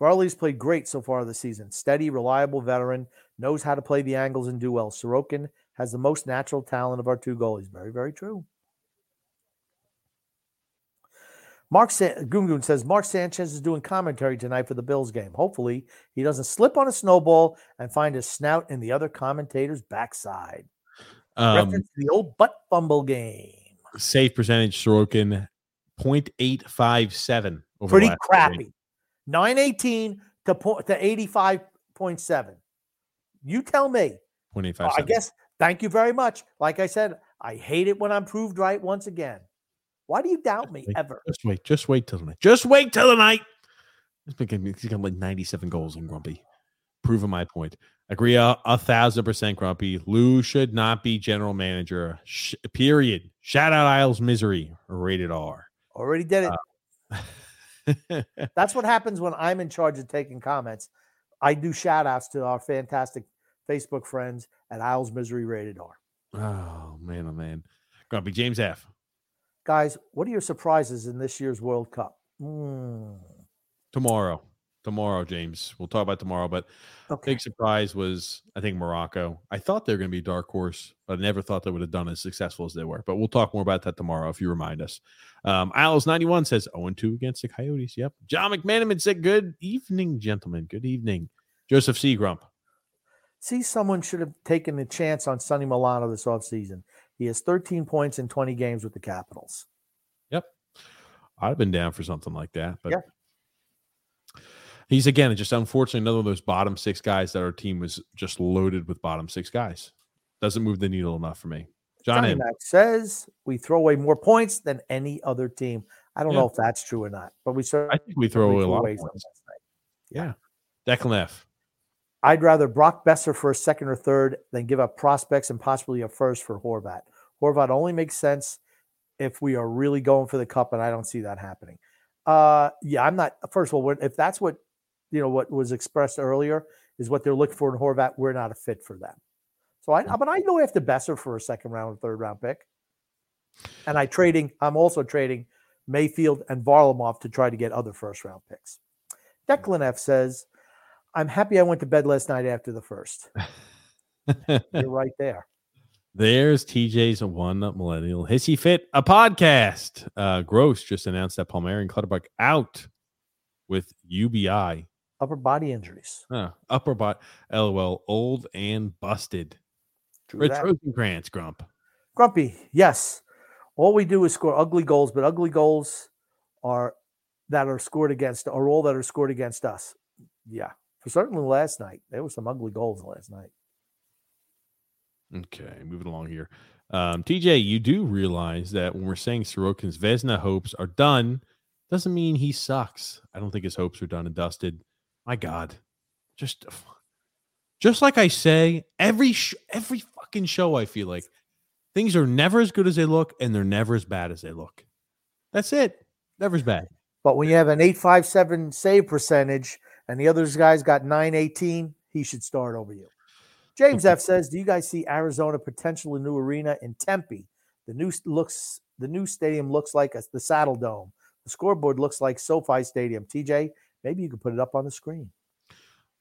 Varley's played great so far this season. Steady, reliable veteran, knows how to play the angles and do well. Sorokin has the most natural talent of our two goalies. Very, very true. Mark San- Gungun says Mark Sanchez is doing commentary tonight for the Bills game. Hopefully, he doesn't slip on a snowball and find his snout in the other commentator's backside. Um, Reference to the old butt fumble game. save percentage Sorokin 0.857 over Pretty crappy. 918 to, po- to 85.7. You tell me. 0.857. I guess. Thank you very much. Like I said, I hate it when I'm proved right once again. Why do you doubt me Wait, ever? Just wait. Just wait till tonight. Just wait till the night. He's got like 97 goals in Grumpy. Proving my point. Agree a, a thousand percent Grumpy. Lou should not be general manager. Sh- period. Shout out Isles Misery. Rated R. Already did it. oh [laughs] That's what happens when I'm in charge of taking comments. I do shout outs to our fantastic Facebook friends at Isles Misery Rated R. Oh, man, oh man. Grumpy James F. Guys, what are your surprises in this year's World Cup? Mm, Tomorrow. Tomorrow, James. We'll talk about tomorrow, but okay. Big surprise was, I think, Morocco. I thought they were going to be dark horse, but I never thought they would have done as successful as they were. But we'll talk more about that tomorrow if you remind us. Um, Owls91 says 0 2 against the Coyotes. Yep. John McManaman said, Good evening, gentlemen. Good evening. Joseph C. Grump. See, someone should have taken a chance on Sonny Milano this offseason. He has 13 points in 20 games with the Capitals. Yep. I'd have been down for something like that. But Yeah. He's, again, just unfortunately another of those bottom six guys that our team was just loaded with bottom six guys. Doesn't move the needle enough for me. John Johnny M. Mac says we throw away more points than any other team. I don't Yeah. know if that's true or not, but we certainly I think we throw away a lot of points. Yeah. Declan F. I'd rather Brock Boeser for a second or third than give up prospects and possibly a first for Horvat. Horvat only makes sense if we are really going for the cup, and I don't see that happening. Uh, yeah, I'm not. First of all, if that's what you know, what was expressed earlier is what they're looking for in Horvat, we're not a fit for them. So I, but I go after Boeser for a second round and third round pick, and I trading. I'm also trading Mayfield and Varlamov to try to get other first round picks. Declan F says, "I'm happy I went to bed last night after the first. [laughs] You're right there. There's TJ's one Up millennial hissy fit a podcast. Uh, Gross just announced that Palmieri and Clutterbuck out with UBI, Upper body injuries. huh, upper bot. LOL, old and busted. True Rich that. Rosenkrantz, Grump. Grumpy, yes. All we do is score ugly goals, but ugly goals are that are scored against are all that are scored against us. Yeah. For certainly last night. There were some ugly goals last night. Okay, moving along here. Um, TJ, you do realize that when we're saying Sorokin's Vezina hopes are done, doesn't mean he sucks. I don't think his hopes are done and dusted. My God, just, just like I say every sh- every fucking show, I feel like things are never as good as they look, and they're never as bad as they look. That's it. Never as bad. But when you have an 857 save percentage and the other guy's got nine eighteen, he should start over you. James F says, "Do you guys see Arizona potential a new arena in Tempe? The new looks the new stadium looks like a, the Saddle Dome. The scoreboard looks like SoFi Stadium. TJ, maybe you could put it up on the screen."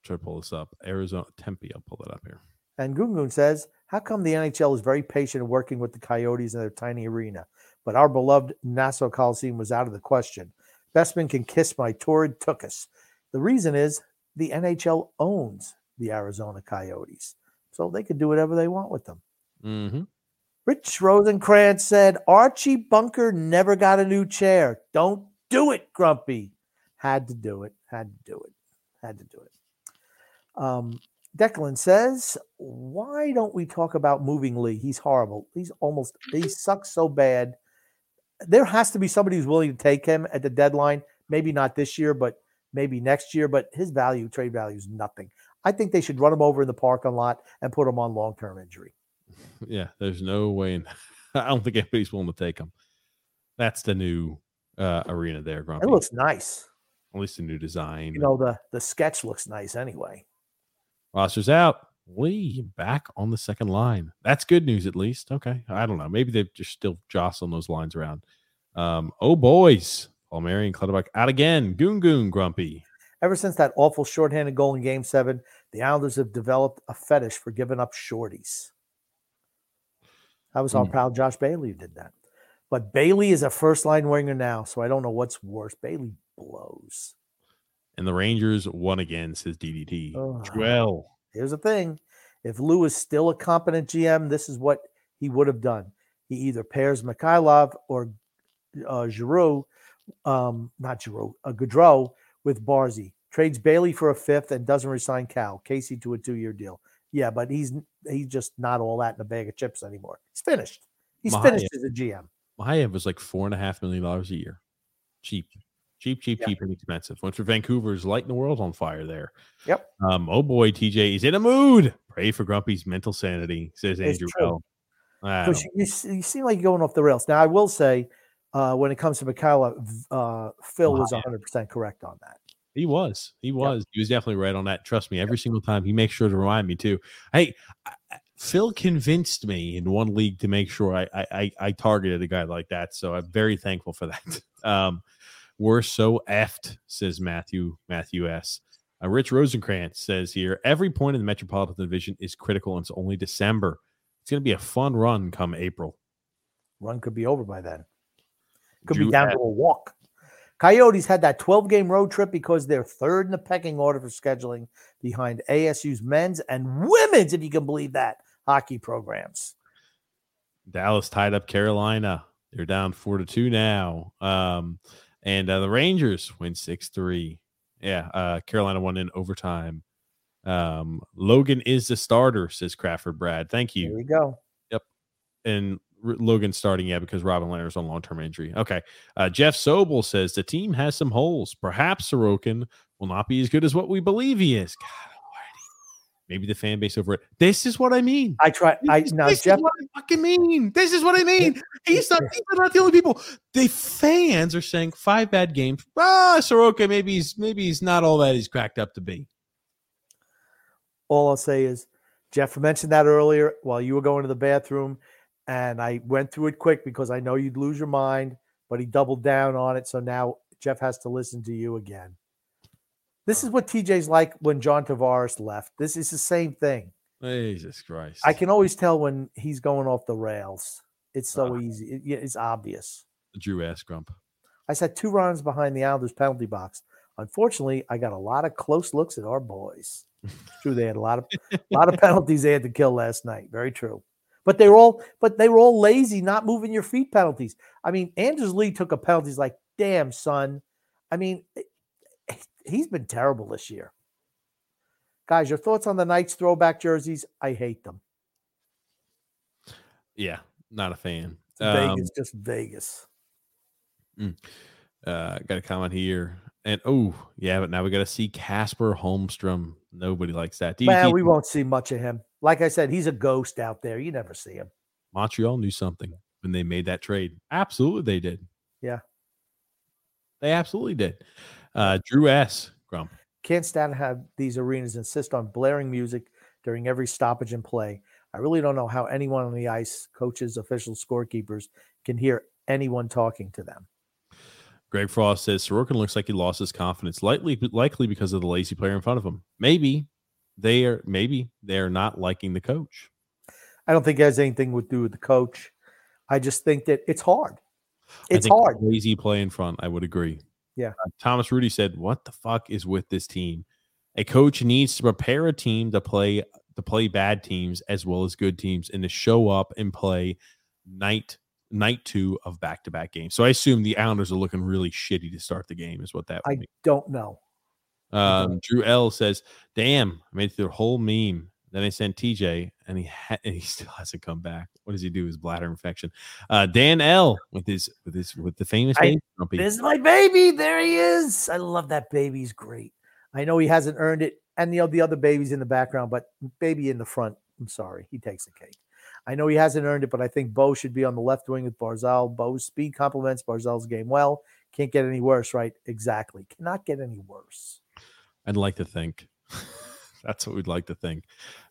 Try to pull this up. Arizona Tempe. I'll pull that up here. And Gungun says, "How come the NHL is very patient in working with the Coyotes in their tiny arena, but our beloved Nassau Coliseum was out of the question? Bettman can kiss my torrid tuchus. The reason is the NHL owns the Arizona Coyotes, so they could do whatever they want with them. Mm-hmm. Rich Rosenkrantz said Archie Bunker never got a new chair. Don't do it, Grumpy. Had to do it. Had to do it. Had to do it. Um, Declan says, "Why don't we talk about moving Lee? He's horrible. He's almost he sucks so bad there has to be somebody who's willing to take him at the deadline. Maybe not this year, but maybe next year. But his value, trade value, is nothing. I think they should run him over in the parking lot and put him on long term injury. [laughs] Yeah, there's no way. In, [laughs] I don't think anybody's willing to take him. That's the new uh, arena there, Grumpy. It looks nice. At least a new design. You know, the the sketch looks nice anyway. Roster's out. Lee back on the second line. That's good news, at least. Okay. I don't know. Maybe they're just still jostling those lines around. Um, oh, boys. Palmieri and Clutterbuck out again. Goon Goon Grumpy. Ever since that awful shorthanded goal in game seven, the Islanders have developed a fetish for giving up shorties. I was all mm. pal Josh Bailey did that. But Bailey is a first line winger now, so I don't know what's worse. Bailey blows. And the Rangers won again, says DDT. Oh. Joel here's the thing if Lou is still a competent GM, this is what he would have done. He either pairs Mikheyev or uh, Giroux, um, not Giroux, uh, Gaudreau with Barzy, trades Bailey for a fifth and doesn't resign Cal, Casey to a two year deal. Yeah, but he's he's just not all that in a bag of chips anymore. He's finished. He's Mikheyev. finished as a GM. Mikheyev was like four and a half million dollars a year. Cheap. Cheap, cheap, cheap, and expensive. Went for Vancouver's lighting the world on fire there. Yep. Um, oh boy, TJ, he's in a mood. Pray for Grumpy's mental sanity, says Andrew Bell. Because you, you, seem like you're going off the rails. Now, I will say, uh, when it comes to Mikhaila, uh, Phil wow. was 100% correct on that. He was. He was. Yep. He was definitely right on that. Trust me, every yep. single time he makes sure to remind me too. Hey, Phil convinced me in one league to make sure I I, I targeted a guy like that. So I'm very thankful for that. [laughs] Um, we're so effed, says Matthew Matthew S. Uh, Rich Rosenkrantz says here every point in the Metropolitan Division is critical, and it's only December. It's going to be a fun run come April. Run could be over by then. Could Drew be down to a walk. Coyotes had that 12 game road trip because they're third in the pecking order for scheduling behind ASU's men's and women's, if you can believe that, hockey programs. Dallas tied up Carolina. They're down four to two now. Um, and uh, the Rangers win 6 3. Yeah. Uh, Carolina won in overtime. Um, Logan is the starter, says Crawford Brad. Thank you. There you go. Yep. And R- Logan starting, yeah, because Robin Lehner's on long term injury. Okay. Uh, Jeff Sobel says the team has some holes. Perhaps Sorokin will not be as good as what we believe he is. God, maybe the fan base over it. This is what I mean. I try. I now this Jeff. Is what I fucking mean. This is what I mean. [laughs] He's not. He's not the only people. The fans are saying five bad games. Ah, Soroka. Maybe he's maybe he's not all that he's cracked up to be. All I'll say is, Jeff mentioned that earlier while you were going to the bathroom, and I went through it quick because I know you'd lose your mind. But he doubled down on it, so now Jeff has to listen to you again. This is what TJ's like when John Tavares left. This is the same thing. Jesus Christ. I can always tell when he's going off the rails. It's so uh, easy. It, it's obvious. Drew ass grump. I sat two runs behind the Islanders penalty box. Unfortunately, I got a lot of close looks at our boys. [laughs] true, they had a lot of a lot of penalties they had to kill last night. Very true. But they were all but they were all lazy, not moving your feet penalties. I mean, Anders Lee took a penalty. He's like, damn, son. I mean, he's been terrible this year. Guys, your thoughts on the Knights throwback jerseys? I hate them. Yeah, not a fan. Vegas, um, just Vegas. Mm, uh, got a comment here. And oh, yeah, but now we got to see Casper Holmstrom. Nobody likes that. Well, we won't see much of him. Like I said, he's a ghost out there. You never see him. Montreal knew something when they made that trade. Absolutely, they did. Yeah. They absolutely did. Uh, Drew S. Grump. Can't stand how these arenas insist on blaring music during every stoppage and play. I really don't know how anyone on the ice, coaches, officials, scorekeepers, can hear anyone talking to them. Greg Frost says Sorokin looks like he lost his confidence, likely likely because of the lazy player in front of him. Maybe they are maybe they're not liking the coach. I don't think it has anything to do with the coach. I just think that it's hard. It's hard. Lazy play in front. I would agree. Yeah. Uh, Thomas Rudy said, "What the fuck is with this team? A coach needs to prepare a team to play to play bad teams as well as good teams, and to show up and play night night two of back to back games. So I assume the Islanders are looking really shitty to start the game, is what that. I don't know. Um, Drew L says, "Damn, I made it through the whole meme. Then I sent TJ, and he ha- and [laughs] he still hasn't come back. What does he do? His bladder infection." Uh, Dan L with his with his with the famous I- baby. This is my baby. There he is. I love that baby. He's great. I know he hasn't earned it, and know the other babies in the background, but baby in the front. I'm sorry, he takes the cake. I know he hasn't earned it, but I think Bo should be on the left wing with Barzal. Bo's speed complements Barzal's game well. Can't get any worse, right? Exactly. Cannot get any worse. I'd like to think. [laughs] That's what we'd like to think.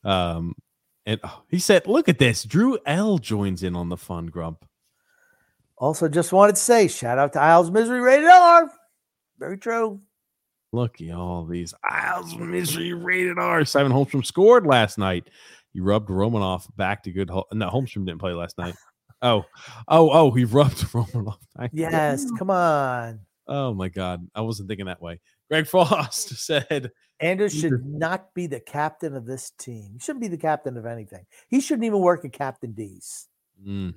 Um, and oh, he said, "Look at this." Drew L joins in on the fun grump. Also, just wanted to say shout out to Isles Misery Rated R. Very true. Look at all these Isles misery rated R. Simon Holmstrom scored last night. He rubbed Romanov back to good. Hol- No, Holmstrom didn't play last night. [laughs] Oh, oh, oh! He rubbed [laughs] Romanov. back. Yes, come on. Oh my God, I wasn't thinking that way. Greg [laughs] Frost said, Anders should not be the captain of this team. He shouldn't be the captain of anything. He shouldn't even work at Captain D's. mm,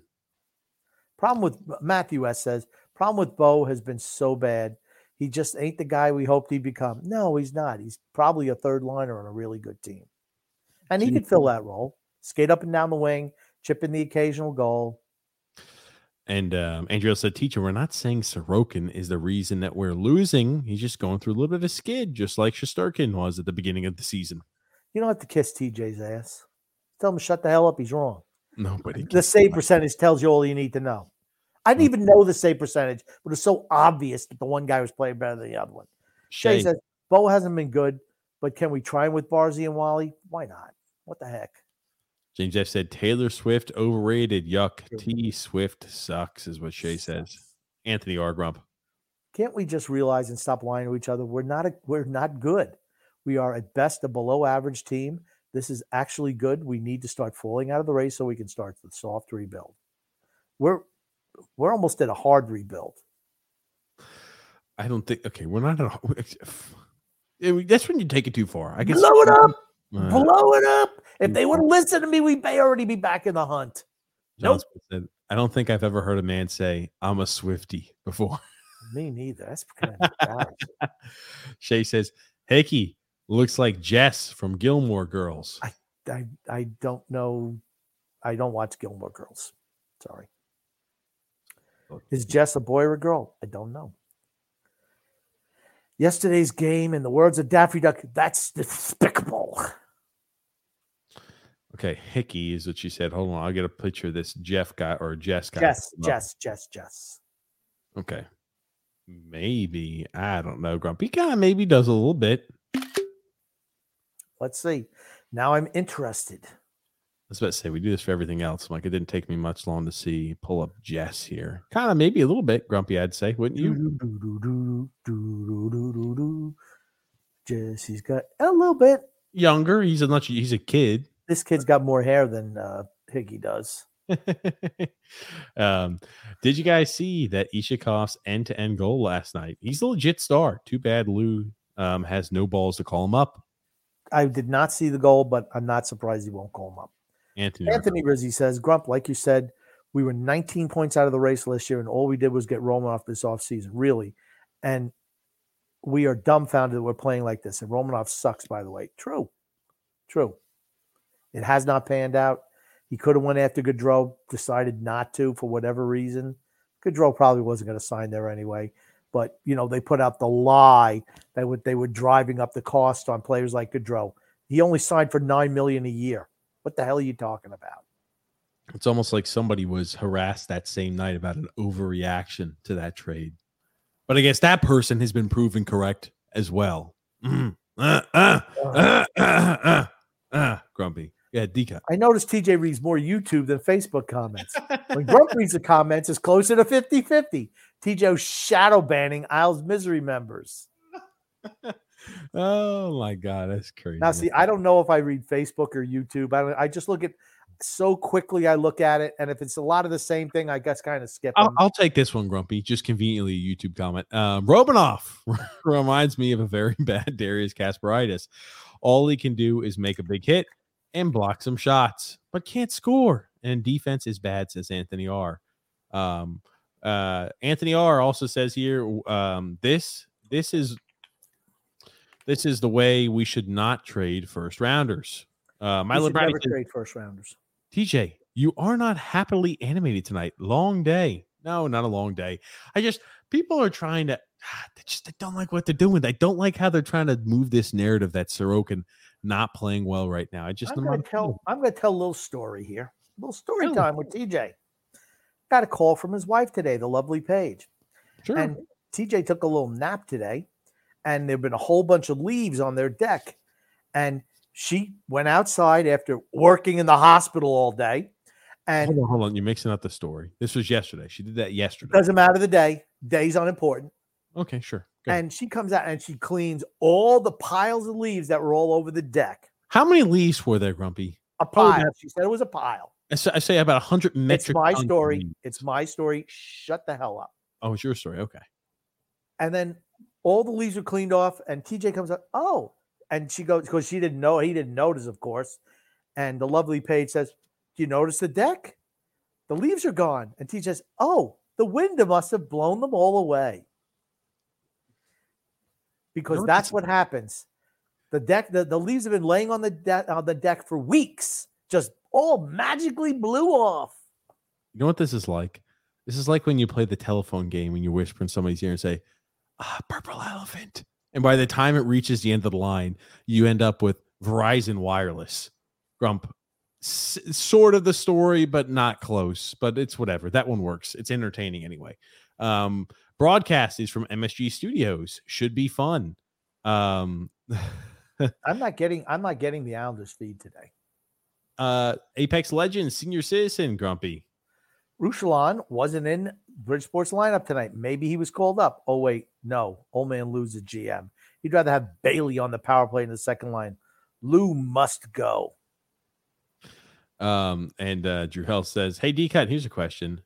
Problem with Matthew S says, problem with Bo has been so bad. He just ain't the guy we hoped he'd become. No, he's not. He's probably a third liner on a really good team. And he could fill that role. Skate up and down the wing, chip in the occasional goal. And um, Andrea said, "Teacher, we're not saying Sorokin is the reason that we're losing. He's just going through a little bit of a skid, just like Shesterkin was at the beginning of the season." You don't have to kiss TJ's ass. Tell him to shut the hell up. He's wrong. Nobody. The save percentage tells you all you need to know. I didn't even know the save percentage, but it's so obvious that the one guy was playing better than the other one. Shay Shay, says, Bo hasn't been good, but can we try him with Barzy and Wally? Why not? What the heck? James F said Taylor Swift overrated. Yuck. T Swift sucks, is what Shay says. Anthony R. Grump. Can't we just realize and stop lying to each other? We're not a, we're not good. We are at best a below average team. This is actually good. We need to start falling out of the race so we can start the soft rebuild. We're we're almost at a hard rebuild. I don't think. Okay, we're not. At, a- [laughs] that's when you take it too far. I guess. Blow it up, Uh, blow it up. If they would listen to me, we may already be back in the hunt. John Nope. Said, I don't think I've ever heard a man say "I'm a Swifty" before. Me neither. That's [laughs] kind of. Shay says, "Hickey looks like Jess from Gilmore Girls." I I don't know. I don't watch Gilmore Girls. Sorry. Is Jess a boy or a girl? I don't know. Yesterday's game, in the words of Daffy Duck, that's despicable. Okay, Hickey is what she said. Hold on, I'll get a picture of this Jeff guy or Jess guy. Jess, Jess, Jess, Jess. Okay. Maybe. I don't know. Grumpy kind of maybe does a little bit. Let's see. Now I'm interested. I was about to say we do this for everything else. Like it didn't take me much long to see pull up Jess here. Kind of maybe a little bit grumpy, I'd say, wouldn't you? Do-do-do-do-do. Jesse's got a little bit. Younger. He's a much he's a kid. This kid's got more hair than uh, Higgy does. [laughs] um, did you guys see that Iskhakov's end-to-end goal last night? He's a legit star. Too bad Lou um, has no balls to call him up. I did not see the goal, but I'm not surprised he won't call him up. Anthony. Anthony Rizzi says, Grump, like you said, we were 19 points out of the race last year, and all we did was get Romanov this offseason, really. And we are dumbfounded that we're playing like this. And Romanov sucks, by the way. True. True. It has not panned out. He could have went after Gaudreau, decided not to for whatever reason. Gaudreau probably wasn't going to sign there anyway. But you know, they put out the lie that would they were driving up the cost on players like Gaudreau. He only signed for nine million a year. What the hell are you talking about? It's almost like somebody was harassed that same night about an overreaction to that trade. But I guess that person has been proven correct as well. Mm. Uh, uh, uh, uh, uh, uh, grumpy. Yeah. I noticed TJ reads more YouTube than Facebook comments. when Grump reads the comments, it's closer to 50 50. TJ shadow banning Isles Misery members. [laughs] oh my god, that's crazy. Now, see, I don't know if I read Facebook or YouTube. I don't. I just look at so quickly. I look at it, and if it's a lot of the same thing, I guess kind of skip. I'll. I'll take this one, Grumpy. Just conveniently a YouTube comment. Um, Romanov [laughs] reminds me of a very [laughs] bad Darius Kasparaitis. All he can do is make a big hit and block some shots, but can't score. And defense is bad, says Anthony R. Um, uh, Anthony R. also says here, um, this this is this is the way we should not trade first rounders. Uh, Milo never says, trade first rounders. TJ, you are not happily animated tonight. Long day. No, not a long day. I just people are trying to [sighs] they just they don't like what they're doing. They don't like how they're trying to move this narrative that Sorokin not playing well right now. I just I'm gonna tell. I'm to tell a little story here. A little story time with TJ. Got a call from his wife today, the lovely Paige. sure. And TJ took a little nap today, and there've been a whole bunch of leaves on their deck. And she went outside after working in the hospital all day. And hold on, hold on. You're mixing up the story. This was yesterday. She did that yesterday. doesn't matter the day, day's unimportant. Okay, sure. Good. And she comes out and she cleans all the piles of leaves that were all over the deck. how many leaves were there, Grumpy? A oh, pile. not- She said it was a pile. I say, I say about hundred It's metric. my tons of story. leaves. It's my story. Shut the hell up. Oh, it's your story. Okay. And then all the leaves were cleaned off, and TJ comes up, oh, and she goes because she didn't know, he didn't notice, of course. And the lovely Paige says, Do you notice the deck? The leaves are gone. And TJ says, Oh, the wind must have blown them all away. Because what that's what happens. The deck, the, the leaves have been laying on the deck on the deck for weeks, just all magically blew off. You know what this is like? This is like when you play the telephone game when you whisper in somebody's ear and say, ah, purple elephant. And by the time it reaches the end of the line, you end up with Verizon Wireless. Grump, S- sort of the story, but not close. But it's whatever. That one works. It's entertaining anyway. Um, broadcast is from MSG Studios. Should be fun. Um, [laughs] I'm not getting I'm not getting the Islanders feed today. uh, Apex Legends, senior citizen, Grumpy. Rouchelon wasn't in Bridgeport's lineup tonight. Maybe he was called up. Oh, wait, no. Old man Lou's a GM. He'd rather have Bailey on the power play in the second line. Lou must go. Um, and uh, Drew Hell says, Hey, D Cut, here's a question.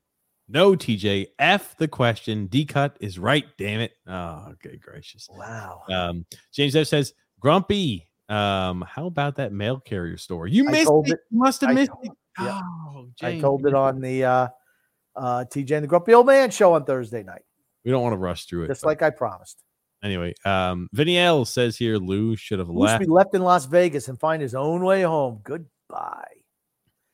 No, TJ, F the question. D Cut is right, damn it. Oh, good gracious. Wow. Um, James F says, Grumpy, um, how about that mail carrier store? You missed it. it- You must have I missed told- it. yeah. Oh, I told it on the uh, uh, TJ and the Grumpy Old Man show on Thursday night, We don't want to rush through it. just but like I promised. anyway, um, Vinny L says here, Lou should have left. be left in Las Vegas and find his own way home. Goodbye.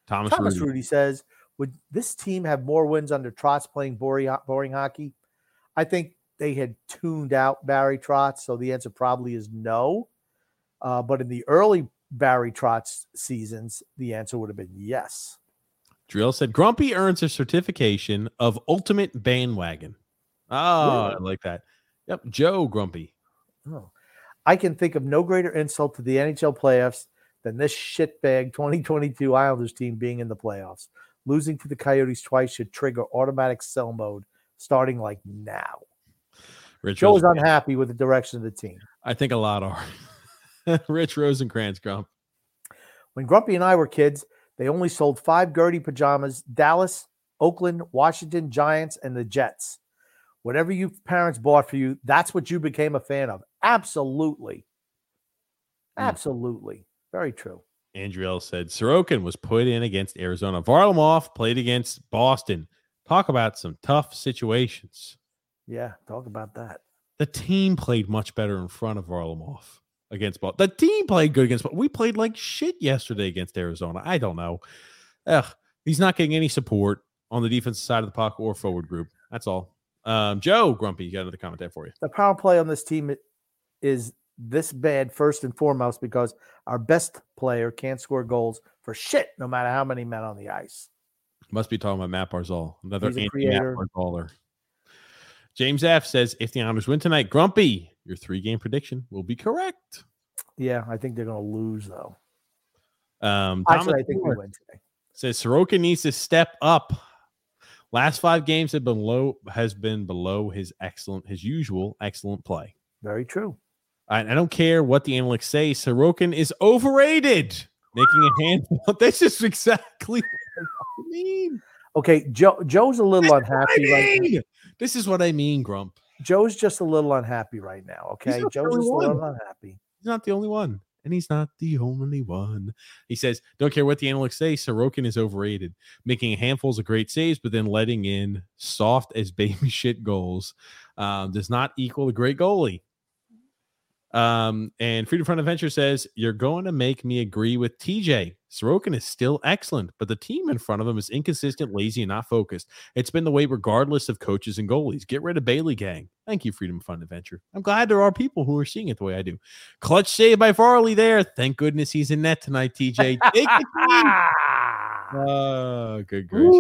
Thomas, Thomas Rudy. Rudy says, would this team have more wins under Trotz playing boring, boring hockey? I think they had tuned out Barry Trotz, so the answer probably is no. Uh, but in the early Barry Trotz seasons, the answer would have been yes. Drill said Grumpy earns a certification of ultimate bandwagon. Oh, I like that. Yep, Joe Grumpy. Oh. I can think of no greater insult to the NHL playoffs than this shitbag 2022 Islanders team being in the playoffs. Losing to the Coyotes twice should trigger automatic sell mode starting like now. Rich Joe is unhappy with the direction of the team. I think a lot are. [laughs] Rich Rosencrantz Grump. When Grumpy and I were kids, they only sold five Gertie pajamas Dallas, Oakland, Washington, Giants, and the Jets. Whatever your parents bought for you, that's what you became a fan of. Absolutely. Hmm. Absolutely. Very true. Andrew L said Sorokin was put in against Arizona. Varlamov played against Boston. Talk about some tough situations. Yeah, talk about that. The team played much better in front of Varlamov against Boston. The team played good against, Boston. we played like shit yesterday against Arizona. I don't know. Ugh, he's not getting any support on the defensive side of the puck or forward group. That's all. Um, Joe Grumpy, you got another comment there for you. The power play on this team is this bad first and foremost because our best player can't score goals for shit, no matter how many men on the ice. Must be talking about Matt Barzal, another Matt. Barzaler. James F says if the Islanders win tonight, Grumpy, your three game prediction will be correct. Yeah, I think they're going to lose though. Um, Actually, I think we win today. says Sorokin needs to step up. Last five games have been low, has been below his excellent, his usual excellent play. Very true. I, I don't care what the analysts say. Sorokin is overrated, making a handful. [laughs] This is exactly what I mean. Okay, Joe. Joe's a little unhappy I right now. This is what I mean, Grump. Joe's just a little unhappy right now. Okay, Joe's just a little unhappy. He's not the only one. And he's not the only one. He says, don't care what the analysts say, Sorokin is overrated, making handfuls of great saves, but then letting in soft as baby [laughs] shit goals um, does not equal a great goalie. Um, and Freedom Front Adventure says, You're going to make me agree with TJ. Sorokin is still excellent, but the team in front of him is inconsistent, lazy, and not focused. It's been the way regardless of coaches and goalies. Get rid of Bailey Gang. Thank you, Freedom Fun Adventure. I'm glad there are people who are seeing it the way I do. Clutch save by Varley there. Thank goodness he's in net tonight, TJ. Take the team. [laughs] Oh, good gracious.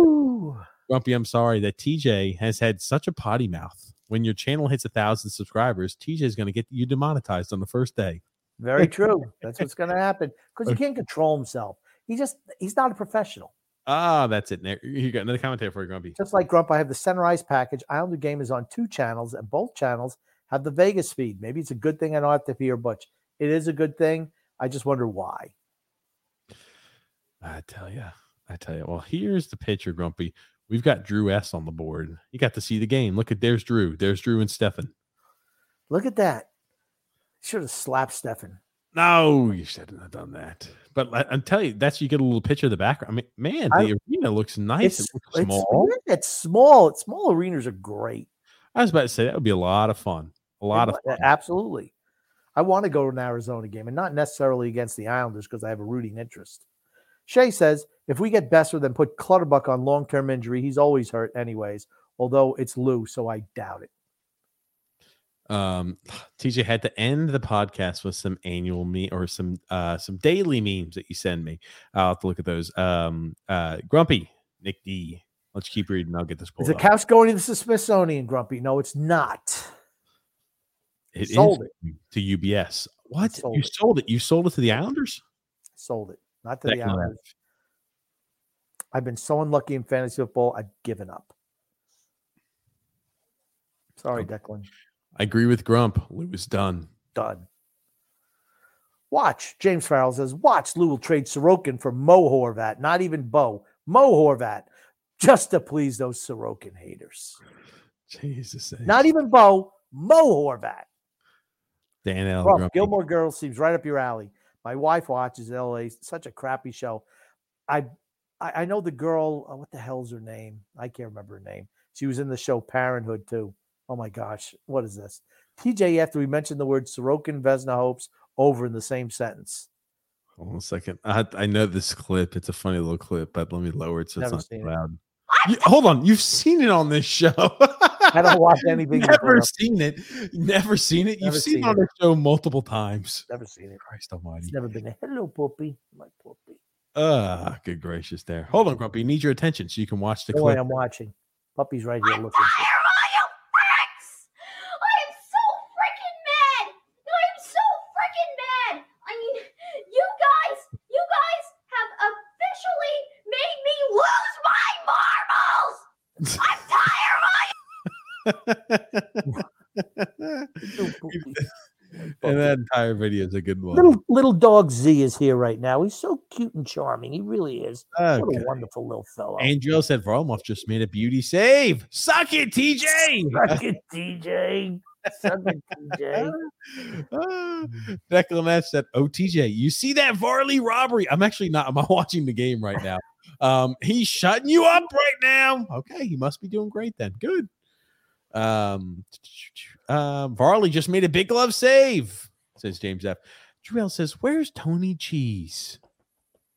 Grumpy, I'm sorry that TJ has had such a potty mouth. When your channel hits a thousand subscribers, TJ is going to get you demonetized on the first day. Very [laughs] true. That's what's going to happen because he can't control himself. He just he's not a professional. Ah, that's it. You got another commentary for you, Grumpy. Just like Grump, I have the Center Ice package. Islander game is on two channels, and both channels have the Vegas feed. Maybe it's a good thing I don't have to hear Butch. It is a good thing. I just wonder why. I tell you, I tell you. Well, here's the picture, Grumpy. We've got Drew S on the board. You got to see the game. Look at there's Drew. There's Drew and Stefan. Look at that. Should have slapped Stefan. No, you shouldn't have done that. But I, I'm telling you, that's you get a little picture of the background. I mean, man, I- the arena looks nice. It's, it looks it's small. It's small. It's small arenas are great. I was about to say that would be a lot of fun. A lot of fun. Absolutely. I want to go to an Arizona game and not necessarily against the Islanders because I have a rooting interest. Shay says if we get Boeser, then put Clutterbuck on long term injury. He's always hurt, anyways, although it's Lou, so I doubt it. um [sighs] TJ had to end the podcast with some annual me or some uh some daily memes that you send me. I'll have to look at those. Um uh Grumpy, Nick D. Let's keep reading. I'll get this point. Is the up. couch going to the Smithsonian, Grumpy? No, it's not. It is sold to UBS. What? sold you it. sold it? You sold it to the Islanders? Sold it, not to the Islanders. I've been so unlucky in fantasy football. I've given up. Sorry, oh, Declan. I agree with Grump. Lou was done. Done. Watch. James Farrell says, watch Lou will trade Sorokin for Mo Horvat, not even Bo. Mo Horvat, just to please those Sorokin haters. Jesus. Not even Bo, Mo Horvat. Dan L. Well, Grumpy. Gilmore Girls seems right up your alley. My wife watches LA. Such a crappy show. I I, I know the girl. uh, what the hell's her name? I can't remember her name. She was in the show Parenthood too. Oh my gosh, what is this? TJ, after we mentioned the word Sorokin Vezina hopes over in the same sentence. Hold on a second. I, I know this clip. It's a funny little clip, but let me lower it so Never it's not loud. You- hold on. You've seen it on this show. [laughs] I don't watch anything. [laughs] Never seen it. Never seen it. You've seen, seen it on the show multiple times. Never seen it. Christ almighty. It's never been a hello puppy. My puppy. Ah, good gracious there. Hold on, Grumpy. Need your attention so you can watch the The way clip. I'm watching. Puppy's right here I'm looking. tired of all you pricks! I am so freaking mad! I am so freaking mad! I mean, you guys, you guys have officially made me lose my marbles! I'm tired of all you [laughs] Little [laughs] puppy. And that entire video is a good one. Little little dog Z is here right now. He's so cute and charming. He really is. What a wonderful little fellow. Angel said Varlamov just made a beauty save. Suck it, TJ. Suck it, DJ. Suck it, [laughs] Declan F said, "Oh, TJ, you see that Varley robbery? I'm actually not. I'm not [laughs] watching the game right now. Um, he's shutting you up right now. Okay, he must be doing great then. Good. Um, uh, Varley just made a big glove save. Says James F. Drew says, "Where's Tony Cheese?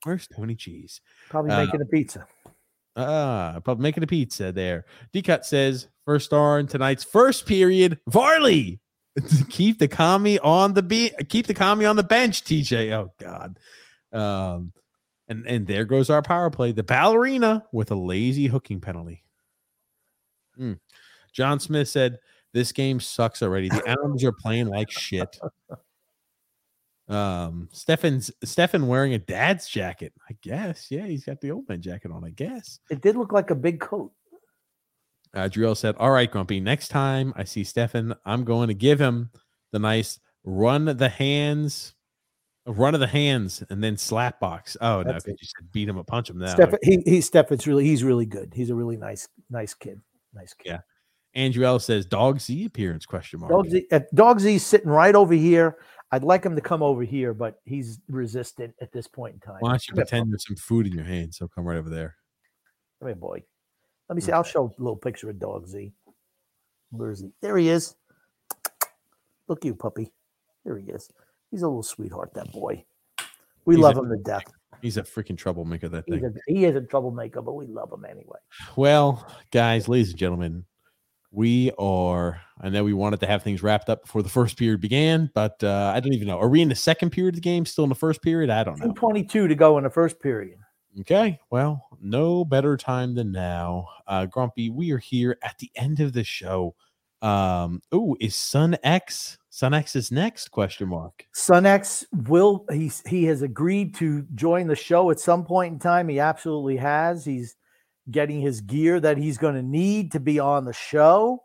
Where's Tony Cheese? Probably Uh, making a pizza. Ah, probably making a pizza there. D cut says first star in tonight's first period. Varley, [laughs] keep the commie on the beat. Keep the commie on the bench. TJ. Oh God. Um, and and there goes our power play. The ballerina with a lazy hooking penalty. Hmm. John Smith said, This game sucks already. The Islanders are playing like shit. Um, Stefan's Stefan wearing a dad's jacket. I guess. Yeah, he's got the old man jacket on. I guess. It did look like a big coat. Uh, Drill said, "All right, Grumpy. Next time I see Stefan, I'm going to give him the nice run of the hands, run of the hands, and then slap box. Oh no, That's because you said beat him or punch him. Now, Stefan, he, he's Stefan's really he's really good. He's a really nice nice kid. Nice kid. Yeah. Andrew L says, "Dog Z appearance?" Question mark. Dog Z, uh, Dog Z's sitting right over here. I'd like him to come over here, but he's resistant at this point in time. Why don't you Come pretend there's some food in your hand? So come right over there. Come here, boy. Let me see. I'll show a little picture of Dog Z. Where is he? There he is. Look, you puppy. There he is. He's a little sweetheart, that boy. We He's love a- him to death. He's a freaking troublemaker. That thing. a, he is a troublemaker, but we love him anyway. Well, guys, ladies and gentlemen, we are. I know we wanted to have things wrapped up before the first period began, but uh, I don't even know. Are we in the second period of the game? Still in the first period? I don't know. 222 to go in the first period. Okay. Well, no better time than now. Uh, Grumpy, we are here at the end of the show. Um, oh, is Sun X? Sun X is next? Question mark. Sun X will he's he has agreed to join the show at some point in time. He absolutely has. He's getting his gear that he's going to need to be on the show.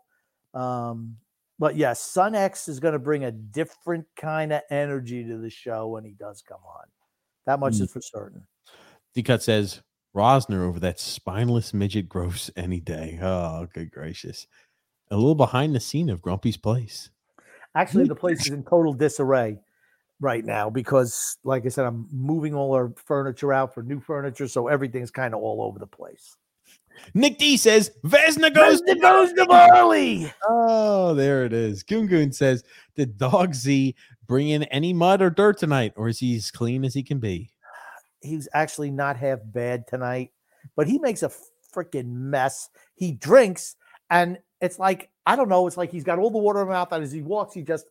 Um, but yes, Sun X is going to bring a different kind of energy to the show when he does come on. That much Mm. is for certain. D Cut says Rosner over that spineless midget gross any day. Oh, good gracious. A little behind the scene of Grumpy's place. Actually, the place is in total disarray right now because, like I said, I'm moving all our furniture out for new furniture, so everything's kind of all over the place. Nick D says Vezina goes Vezina goes to Varley. Oh, there it is. Goon Goon says, Did Dog Z bring in any mud or dirt tonight, or is he as clean as he can be? He's actually not half bad tonight, but he makes a freaking mess. He drinks, and it's like I don't know. It's like he's got all the water in his mouth, and as he walks, he just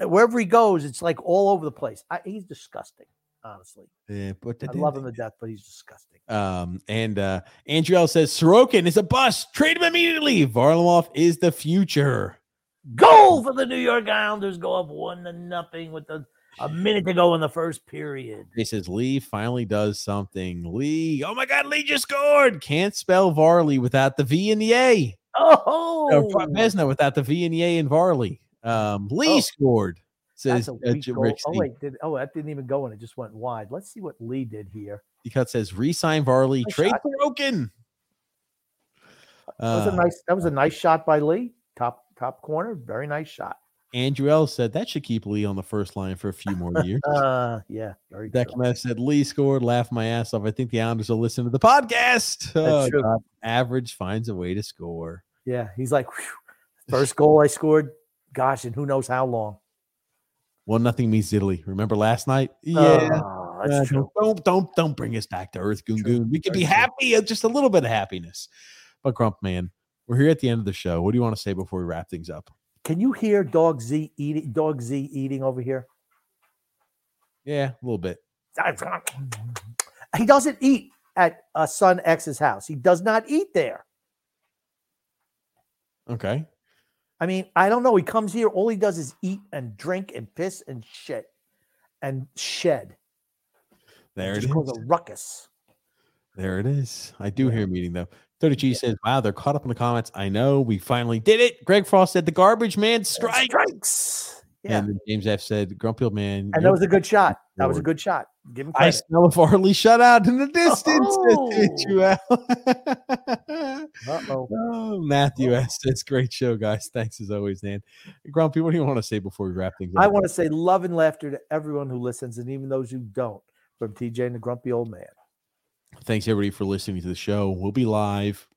wherever he goes, it's like all over the place. I, he's disgusting, honestly. Yeah, but I love him to death, but he's disgusting. Um, and uh Andrew L says Sorokin is a bust. Trade him immediately. Varlamov is the future. Goal for the New York Islanders. Go up one to nothing with the, a minute to go in the first period. He says Lee finally does something. Lee, oh my god, Lee just scored. Can't spell Varley without the V and the A. Oh, Vezina without the V and the A in Varley. Um, Lee Oh. scored. Says uh, weak goal. Rick Oh wait, did, oh that didn't even go in. It just went wide. Let's see what Lee did here. He cut says resign Varley, Nice trade shot. Sorokin. That was a Uh, nice. That was a nice shot by Lee. Top top corner. Very nice shot. Andrew L said that should keep Lee on the first line for a few more years. [laughs] Uh, yeah, very. Declan said Lee scored, laugh my ass off. I think the Islanders will listen to the podcast. [laughs] Oh. God. Average finds a way to score. Yeah, he's like, "Whew, first goal I scored. Gosh, and who knows how long. One nothing means Italy. Remember last night? Yeah. Oh, Uh, that's true. don't don't don't bring us back to earth, Goon. Goon. We can be happy, just a little bit of happiness. But Grump man, we're here at the end of the show. What do you want to say before we wrap things up? Can you hear Dog Z eating? Dog Z eating over here. Yeah, a little bit. He doesn't eat at uh, Son X's house. He does not eat there. Okay. I mean, I don't know. He comes here, all he does is eat and drink and piss and shit and shed. There it is. a ruckus. There it is. I do hear a meeting though. 30G says, Wow, they're caught up in the comments. I know we finally did it. Greg Frost said the garbage man strike. Strikes. Yeah. And then James F said, Grumpy old man. And that was a good shot. That was a good shot. Give him credit. I smell a Varley shutout in the distance. Oh. says you Al. Uh-oh. [laughs] oh, Matthew oh. S says, Great show, guys. Thanks as always, Dan. Grumpy, what do you want to say before we wrap things up? I want to say love and laughter to everyone who listens and even those who don't from TJ and the Grumpy Old Man. Thanks everybody for listening to the show. We'll be live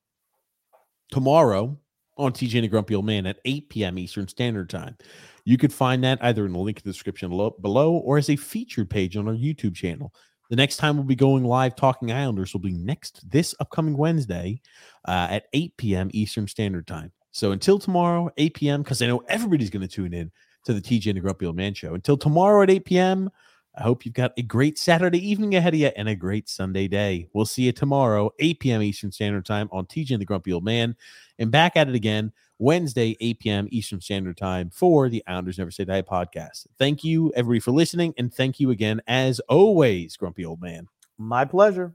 tomorrow on TJ and the Grumpy Old Man at 8 p.m. Eastern Standard Time. You could find that either in the link in the description below or as a featured page on our YouTube channel. The next time we'll be going live talking Islanders will be next this upcoming Wednesday uh, at 8 p.m. Eastern Standard Time. So until tomorrow, 8 p.m., because I know everybody's going to tune in to the TJ and the Grumpy Old Man show. Until tomorrow at 8 p.m., I hope you've got a great Saturday evening ahead of you and a great Sunday day. We'll see you tomorrow, 8 p.m. Eastern Standard Time on TJ and the Grumpy Old Man, and back at it again Wednesday, 8 p.m. Eastern Standard Time for the Islanders Never Say Die podcast. Thank you, everybody, for listening, and thank you again, as always, Grumpy Old Man. My pleasure.